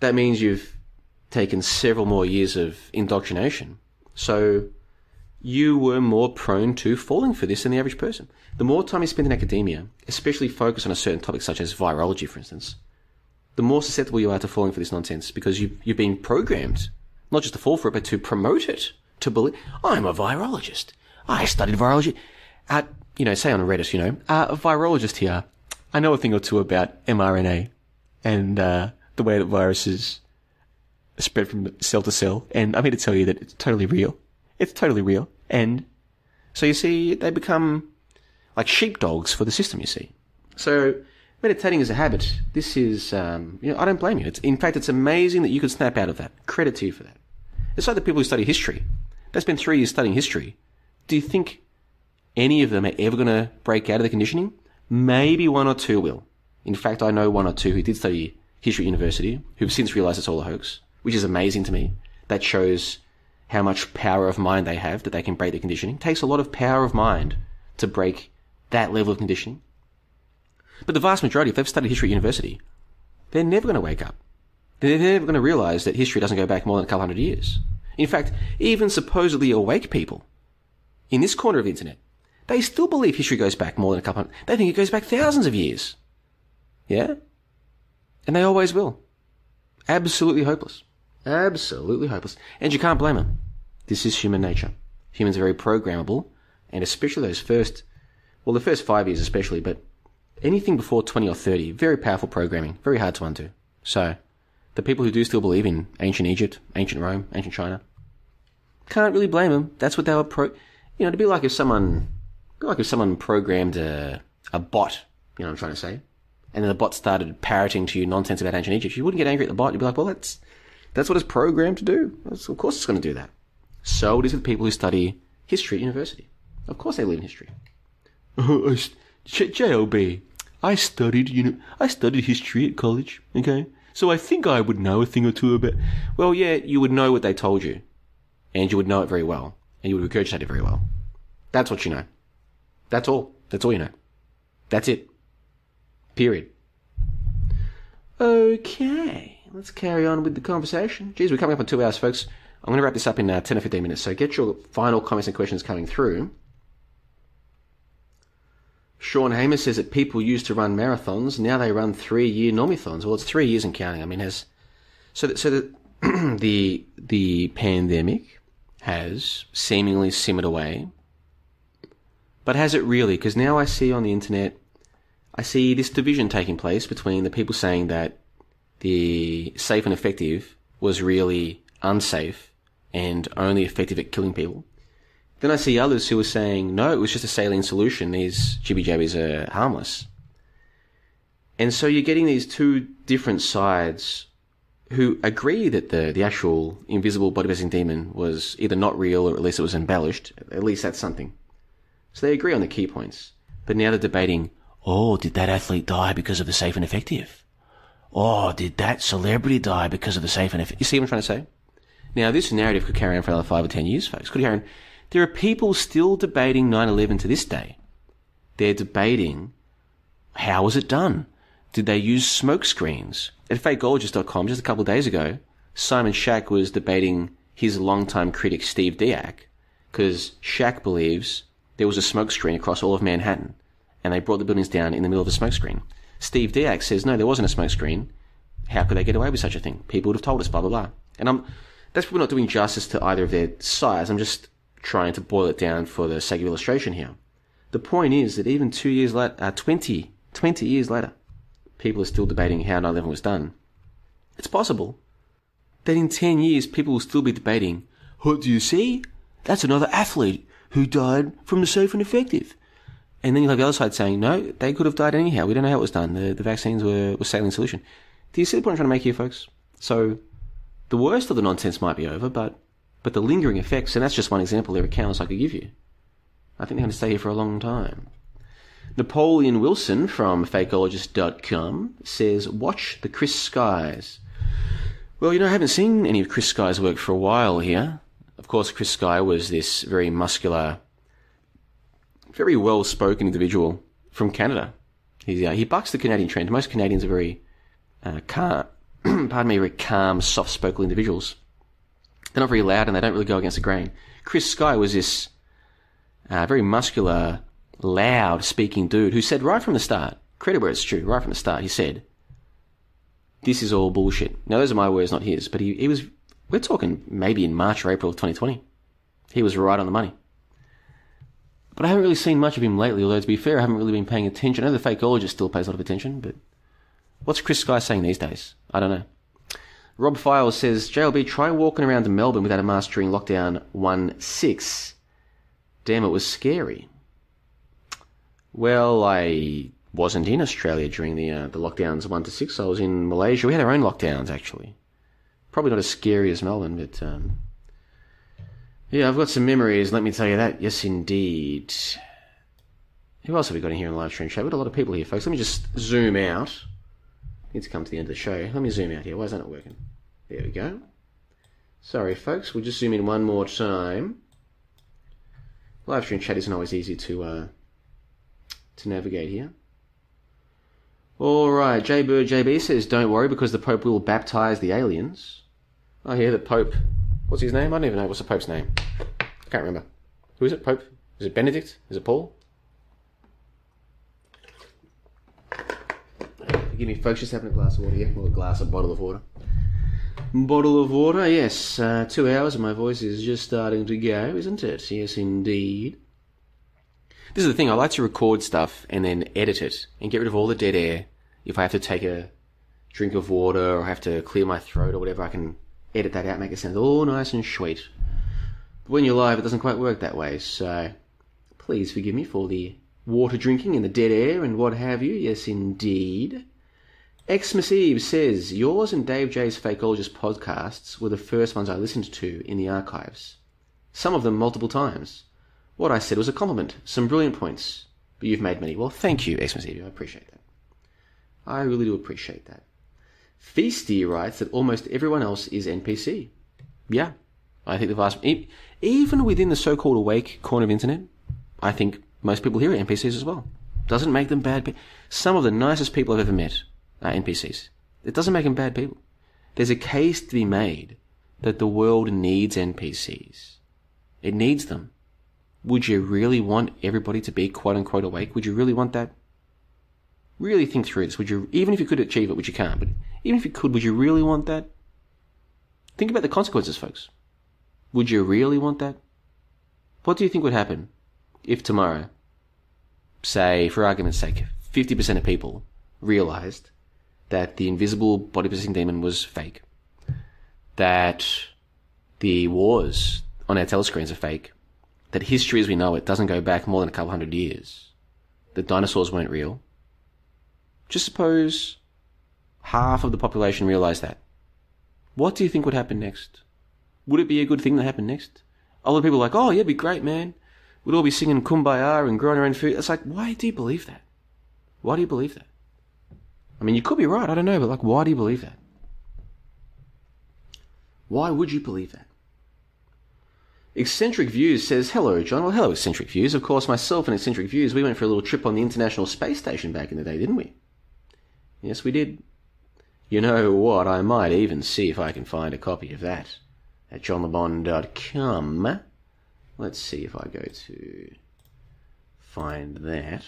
that means you've taken several more years of indoctrination. So you were more prone to falling for this than the average person. The more time you spend in academia, especially focused on a certain topic such as virology, for instance, the more susceptible you are to falling for this nonsense because you've been programmed not just to fall for it, but to promote it, to believe, I'm a virologist. I studied virology. at, you know, say on a Reddit, you know, uh, a virologist here. I know a thing or two about mRNA and uh, the way that viruses spread from cell to cell. And I'm here to tell you that it's totally real. It's totally real. And so you see, they become like sheepdogs for the system, you see. So meditating is a habit. This is, um, you know, I don't blame you. It's, in fact, it's amazing that you could snap out of that. Credit to you for that. It's like the people who study history. They spend three years studying history. Do you think any of them are ever going to break out of the conditioning? Maybe one or two will. In fact, I know one or two who did study history at university who've since realized it's all a hoax, which is amazing to me. That shows how much power of mind they have that they can break the conditioning. It takes a lot of power of mind to break that level of conditioning. But the vast majority, if they've studied history at university, they're never going to wake up. They're never going to realize that history doesn't go back more than a couple hundred years. In fact, even supposedly awake people in this corner of the internet, they still believe history goes back more than a couple hundred. They think it goes back thousands of years. Yeah? And they always will. Absolutely hopeless. Absolutely hopeless. And you can't blame them. This is human nature. Humans are very programmable, and especially those first, well, the first five years especially, but anything before 20 or 30, very powerful programming, very hard to undo. So, the people who do still believe in ancient Egypt, ancient Rome, ancient China, can't really blame them. That's what they were pro. You know, to be like if someone, like if someone programmed a a bot. You know what I'm trying to say, and then the bot started parroting to you nonsense about ancient Egypt. You wouldn't get angry at the bot. You'd be like, well, that's that's what it's programmed to do. That's, of course, it's going to do that. So it is with people who study history at university. Of course, they believe in history. JLB, I studied, you know, I studied history at college. Okay, so I think I would know a thing or two about. Well, yeah, you would know what they told you, and you would know it very well, and you would regurgitate it very well. That's what you know. That's all. That's all you know. That's it. Period. Okay, let's carry on with the conversation. Geez, we're coming up on two hours, folks. I'm going to wrap this up in uh, 10 or 15 minutes, so get your final comments and questions coming through. Sean Hamer says that people used to run marathons, now they run three-year normithons. Well, it's three years and counting. I mean, has so that so that the the pandemic has seemingly simmered away, but has it really? Because now I see on the internet, I see this division taking place between the people saying that the safe and effective was really unsafe and only effective at killing people. Then I see others who are saying, no, it was just a saline solution. These jibby jabbies are harmless. And so you're getting these two different sides who agree that the, the actual invisible body possessing demon was either not real or at least it was embellished. At least that's something. So they agree on the key points. But now they're debating, oh, did that athlete die because of the safe and effective? Oh, did that celebrity die because of the safe and effective? You see what I'm trying to say? Now, this narrative could carry on for another five or ten years, folks. Could carry on. There are people still debating 9-11 to this day. They're debating, how was it done? Did they use smoke screens? At fakeologist.com just a couple of days ago, Simon Shack was debating his longtime critic Steve Diak because Shack believes there was a smoke screen across all of Manhattan and they brought the buildings down in the middle of a smoke screen. Steve Diak says, no, there wasn't a smoke screen. How could they get away with such a thing? People would have told us, blah, blah, blah. And I'm, that's probably not doing justice to either of their sides. I'm just trying to boil it down for the sake of illustration here. The point is that even two years later, uh, 20, 20 years later, people are still debating how 9-11 was done. It's possible that in 10 years people will still be debating, what do you see? That's another athlete who died from the safe and effective. And then you'll have the other side saying, no, they could have died anyhow. We don't know how it was done. The, the vaccines were, were saline solution. Do you see the point I'm trying to make here, folks? So, the worst of the nonsense might be over, but, but the lingering effects, and that's just one example, there are countless I could give you. I think they're going to stay here for a long time. Napoleon Wilson from fakeologist.com says, watch the Chris Skies. Well, you know, I haven't seen any of Chris Sky's work for a while here. Of course, Chris Sky was this very muscular, very well spoken individual from Canada. He, uh, he bucks the Canadian trend. Most Canadians are very uh, calm, pardon me, very calm, soft spoken individuals. They're not very loud and they don't really go against the grain. Chris Sky was this uh, very muscular, loud speaking dude who said right from the start, credit where it's true, right from the start, he said, this is all bullshit. Now, those are my words, not his, but he, he was, we're talking maybe in March or April of 2020. He was right on the money. But I haven't really seen much of him lately, although to be fair, I haven't really been paying attention. I know the fakeologist still pays a lot of attention, but what's Chris Sky saying these days? I don't know. Rob Files says, JLB, try walking around Melbourne without a mask during lockdown 1 6. Damn, it was scary. Well, I wasn't in Australia during the uh, the lockdowns 1 to 6. I was in Malaysia. We had our own lockdowns, actually. Probably not as scary as Melbourne, but um, yeah, I've got some memories, let me tell you that. Yes, indeed. Who else have we got in here in the live stream show? We've got a lot of people here, folks. Let me just zoom out. Need to come to the end of the show. Let me zoom out here. Why is that not working? There we go. Sorry, folks. We'll just zoom in one more time. Live stream chat isn't always easy to uh, to navigate here. All right, J Bird JB says, "Don't worry, because the Pope will baptize the aliens." I hear that Pope. What's his name? I don't even know. What's the Pope's name? I can't remember. Who is it? Pope? Is it Benedict? Is it Paul? Forgive me, folks. Just having a glass of water here. Or a glass, a bottle of water. Bottle of water, yes. Uh, two hours and my voice is just starting to go, isn't it? Yes, indeed. This is the thing, I like to record stuff and then edit it and get rid of all the dead air. If I have to take a drink of water or have to clear my throat or whatever, I can edit that out, make it sound all nice and sweet. But when you're live, it doesn't quite work that way, so please forgive me for the water drinking and the dead air and what have you. Yes, indeed. Xmas Eve says, Yours and Dave J's Fakeologist podcasts were the first ones I listened to in the archives. Some of them multiple times. What I said was a compliment, some brilliant points, but you've made many. Well, thank you, Xmas Eve. I appreciate that. I really do appreciate that. Feasty writes that almost everyone else is NPC. Yeah, I think the vast, even within the so-called awake corner of internet, I think most people here are NPCs as well. Doesn't make them bad. Some of the nicest people I've ever met Uh, are NPCs. It doesn't make them bad people. There's a case to be made that the world needs NPCs. It needs them. Would you really want everybody to be quote unquote awake? Would you really want that? Really think through this. Would you, even if you could achieve it, which you can't, but even if you could, would you really want that? Think about the consequences, folks. Would you really want that? What do you think would happen if tomorrow, say, for argument's sake, 50% of people realized that the invisible body possessing demon was fake? That the wars on our telescreens are fake? That history as we know it doesn't go back more than a couple hundred years? That dinosaurs weren't real? Just suppose half of the population realized that. What do you think would happen next? Would it be a good thing that happened next? Other people are like, oh, yeah, it'd be great, man. We'd all be singing Kumbaya and growing our own food. It's like, why do you believe that? Why do you believe that? I mean, you could be right, I don't know, but like, why do you believe that? Why would you believe that? Eccentric Views says, Hello, John. Well, hello, Eccentric Views. Of course, myself and Eccentric Views, we went for a little trip on the International Space Station back in the day, didn't we? Yes, we did. You know what? I might even see if I can find a copy of that at johnlebon.com. Let's see if I go to find that.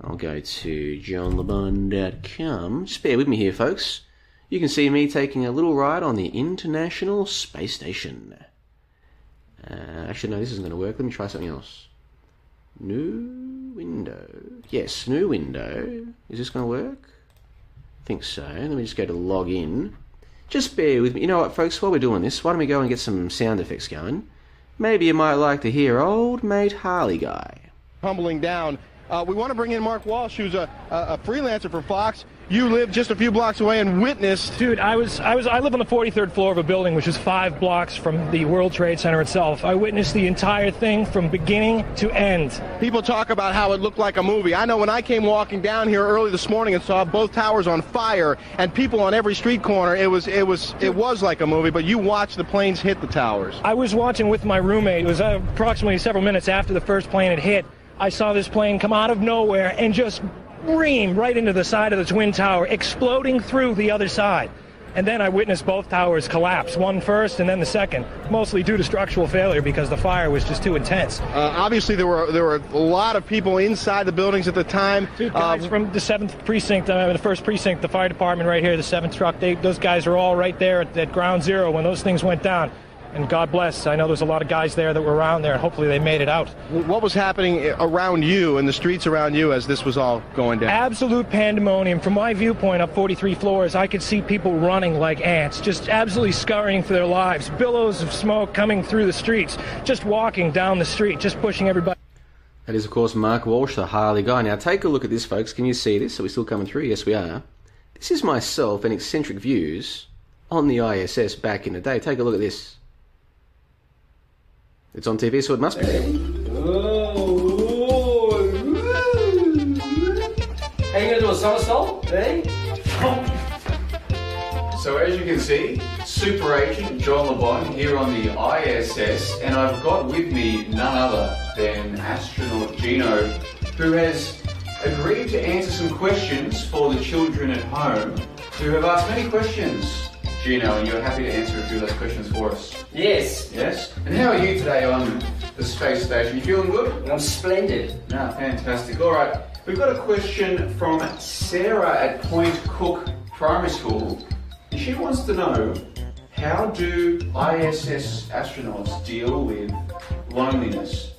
I'll go to johnlebon.com. Just bear with me here, folks. You can see me taking a little ride on the International Space Station. Uh, actually, no, this isn't going to work. Let me try something else. New window. Yes, new window. Is this going to work? I think so. Let me just go to log in. Just bear with me. You know what, folks? While we're doing this, why don't we go and get some sound effects going? Maybe you might like to hear old mate Harley guy. Humbling down. Uh, we want to bring in Mark Walsh, who's a, a, a freelancer for Fox. You live just a few blocks away and witnessed. Dude, I was I was I live on the 43rd floor of a building which is five blocks from the World Trade Center itself. I witnessed the entire thing from beginning to end. People talk about how it looked like a movie. I know when I came walking down here early this morning and saw both towers on fire and people on every street corner, it was it was it was like a movie. But you watched the planes hit the towers. I was watching with my roommate. It was uh, approximately several minutes after the first plane had hit. I saw this plane come out of nowhere and just ream right into the side of the Twin Tower, exploding through the other side. And then I witnessed both towers collapse, one first and then the second, mostly due to structural failure because the fire was just too intense. Uh, obviously, there were there were a lot of people inside the buildings at the time. Dude, guys Uh, from the seventh precinct, uh, the first precinct, the fire department right here, the seventh truck. They, those guys are all right there at, at ground zero when those things went down. And God bless. I know there's a lot of guys there that were around there, and hopefully they made it out. what was happening around you in the streets around you as this was all going down? Absolute pandemonium. From my viewpoint up 43 floors, I could see people running like ants, just absolutely scurrying for their lives. Billows of smoke coming through the streets, just walking down the street, just pushing everybody. That is, of course, Mark Walsh, the Harley guy. Now, take a look at this, folks. Can you see this? Are we still coming through? Yes, we are. This is myself and eccentric views on the ISS back in the day. Take a look at this. It's on TV, so it must be. How you gonna do a somersault? Hey? So as you can see, Super Agent John LeBon here on the ISS, and I've got with me none other than astronaut Gino, who has agreed to answer some questions for the children at home who have asked many questions. Gino, and you're happy to answer a few of those questions for us. Yes. Yes? And how are you today on the space station? You feeling good? I'm splendid. No, fantastic. All right, we've got a question from Sarah at Point Cook Primary School. She wants to know how do ISS astronauts deal with loneliness?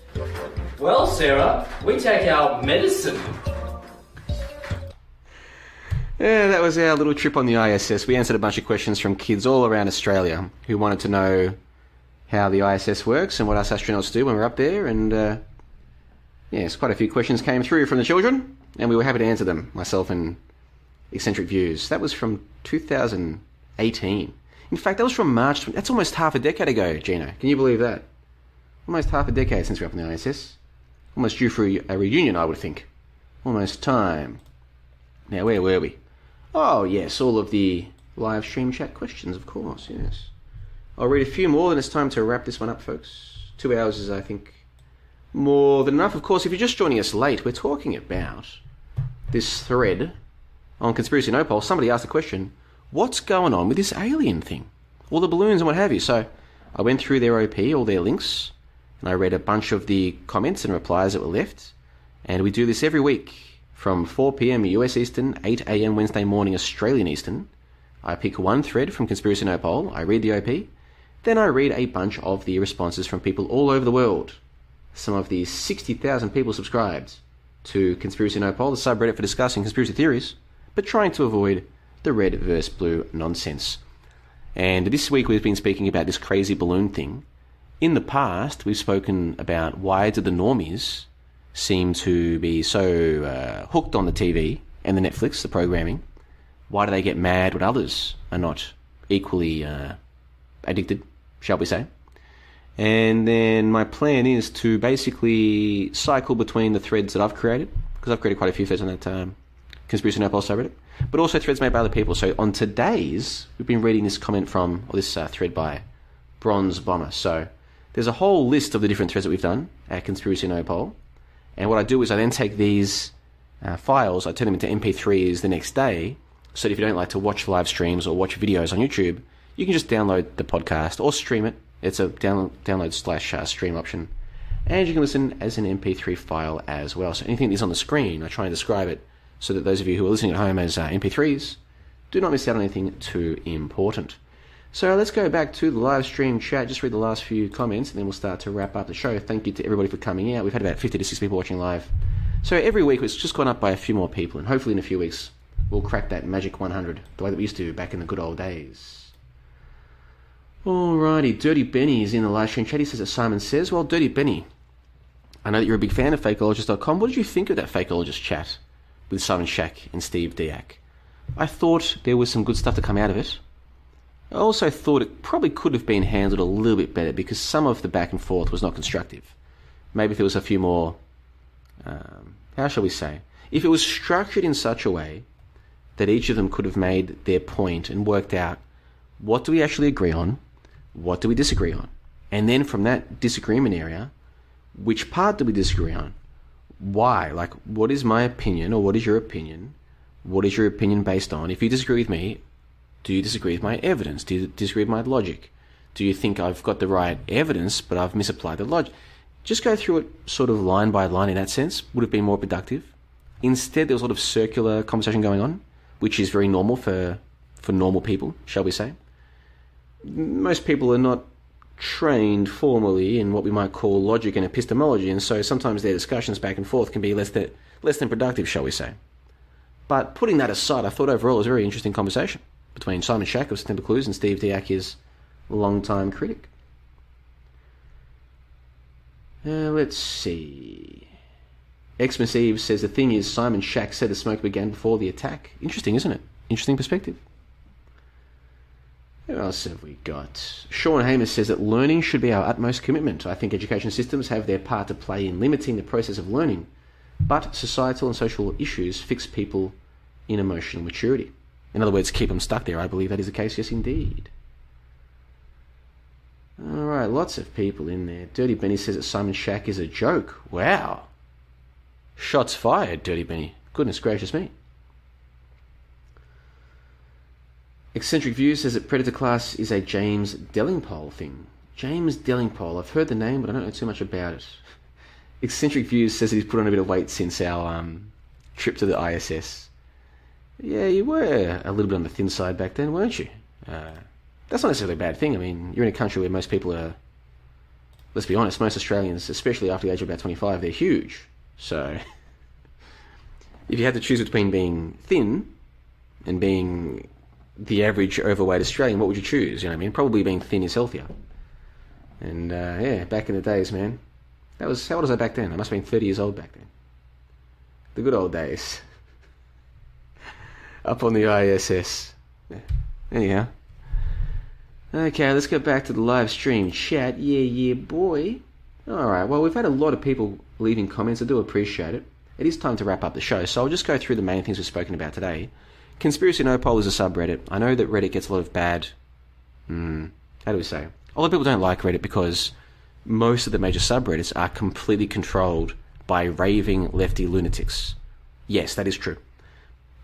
Well, Sarah, we take our medicine. Yeah, that was our little trip on the ISS. We answered a bunch of questions from kids all around Australia who wanted to know how the ISS works and what us astronauts do when we're up there. And uh, yes, quite a few questions came through from the children, and we were happy to answer them, myself and Eccentric Views. That was from 2018. In fact, that was from March. 20, that's almost half a decade ago, Gino. Can you believe that? Almost half a decade since we we're up on the ISS. Almost due for a reunion, I would think. Almost time. Now, where were we? Oh, yes, all of the live stream chat questions, of course, yes. I'll read a few more, then it's time to wrap this one up, folks. Two hours is, I think, more than enough. Of course, if you're just joining us late, we're talking about this thread on Conspiracy Nopol. Somebody asked the question, what's going on with this alien thing? All the balloons and what have you. So I went through their OP, all their links, and I read a bunch of the comments and replies that were left. And we do this every week from 4 p.m. US Eastern, 8 a.m. Wednesday morning Australian Eastern. I pick one thread from Conspiracy Nopol, I read the OP, then I read a bunch of the responses from people all over the world. Some of the 60,000 people subscribed to Conspiracy Nopol, the subreddit for discussing conspiracy theories, but trying to avoid the red versus blue nonsense. And this week we've been speaking about this crazy balloon thing. In the past, we've spoken about why do the normies seem to be so uh, hooked on the TV and the Netflix, the programming. Why do they get mad when others are not equally uh, addicted, shall we say. And then my plan is to basically cycle between the threads that I've created, because I've created quite a few threads on that um, Conspiracy Nopol subreddit, but also threads made by other people. So on today's, we've been reading this comment from, or this uh, thread by Bronze Bomber. So there's a whole list of the different threads that we've done at Conspiracy Nopol. And what I do is I then take these uh, files, I turn them into MP3s the next day, so if you don't like to watch live streams or watch videos on YouTube, you can just download the podcast or stream it. It's a download, download slash uh, stream option. And you can listen as an MP3 file as well. So anything that's on the screen, I try and describe it so that those of you who are listening at home as uh, MP3s do not miss out on anything too important. So let's go back to the live stream chat, just read the last few comments, and then we'll start to wrap up the show. Thank you to everybody for coming out. We've had about 50 to 60 people watching live. So every week it's just gone up by a few more people, and hopefully in a few weeks we'll crack that magic 100 the way that we used to back in the good old days. Alrighty, Dirty Benny is in the live stream chat. He says that Simon says, Well, Dirty Benny, I know that you're a big fan of fakeologist.com. What did you think of that fakeologist chat with Simon Shack and Steve Diak? I thought there was some good stuff to come out of it. I also thought it probably could have been handled a little bit better because some of the back and forth was not constructive. Maybe if there was a few more, um, how shall we say, if it was structured in such a way that each of them could have made their point and worked out what do we actually agree on, what do we disagree on, and then from that disagreement area, which part do we disagree on, why, like what is my opinion or what is your opinion, what is your opinion based on? If you disagree with me, do you disagree with my evidence? Do you disagree with my logic? Do you think I've got the right evidence, but I've misapplied the logic? Just go through it sort of line by line in that sense would have been more productive. Instead, there was a lot of circular conversation going on, which is very normal for, for normal people, shall we say. Most people are not trained formally in what we might call logic and epistemology, and so sometimes their discussions back and forth can be less than, less than productive, shall we say. But putting that aside, I thought overall it was a very interesting conversation between Simon Shack of September Clues and Steve Diak, his longtime critic. Uh, let's see. Xmas Eve says the thing is Simon Shack said the smoke began before the attack. Interesting, isn't it? Interesting perspective. Who else have we got? Sean Hamer says that learning should be our utmost commitment. I think education systems have their part to play in limiting the process of learning, but societal and social issues fix people in emotional maturity. In other words, keep them stuck there. I believe that is the case, yes, indeed. Alright, lots of people in there. Dirty Benny says that Simon Shack is a joke. Wow. Shots fired, Dirty Benny. Goodness gracious me. Eccentric View says that Predator Class is a James Delingpole thing. James Delingpole. I've heard the name, but I don't know too much about it. Eccentric Views says that he's put on a bit of weight since our um, trip to the ISS. Yeah, you were a little bit on the thin side back then, weren't you? Uh, that's not necessarily a bad thing. I mean, you're in a country where most people are, let's be honest, most Australians, especially after the age of about 25, they're huge. So, if you had to choose between being thin and being the average overweight Australian, what would you choose? You know what I mean? Probably being thin is healthier. And uh, yeah, back in the days, man. That was how old was I back then? I must have been 30 years old back then. The good old days. Up on the ISS. Anyhow. Okay, let's go back to the live stream chat. Yeah, yeah, boy. Alright, well, we've had a lot of people leaving comments. I do appreciate it. It is time to wrap up the show, so I'll just go through the main things we've spoken about today. Conspiracy Nopol is a subreddit. I know that Reddit gets a lot of bad. Hmm. How do we say? A lot of people don't like Reddit because most of the major subreddits are completely controlled by raving lefty lunatics. Yes, that is true.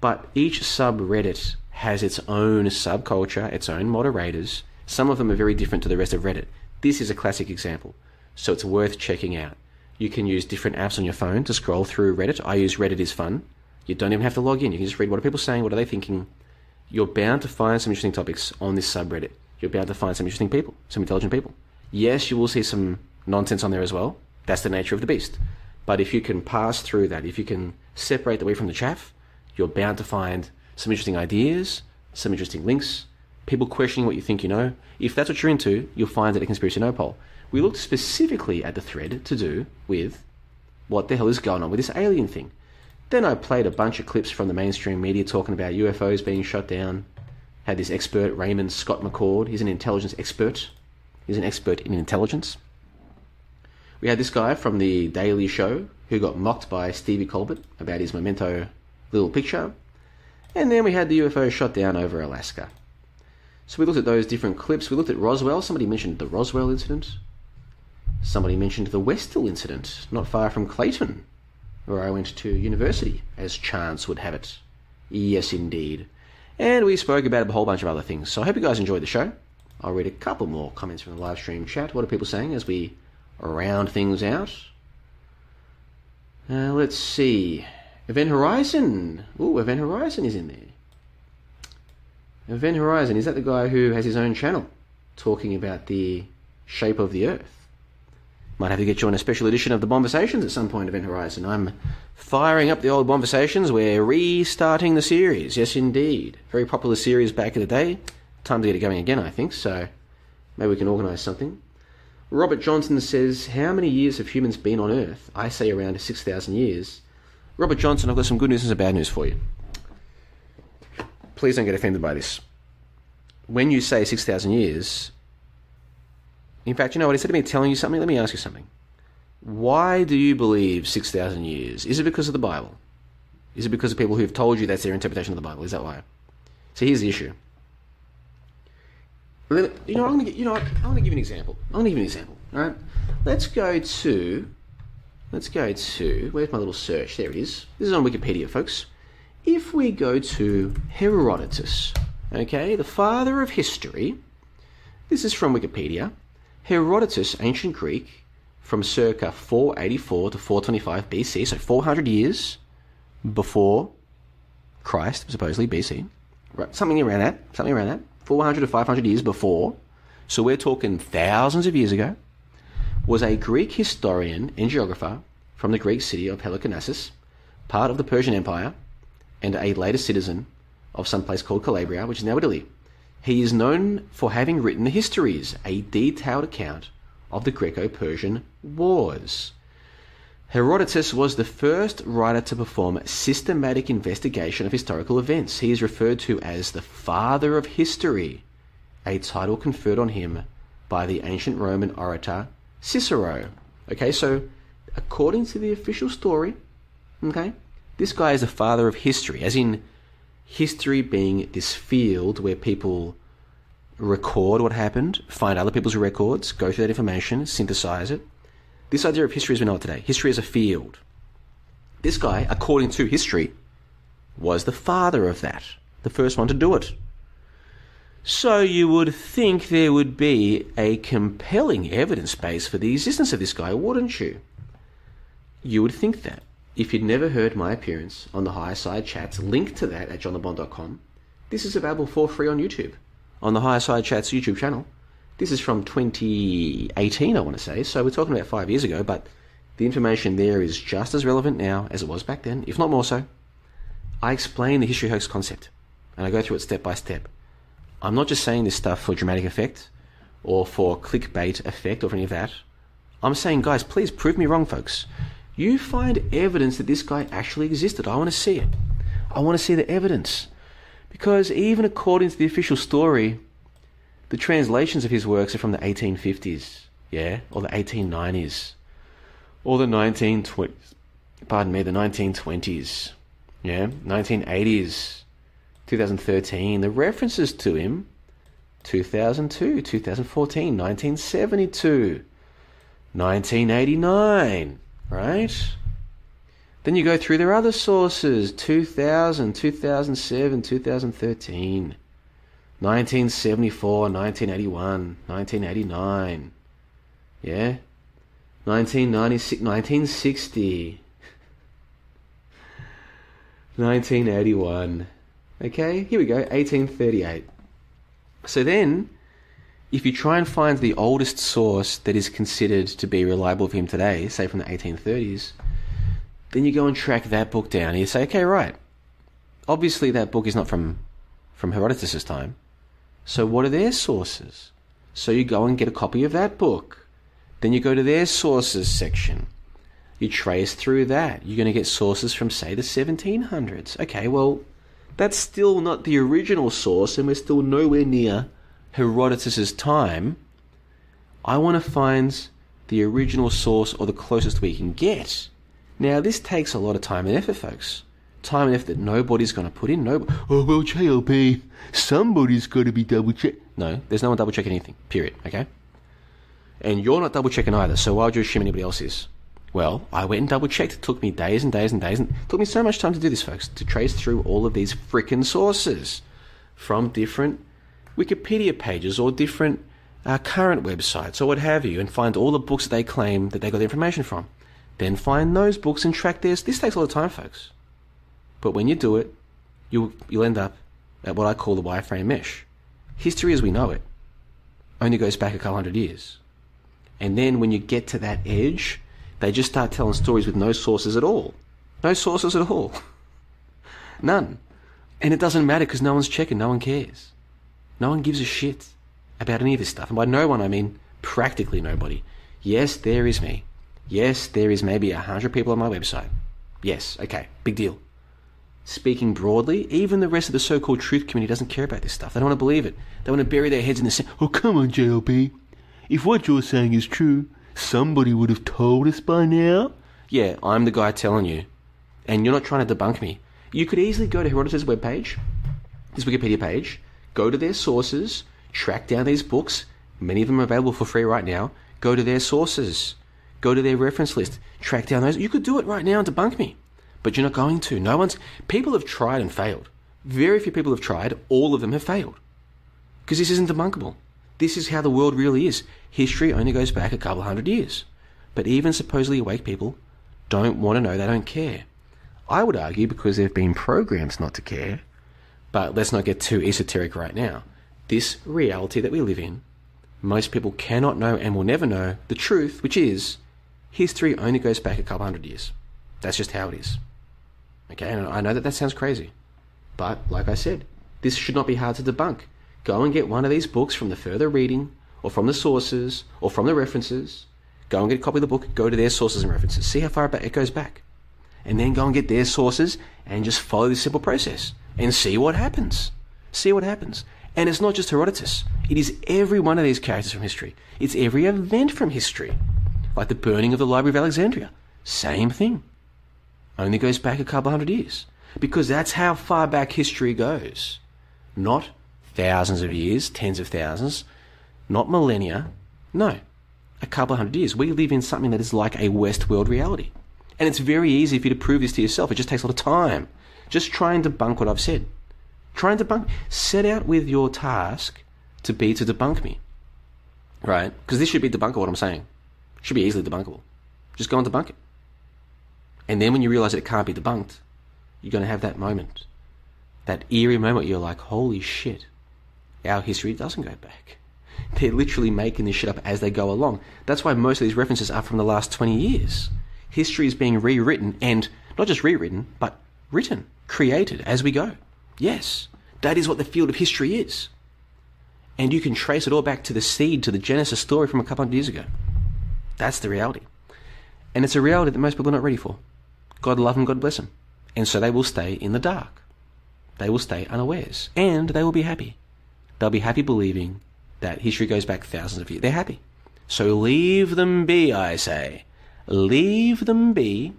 But each subreddit has its own subculture, its own moderators. Some of them are very different to the rest of Reddit. This is a classic example, so it's worth checking out. You can use different apps on your phone to scroll through Reddit. I use Reddit is fun. You don't even have to log in. You can just read what are people saying, what are they thinking. You're bound to find some interesting topics on this subreddit. You're bound to find some interesting people, some intelligent people. Yes, you will see some nonsense on there as well. That's the nature of the beast. But if you can pass through that, if you can separate the from the chaff, you're bound to find some interesting ideas, some interesting links, people questioning what you think you know. If that's what you're into, you'll find it at Conspiracy Nopol. We looked specifically at the thread to do with what the hell is going on with this alien thing. Then I played a bunch of clips from the mainstream media talking about UFOs being shot down, Had this expert, Raymond Scott McCord. He's an intelligence expert. He's an expert in intelligence. We had this guy from The Daily Show who got mocked by Stevie Colbert about his memento little picture. And then we had the UFO shot down over Alaska. So we looked at those different clips. We looked at Roswell. Somebody mentioned the Roswell incident. Somebody mentioned the Westall incident, not far from Clayton, where I went to university, as chance would have it. Yes, indeed. And we spoke about a whole bunch of other things. So I hope you guys enjoyed the show. I'll read a couple more comments from the live stream chat. What are people saying as we round things out? Uh, let's see. Event Horizon. Ooh, Event Horizon is in there. Event Horizon, is that the guy who has his own channel talking about the shape of the Earth? Might have to get you on a special edition of the Conversations at some point, Event Horizon. I'm firing up the old Conversations. We're restarting the series. Yes, indeed. Very popular series back in the day. Time to get it going again, I think. So maybe we can organise something. Robert Johnson says, How many years have humans been on Earth? I say around 6,000 years. Robert Johnson, I've got some good news and some bad news for you. Please don't get offended by this. When you say 6,000 years, in fact, you know what? Instead of me telling you something, let me ask you something. Why do you believe 6,000 years? Is it because of the Bible? Is it because of people who've told you that's their interpretation of the Bible? Is that why? So here's the issue. You know, I'm gonna you know, I'm gonna give you an example. I'm gonna give you an example. All right, let's go to, let's go to. Where's my little search? There it is. This is on Wikipedia, folks. If we go to Herodotus, okay, the father of history. This is from Wikipedia. Herodotus, ancient Greek, from circa 484 to 425 BC, so 400 years before Christ, supposedly BC. Right, something around that. Something around that. 400 to 500 years before, so we're talking thousands of years ago, was a Greek historian and geographer from the Greek city of Halicarnassus, part of the Persian Empire, and a later citizen of some place called Calabria, which is now Italy. He is known for having written the Histories, a detailed account of the Greco Persian Wars. Herodotus was the first writer to perform systematic investigation of historical events. He is referred to as the father of history, a title conferred on him by the ancient Roman orator Cicero. Okay, so according to the official story, okay, this guy is the father of history, as in history being this field where people record what happened, find other people's records, go through that information, synthesize it, this idea of history as we know it today, history as a field. This guy, according to history, was the father of that, the first one to do it. So you would think there would be a compelling evidence base for the existence of this guy, wouldn't you? You would think that. If you'd never heard my appearance on the Higher Side Chats, link to that at johnlebon.com. This is available for free on YouTube, on the Higher Side Chats YouTube channel. This is from 2018, I want to say, so we're talking about five years ago, but the information there is just as relevant now as it was back then, if not more so. I explain the history hoax concept, and I go through it step by step. I'm not just saying this stuff for dramatic effect, or for clickbait effect, or any of that. I'm saying, guys, please prove me wrong, folks. You find evidence that this guy actually existed. I want to see it. I want to see the evidence. Because even according to the official story, the translations of his works are from the 1850s, yeah, or the 1890s, or the 1920s. Pardon me, the 1920s, yeah, 1980s, 2013. The references to him, 2002, 2014, 1972, 1989, right? Then you go through their other sources 2000, 2007, 2013. 1974, 1981, 1989. Yeah? 1996, 1960. 1981. Okay, here we go, 1838. So then, if you try and find the oldest source that is considered to be reliable for him today, say from the 1830s, then you go and track that book down and you say, okay, right. Obviously, that book is not from, from Herodotus' time. So, what are their sources? So, you go and get a copy of that book. Then you go to their sources section. You trace through that. You're going to get sources from, say, the 1700s. Okay, well, That's still not the original source, and we're still nowhere near Herodotus's time. I want to find the original source or the closest we can get. Now, this takes a lot of time and effort, folks. Time and effort that nobody's going to put in. No, oh well, JLB, somebody's got to be double check. No, there's no one double checking anything. Period. Okay. And you're not double checking either. So why would you assume anybody else is? Well, I went and double checked. It took me days and days and days, and it took me so much time to do this, folks, to trace through all of these frickin' sources from different Wikipedia pages or different uh, current websites or what have you, and find all the books that they claim that they got the information from. Then find those books and track theirs. This takes a lot of time, folks. But when you do it, you'll, you'll end up at what I call the wireframe mesh. History as we know it only goes back a couple hundred years. And then when you get to that edge, they just start telling stories with no sources at all. No sources at all. None. And it doesn't matter because no one's checking, no one cares. No one gives a shit about any of this stuff. And by no one, I mean practically nobody. Yes, there is me. Yes, there is maybe a hundred people on my website. Yes, okay, big deal. Speaking broadly, even the rest of the so-called truth community doesn't care about this stuff. They don't want to believe it. They want to bury their heads in the sand. Oh, come on, JLB. If what you're saying is true, somebody would have told us by now. Yeah, I'm the guy telling you. And you're not trying to debunk me. You could easily go to Herodotus' webpage, this Wikipedia page, go to their sources, track down these books. Many of them are available for free right now. Go to their sources. Go to their reference list. Track down those. You could do it right now and debunk me. But you're not going to. No one's. People have tried and failed. Very few people have tried. All of them have failed. Because this isn't debunkable. This is how the world really is. History only goes back a couple hundred years. But even supposedly awake people don't want to know, they don't care. I would argue because there have been programs not to care. But let's not get too esoteric right now. This reality that we live in, most people cannot know and will never know the truth, which is history only goes back a couple hundred years. That's just how it is. Okay, and I know that that sounds crazy. But, like I said, this should not be hard to debunk. Go and get one of these books from the further reading, or from the sources, or from the references. Go and get a copy of the book, go to their sources and references. See how far it goes back. And then go and get their sources and just follow this simple process and see what happens. See what happens. And it's not just Herodotus. It is every one of these characters from history. It's every event from history. Like the burning of the Library of Alexandria. Same thing. Only goes back a couple hundred years. Because that's how far back history goes. Not thousands of years, tens of thousands, not millennia. No, a couple of hundred years. We live in something that is like a Westworld reality. And it's very easy for you to prove this to yourself. It just takes a lot of time. Just try and debunk what I've said. Try and debunk. Set out with your task to be to debunk me. Right? Because this should be debunkable, what I'm saying. Should be easily debunkable. Just go and debunk it. And then when you realize that it can't be debunked, you're going to have that moment. That eerie moment you're like, holy shit, our history doesn't go back. They're literally making this shit up as they go along. That's why most of these references are from the last 20 years. History is being rewritten, and not just rewritten, but written, created as we go. Yes, that is what the field of history is. And you can trace it all back to the seed, to the Genesis story from a couple hundred years ago. That's the reality. And it's a reality that most people are not ready for. God love them, God bless them. And so they will stay in the dark. They will stay unawares. And they will be happy. They'll be happy believing that history goes back thousands of years. They're happy. So leave them be, I say. Leave them be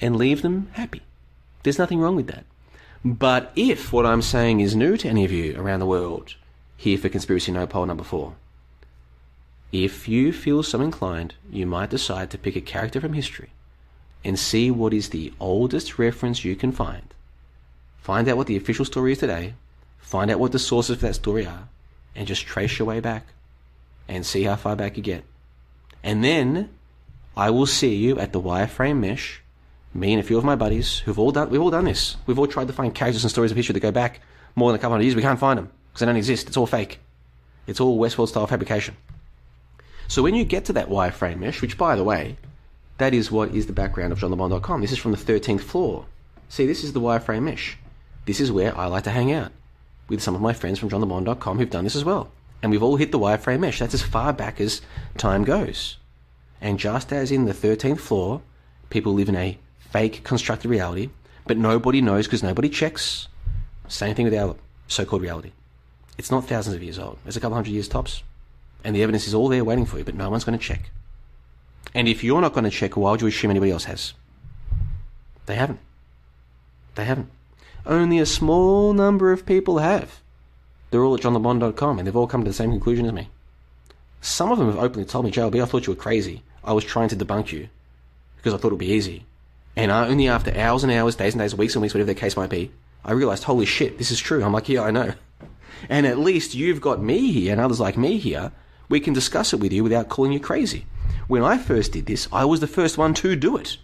and leave them happy. There's nothing wrong with that. But if what I'm saying is new to any of you around the world, here for Conspiracy Nopol number four, if you feel so inclined, you might decide to pick a character from history and see what is the oldest reference you can find. Find out what the official story is today, find out what the sources for that story are, and just trace your way back and see how far back you get. And then I will see you at the wireframe mesh. Me and a few of my buddies who've all done we've all done this. We've all tried to find characters and stories of history that go back more than a couple of years. We can't find them because they don't exist. It's all fake. It's all Westworld style fabrication. So when you get to that wireframe mesh, which by the way, that is what is the background of johnlebon.com. This is from the 13th floor. See, this is the wireframe mesh. This is where I like to hang out with some of my friends from johnlebon.com who've done this as well. And we've all hit the wireframe mesh. That's as far back as time goes. And just as in the 13th floor, people live in a fake constructed reality, But nobody knows because nobody checks. Same thing with our so-called reality. It's not thousands of years old. It's a couple hundred years tops. And the evidence is all there waiting for you, but no one's going to check. And if you're not going to check, why would you assume anybody else has? They haven't. They haven't. Only a small number of people have. They're all at johnlebon.com and they've all come to the same conclusion as me. Some of them have openly told me, JLB, I thought you were crazy. I was trying to debunk you because I thought it would be easy. And I, only after hours and hours, days and days, weeks and weeks, whatever the case might be, I realized, holy shit, this is true. I'm like, yeah, I know. And at least you've got me here and others like me here. We can discuss it with you without calling you crazy. When I first did this, I was the first one to do it.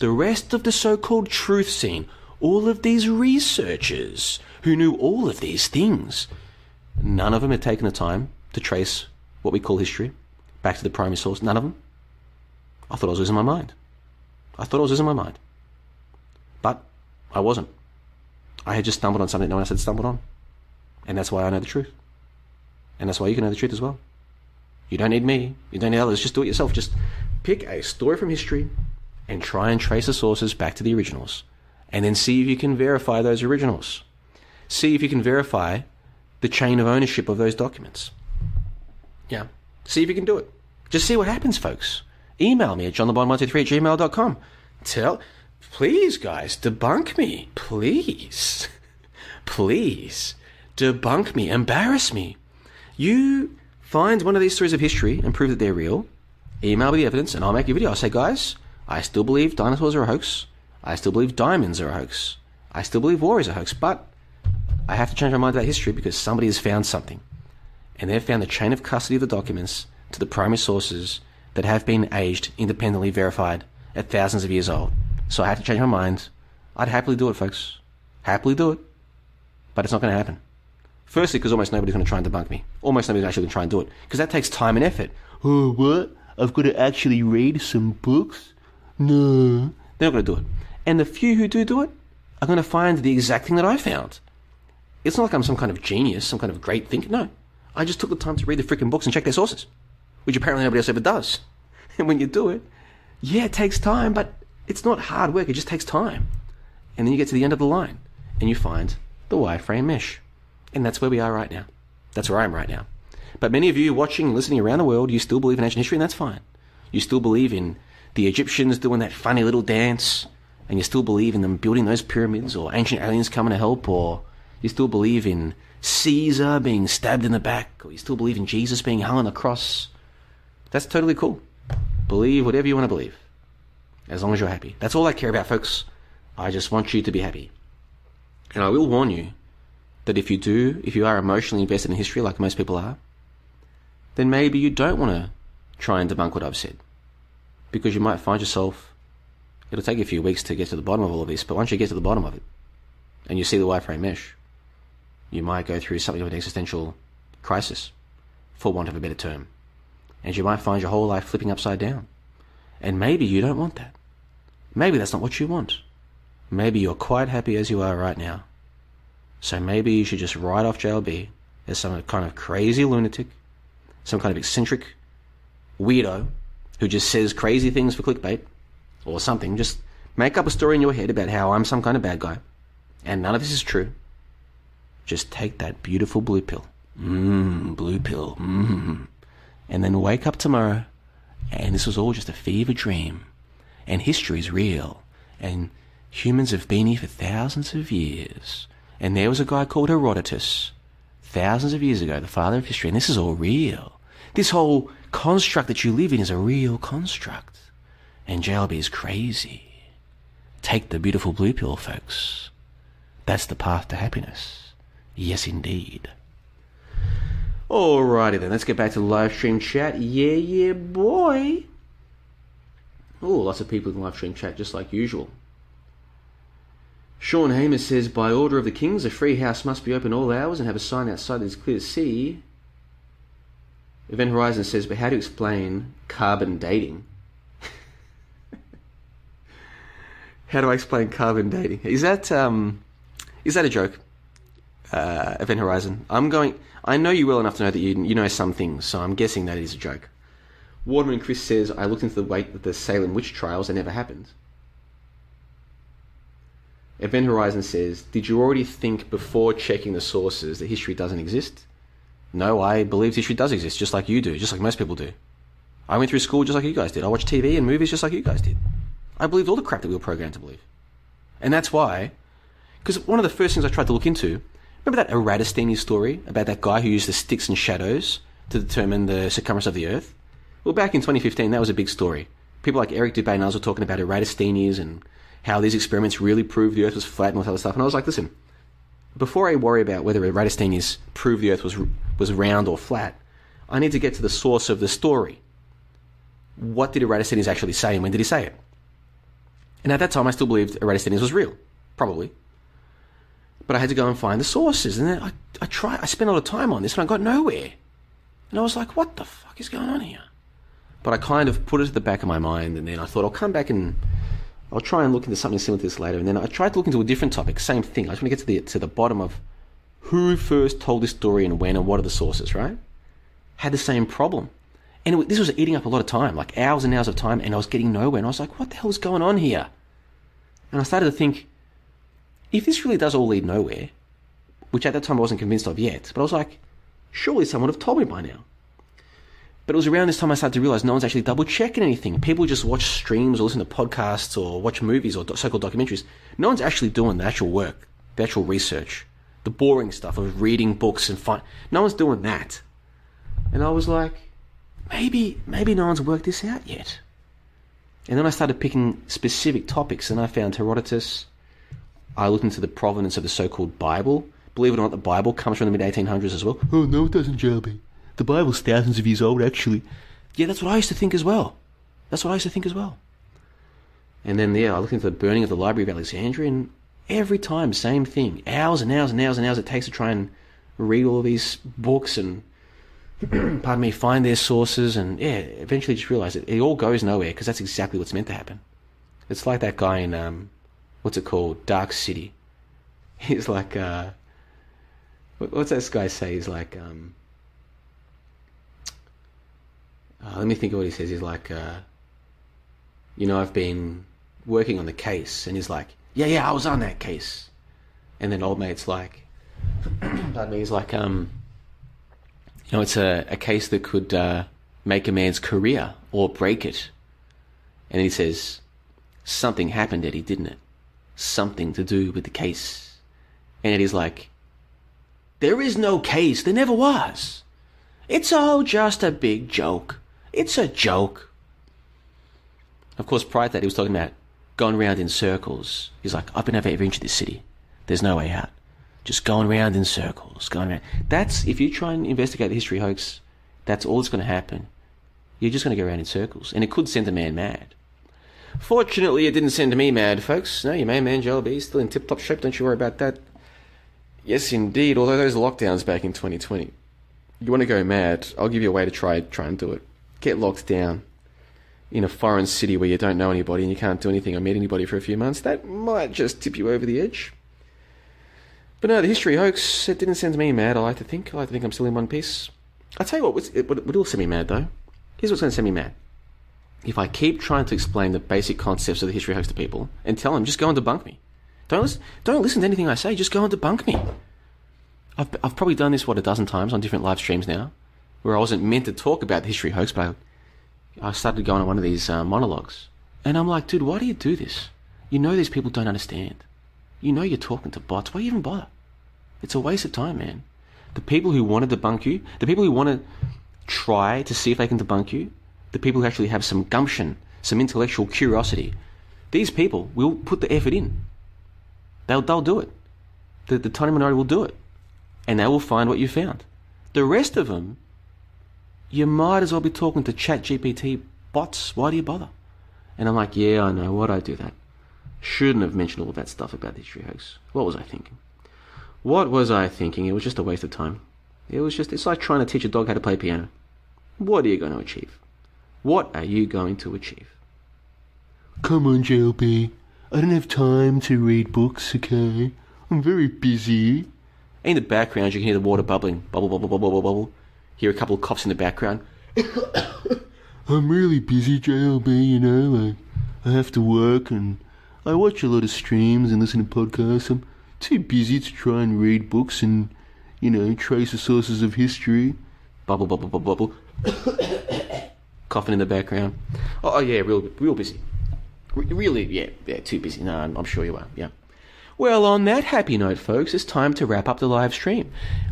The rest of the so called truth scene, all of these researchers who knew all of these things, none of them had taken the time to trace what we call history back to the primary source. None of them. I thought I was losing my mind. I thought I was losing my mind. But I wasn't. I had just stumbled on something no one else had stumbled on. And that's why I know the truth. And that's why you can know the truth as well. You don't need me. You don't need others. Just do it yourself. Just pick a story from history and try and trace the sources back to the originals. And then see if you can verify those originals. See if you can verify the chain of ownership of those documents. Yeah. See if you can do it. Just see what happens, folks. Email me at johnlebon123 at gmail.com. Tell, please, guys, debunk me. Please. please. Debunk me. Embarrass me. You find one of these stories of history and prove that they're real. Email me the evidence and I'll make a video. I'll say, guys, I still believe dinosaurs are a hoax. I still believe diamonds are a hoax. I still believe war is a hoax. But I have to change my mind about history because somebody has found something. And they've found the chain of custody of the documents to the primary sources that have been aged, independently verified at thousands of years old. So I have to change my mind. I'd happily do it, folks. Happily do it. But it's not going to happen. Firstly, because almost nobody's going to try and debunk me. Almost nobody's actually going to try and do it. Because that takes time and effort. Oh, what? I've got to actually read some books? No. They're not going to do it. And the few who do do it are going to find the exact thing that I found. It's not like I'm some kind of genius, some kind of great thinker. No. I just took the time to read the freaking books and check their sources, which apparently nobody else ever does. And when you do it, yeah, it takes time, but it's not hard work. It just takes time. And then you get to the end of the line and you find the wireframe mesh. And that's where we are right now. That's where I am right now. But many of you watching and listening around the world, you still believe in ancient history, and that's fine. You still believe in the Egyptians doing that funny little dance, and you still believe in them building those pyramids, or ancient aliens coming to help, or you still believe in Caesar being stabbed in the back, or you still believe in Jesus being hung on the cross. That's totally cool. Believe whatever you want to believe, as long as you're happy. That's all I care about, folks. I just want you to be happy. And I will warn you that if you do, if you are emotionally invested in history like most people are, then maybe you don't want to try and debunk what I've said. Because you might find yourself, it'll take you a few weeks to get to the bottom of all of this, but once you get to the bottom of it, and you see the wireframe mesh, you might go through something of an existential crisis, for want of a better term. And you might find your whole life flipping upside down. And maybe you don't want that. Maybe that's not what you want. Maybe you're quite happy as you are right now. So maybe you should just write off JLB as some kind of crazy lunatic, some kind of eccentric weirdo who just says crazy things for clickbait or something. Just make up a story in your head about how I'm some kind of bad guy. And none of this is true. Just take that beautiful blue pill. Mmm, blue pill. Mmm. And then wake up tomorrow and this was all just a fever dream. And history is real. And humans have been here for thousands of years. And there was a guy called Herodotus, thousands of years ago, the father of history, and this is all real. This whole construct that you live in is a real construct. And JLB is crazy. Take the beautiful blue pill, folks. That's the path to happiness. Yes, indeed. Alrighty then, let's get back to the live stream chat. Yeah, yeah, boy. Oh, lots of people in live stream chat, just like usual. Sean Hamer says, by order of the kings, a free house must be open all hours and have a sign outside that is clear to see. Event Horizon says, but how to explain carbon dating? How do I explain carbon dating? Is that um, is that a joke? Uh, Event Horizon. I'm going. I know you well enough to know that you you know some things, so I'm guessing that is a joke. Waterman Chris says, I looked into the weight of the Salem witch trials. It never happened. Event Horizon says, Did you already think before checking the sources that history doesn't exist? No, I believe history does exist, just like you do, just like most people do. I went through school just like you guys did. I watched TV and movies just like you guys did. I believed all the crap that we were programmed to believe. And that's why, because one of the first things I tried to look into, remember that Eratosthenes story about that guy who used the sticks and shadows to determine the circumference of the Earth? Well, back in 2015, that was a big story. People like Eric Dubay and others were talking about Eratosthenes and how these experiments really proved the Earth was flat and all that other stuff. And I was like, listen, before I worry about whether Eratosthenes proved the Earth was was round or flat, I need to get to the source of the story. What did Eratosthenes actually say, and when did he say it? And at that time, I still believed Eratosthenes was real, probably. But I had to go and find the sources, and then I, I tried. I spent a lot of time on this, and I got nowhere. And I was like, "What the fuck is going on here?" But I kind of put it to the back of my mind, and then I thought I'll come back and I'll try and look into something similar to this later. And then I tried to look into a different topic, same thing. I just want to get to the to the bottom of who first told this story and when and what are the sources, right? Had the same problem. And it, this was eating up a lot of time, like hours and hours of time, and I was getting nowhere. And I was like, what the hell's going on here? And I started to think, if this really does all lead nowhere, which at that time I wasn't convinced of yet, but I was like, surely someone would have told me by now. But it was around this time I started to realize no one's actually double checking anything. People just watch streams or listen to podcasts or watch movies or so called documentaries. No one's actually doing the actual work, the actual research, the boring stuff of reading books and find. No one's doing that. And I was like, maybe, maybe no one's worked this out yet. And then I started picking specific topics and I found Herodotus. I looked into the provenance of the so called Bible. Believe it or not, the Bible comes from the mid 1800s as well. Oh, no, it doesn't, JLB. The Bible's thousands of years old, actually. Yeah, that's what I used to think as well. That's what I used to think as well. And then, yeah, I looked into the burning of the Library of Alexandria, and every time, same thing. Hours and hours and hours and hours it takes to try and read all these books and, pardon me, find their sources, and yeah, eventually just realize it, it all goes nowhere because that's exactly what's meant to happen. It's like that guy in, um, what's it called? Dark City. He's like, uh, what's that guy say? He's like, um, uh, let me think of what he says. He's like, uh, you know, I've been working on the case, and he's like, yeah, yeah, I was on that case. And then old mate's like, pardon me, he's like, um, you know, it's a, a case that could uh, make a man's career or break it. And he says, something happened, Eddie, didn't it? Something to do with the case. And Eddie's like, there is no case. There never was. It's all just a big joke. It's a joke. Of course, prior to that, he was talking about going around in circles. He's like, I've been over every inch of this city. There's no way out. Just going around in circles, going around. That's, if you try and investigate the history hoax, that's all that's going to happen. You're just going to go around in circles. And it could send a man mad. Fortunately, it didn't send me mad, folks. No, your main man, JLB, is still in tip top shape. Don't you worry about that. Yes, indeed. Although those lockdowns back in 2020, you want to go mad, I'll give you a way to try try and do it. Get locked down in a foreign city where you don't know anybody and you can't do anything or meet anybody for a few months. That might just tip you over the edge. But no, the history hoax, it didn't send me mad, I like to think. I like to think I'm still in one piece. I'll tell you what, it would, will send me mad though. Here's what's going to send me mad. If I keep trying to explain the basic concepts of the history hoax to people and tell them, just go and debunk me. Don't listen, don't listen to anything I say, just go and debunk me. I've, I've probably done this, what, a dozen times on different live streams now, where I wasn't meant to talk about the history hoax, but I, I started going on one of these uh, monologues. And I'm like, dude, why do you do this? You know these people don't understand. You know you're talking to bots. Why even bother? It's a waste of time, man. The people who want to debunk you, the people who want to try to see if they can debunk you, the people who actually have some gumption, some intellectual curiosity, these people will put the effort in. They'll, they'll do it. The, the tiny minority will do it and they will find what you found. The rest of them, you might as well be talking to Chat GPT bots. Why do you bother? And I'm like, yeah, I know. Why'd I do that? Shouldn't have mentioned all that stuff about the history hoax. What was I thinking? What was I thinking? It was just a waste of time. It was just, it's like trying to teach a dog how to play piano. What are you going to achieve? What are you going to achieve? Come on, JLB. I don't have time to read books, okay? I'm very busy. In the background, you can hear the water bubbling. Bubble, bubble, bubble, bubble, bubble. Hear a couple of coughs in the background. I'm really busy, JLB, you know, like, I have to work and I watch a lot of streams and listen to podcasts. I'm too busy to try and read books and, you know, trace the sources of history. Bubble, bubble, bubble, bubble. Coughing in the background. Oh, oh, yeah, real, real busy. Re- really, yeah, yeah, too busy. No, I'm, I'm sure you are. Yeah. Well, on that happy note, folks, it's time to wrap up the live stream.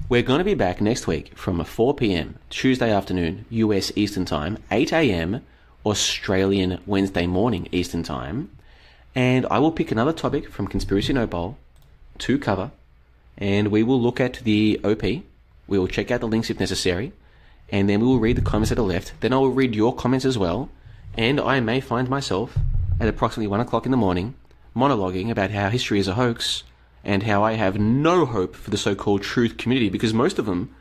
We're going to be back next week from 4 p.m. Tuesday afternoon, US Eastern Time, 8 a.m. Australian Wednesday morning Eastern Time, and I will pick another topic from Conspiracy Nopol to cover, and we will look at the OP. We will check out the links if necessary, and then we will read the comments that are left. Then I will read your comments as well, and I may find myself at approximately 1 o'clock in the morning monologuing about how history is a hoax and how I have no hope for the so-called truth community because most of them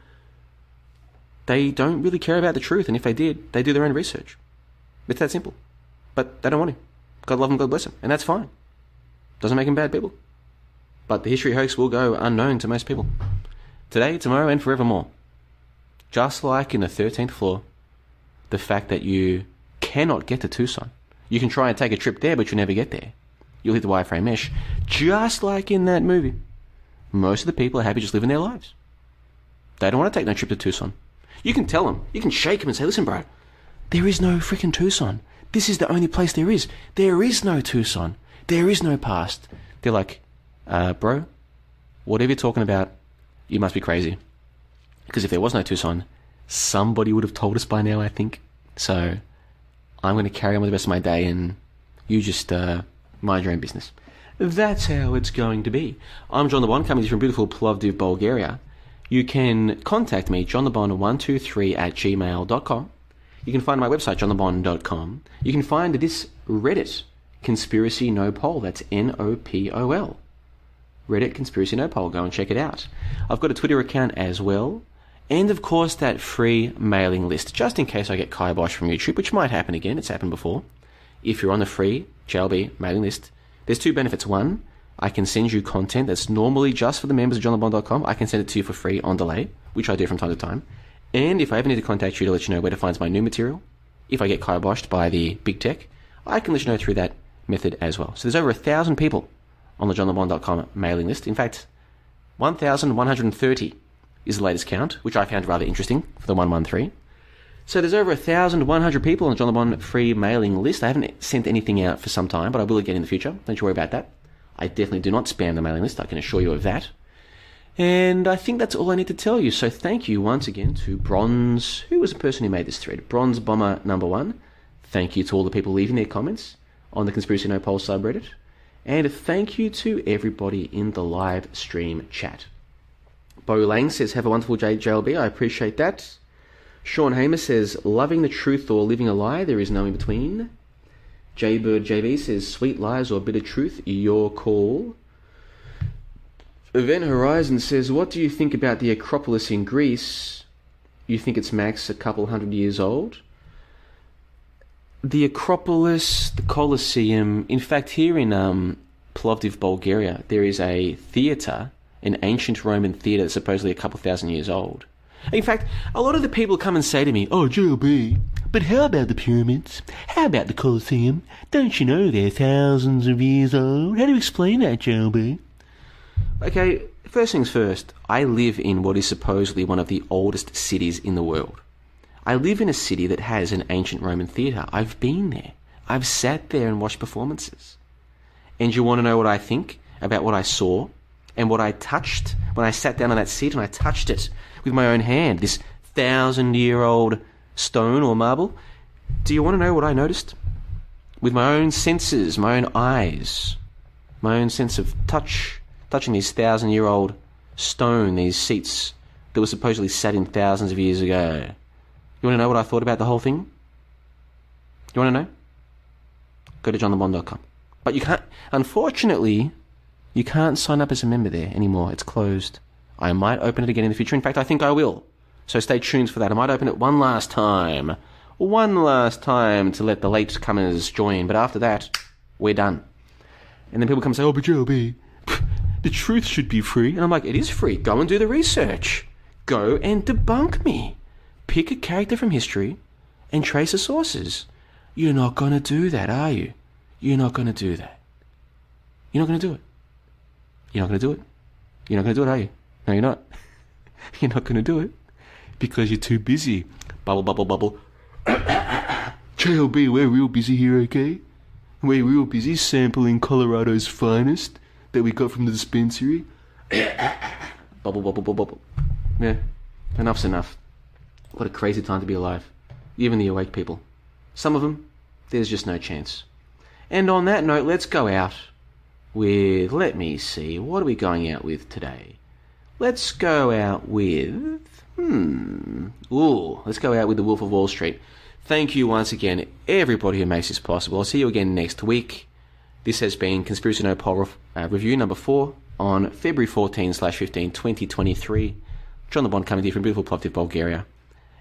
they don't really care about the truth and if they did they do their own research it's that simple but they don't want to God love them God bless them and that's fine. Doesn't make them bad people. But the history hoax will go unknown to most people. Today tomorrow and forevermore. Just like in the 13th floor the fact that you cannot get to Tucson. You can try and take a trip there but you'll never get there. You'll hit the wireframe mesh, just like in that movie. Most of the people are happy just living their lives. They don't want to take no trip to Tucson. You can tell them, you can shake them and say, listen, bro, there is no freaking Tucson. This is the only place there is. There is no Tucson. There is no past. They're like, uh, bro, whatever you're talking about, you must be crazy. Because if there was no Tucson, somebody would have told us by now, I think. So I'm going to carry on with the rest of my day and you just, uh, mind your own business. That's how it's going to be. I'm John Le Bon, coming to you from beautiful Plovdiv, Bulgaria. You can contact me, johnlebon123 at gmail.com. You can find my website, johnlebon.com. You can find this Reddit, Conspiracy Nopol. That's N-O-P-O-L. Reddit Conspiracy Nopol. Go and check it out. I've got a Twitter account as well. And of course, that free mailing list, just in case I get kibosh from YouTube, which might happen again. It's happened before. If you're on the free JLB mailing list, there's two benefits. One, I can send you content that's normally just for the members of johnlebon.com. I can send it to you for free on delay, which I do from time to time. And if I ever need to contact you to let you know where to find my new material, if I get kiboshed by the big tech, I can let you know through that method as well. So there's over a thousand people on the johnlebon.com mailing list. In fact, 1,130 is the latest count, which I found rather interesting for the 113. So there's over 1,100 people on the John Le Bon free mailing list. I haven't sent anything out for some time, but I will again in the future. Don't you worry about that. I definitely do not spam the mailing list. I can assure you of that. And I think that's all I need to tell you. So thank you once again to Bronze, who was the person who made this thread? Bronze Bomber number one. Thank you to all the people leaving their comments on the Conspiracy Nopol subreddit. And thank you to everybody in the live stream chat. Bo Lang says, Have a wonderful day, JLB. I appreciate that. Sean Hamer says, Loving the truth or living a lie, there is no in between. Jaybird JV says, Sweet lies or bitter truth, your call. Event Horizon says, What do you think about the Acropolis in Greece? You think it's max a couple hundred years old? The Acropolis, the Colosseum, in fact, here in um, Plovdiv, Bulgaria, there is a theatre, an ancient Roman theatre that's supposedly a couple thousand years old. In fact, a lot of the people come and say to me, Oh, JLB, but how about the pyramids? How about the Colosseum? Don't you know they're thousands of years old? How do you explain that, JLB? Okay, first things first, I live in what is supposedly one of the oldest cities in the world. I live in a city that has an ancient Roman theatre. I've been there. I've sat there and watched performances. And you want to know what I think about what I saw and what I touched when I sat down on that seat and I touched it with my own hand, this thousand year old stone or marble? Do you want to know what I noticed? With my own senses, my own eyes, my own sense of touch, touching these thousand year old stone, these seats that were supposedly sat in thousands of years ago. You want to know what I thought about the whole thing? You want to know? Go to johnlebon.com. But you can't, unfortunately, you can't sign up as a member there anymore. It's closed. I might open it again in the future. In fact, I think I will. So stay tuned for that. I might open it one last time. One last time to let the late comers join. But after that, we're done. And then people come and say, oh, but JLB, the truth should be free. And I'm like, it is free. Go and do the research. Go and debunk me. Pick a character from history and trace the sources. You're not going to do that, are you? You're not going to do that. You're not going to do it. You're not going to do it. You're not going to do it, are you? No, you're not. you're not going to do it because you're too busy. Bubble, bubble, bubble. JLB, we're real busy here, okay? We're real busy sampling Colorado's finest that we got from the dispensary. bubble, bubble, bubble, bubble. Yeah, enough's enough. What a crazy time to be alive. Even the awake people. Some of them, there's just no chance. And on that note, let's go out with, let me see, what are we going out with today? Let's go out with, hmm, ooh, let's go out with The Wolf of Wall Street. Thank you once again, everybody who makes this possible. I'll see you again next week. This has been Conspiracy Nopol uh, Review number 4 on February 14 slash 15, 2023. John Le Bon coming to you from beautiful Plovdiv, Bulgaria.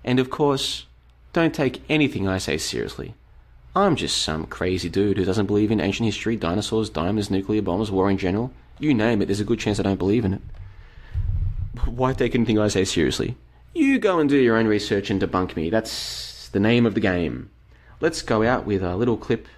And of course, don't take anything I say seriously. I'm just some crazy dude who doesn't believe in ancient history, dinosaurs, diamonds, nuclear bombs, war in general. You name it, there's a good chance I don't believe in it. Why take anything I say seriously? You go and do your own research and debunk me. That's the name of the game. Let's go out with a little clip.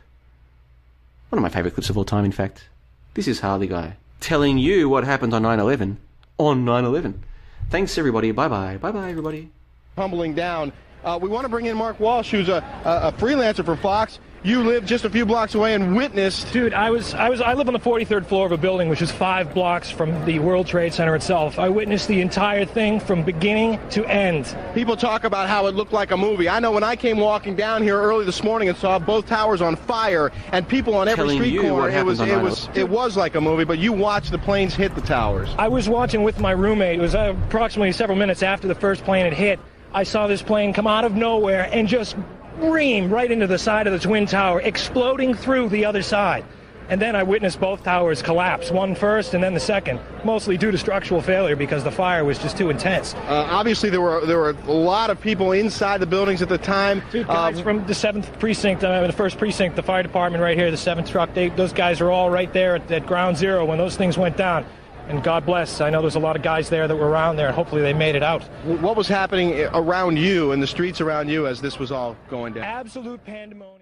One of my favourite clips of all time, in fact. This is Harley Guy telling you what happened on 9 11 on 9 11. Thanks, everybody. Bye bye. Bye bye, everybody. Tumbling down. Uh, we want to bring in Mark Walsh, who's a, a, a freelancer for Fox. You live just a few blocks away and witnessed. Dude, I was I was I live on the 43rd floor of a building which is five blocks from the World Trade Center itself. I witnessed the entire thing from beginning to end. People talk about how it looked like a movie. I know when I came walking down here early this morning and saw both towers on fire and people on every Telling street corner, it was it was it was like a movie. But you watched the planes hit the towers. I was watching with my roommate. It was uh, approximately several minutes after the first plane had hit. I saw this plane come out of nowhere and just ream right into the side of the Twin Tower, exploding through the other side. And then I witnessed both towers collapse, one first and then the second, mostly due to structural failure because the fire was just too intense. Uh, obviously, there were there were a lot of people inside the buildings at the time. Dude, guys Um, from the seventh precinct, uh, the first precinct, the fire department right here, the seventh truck. They, those guys are all right there at, at ground zero when those things went down. And God bless. I know there's a lot of guys there that were around there, and hopefully they made it out. what was happening around you and the streets around you as this was all going down? Absolute pandemonium.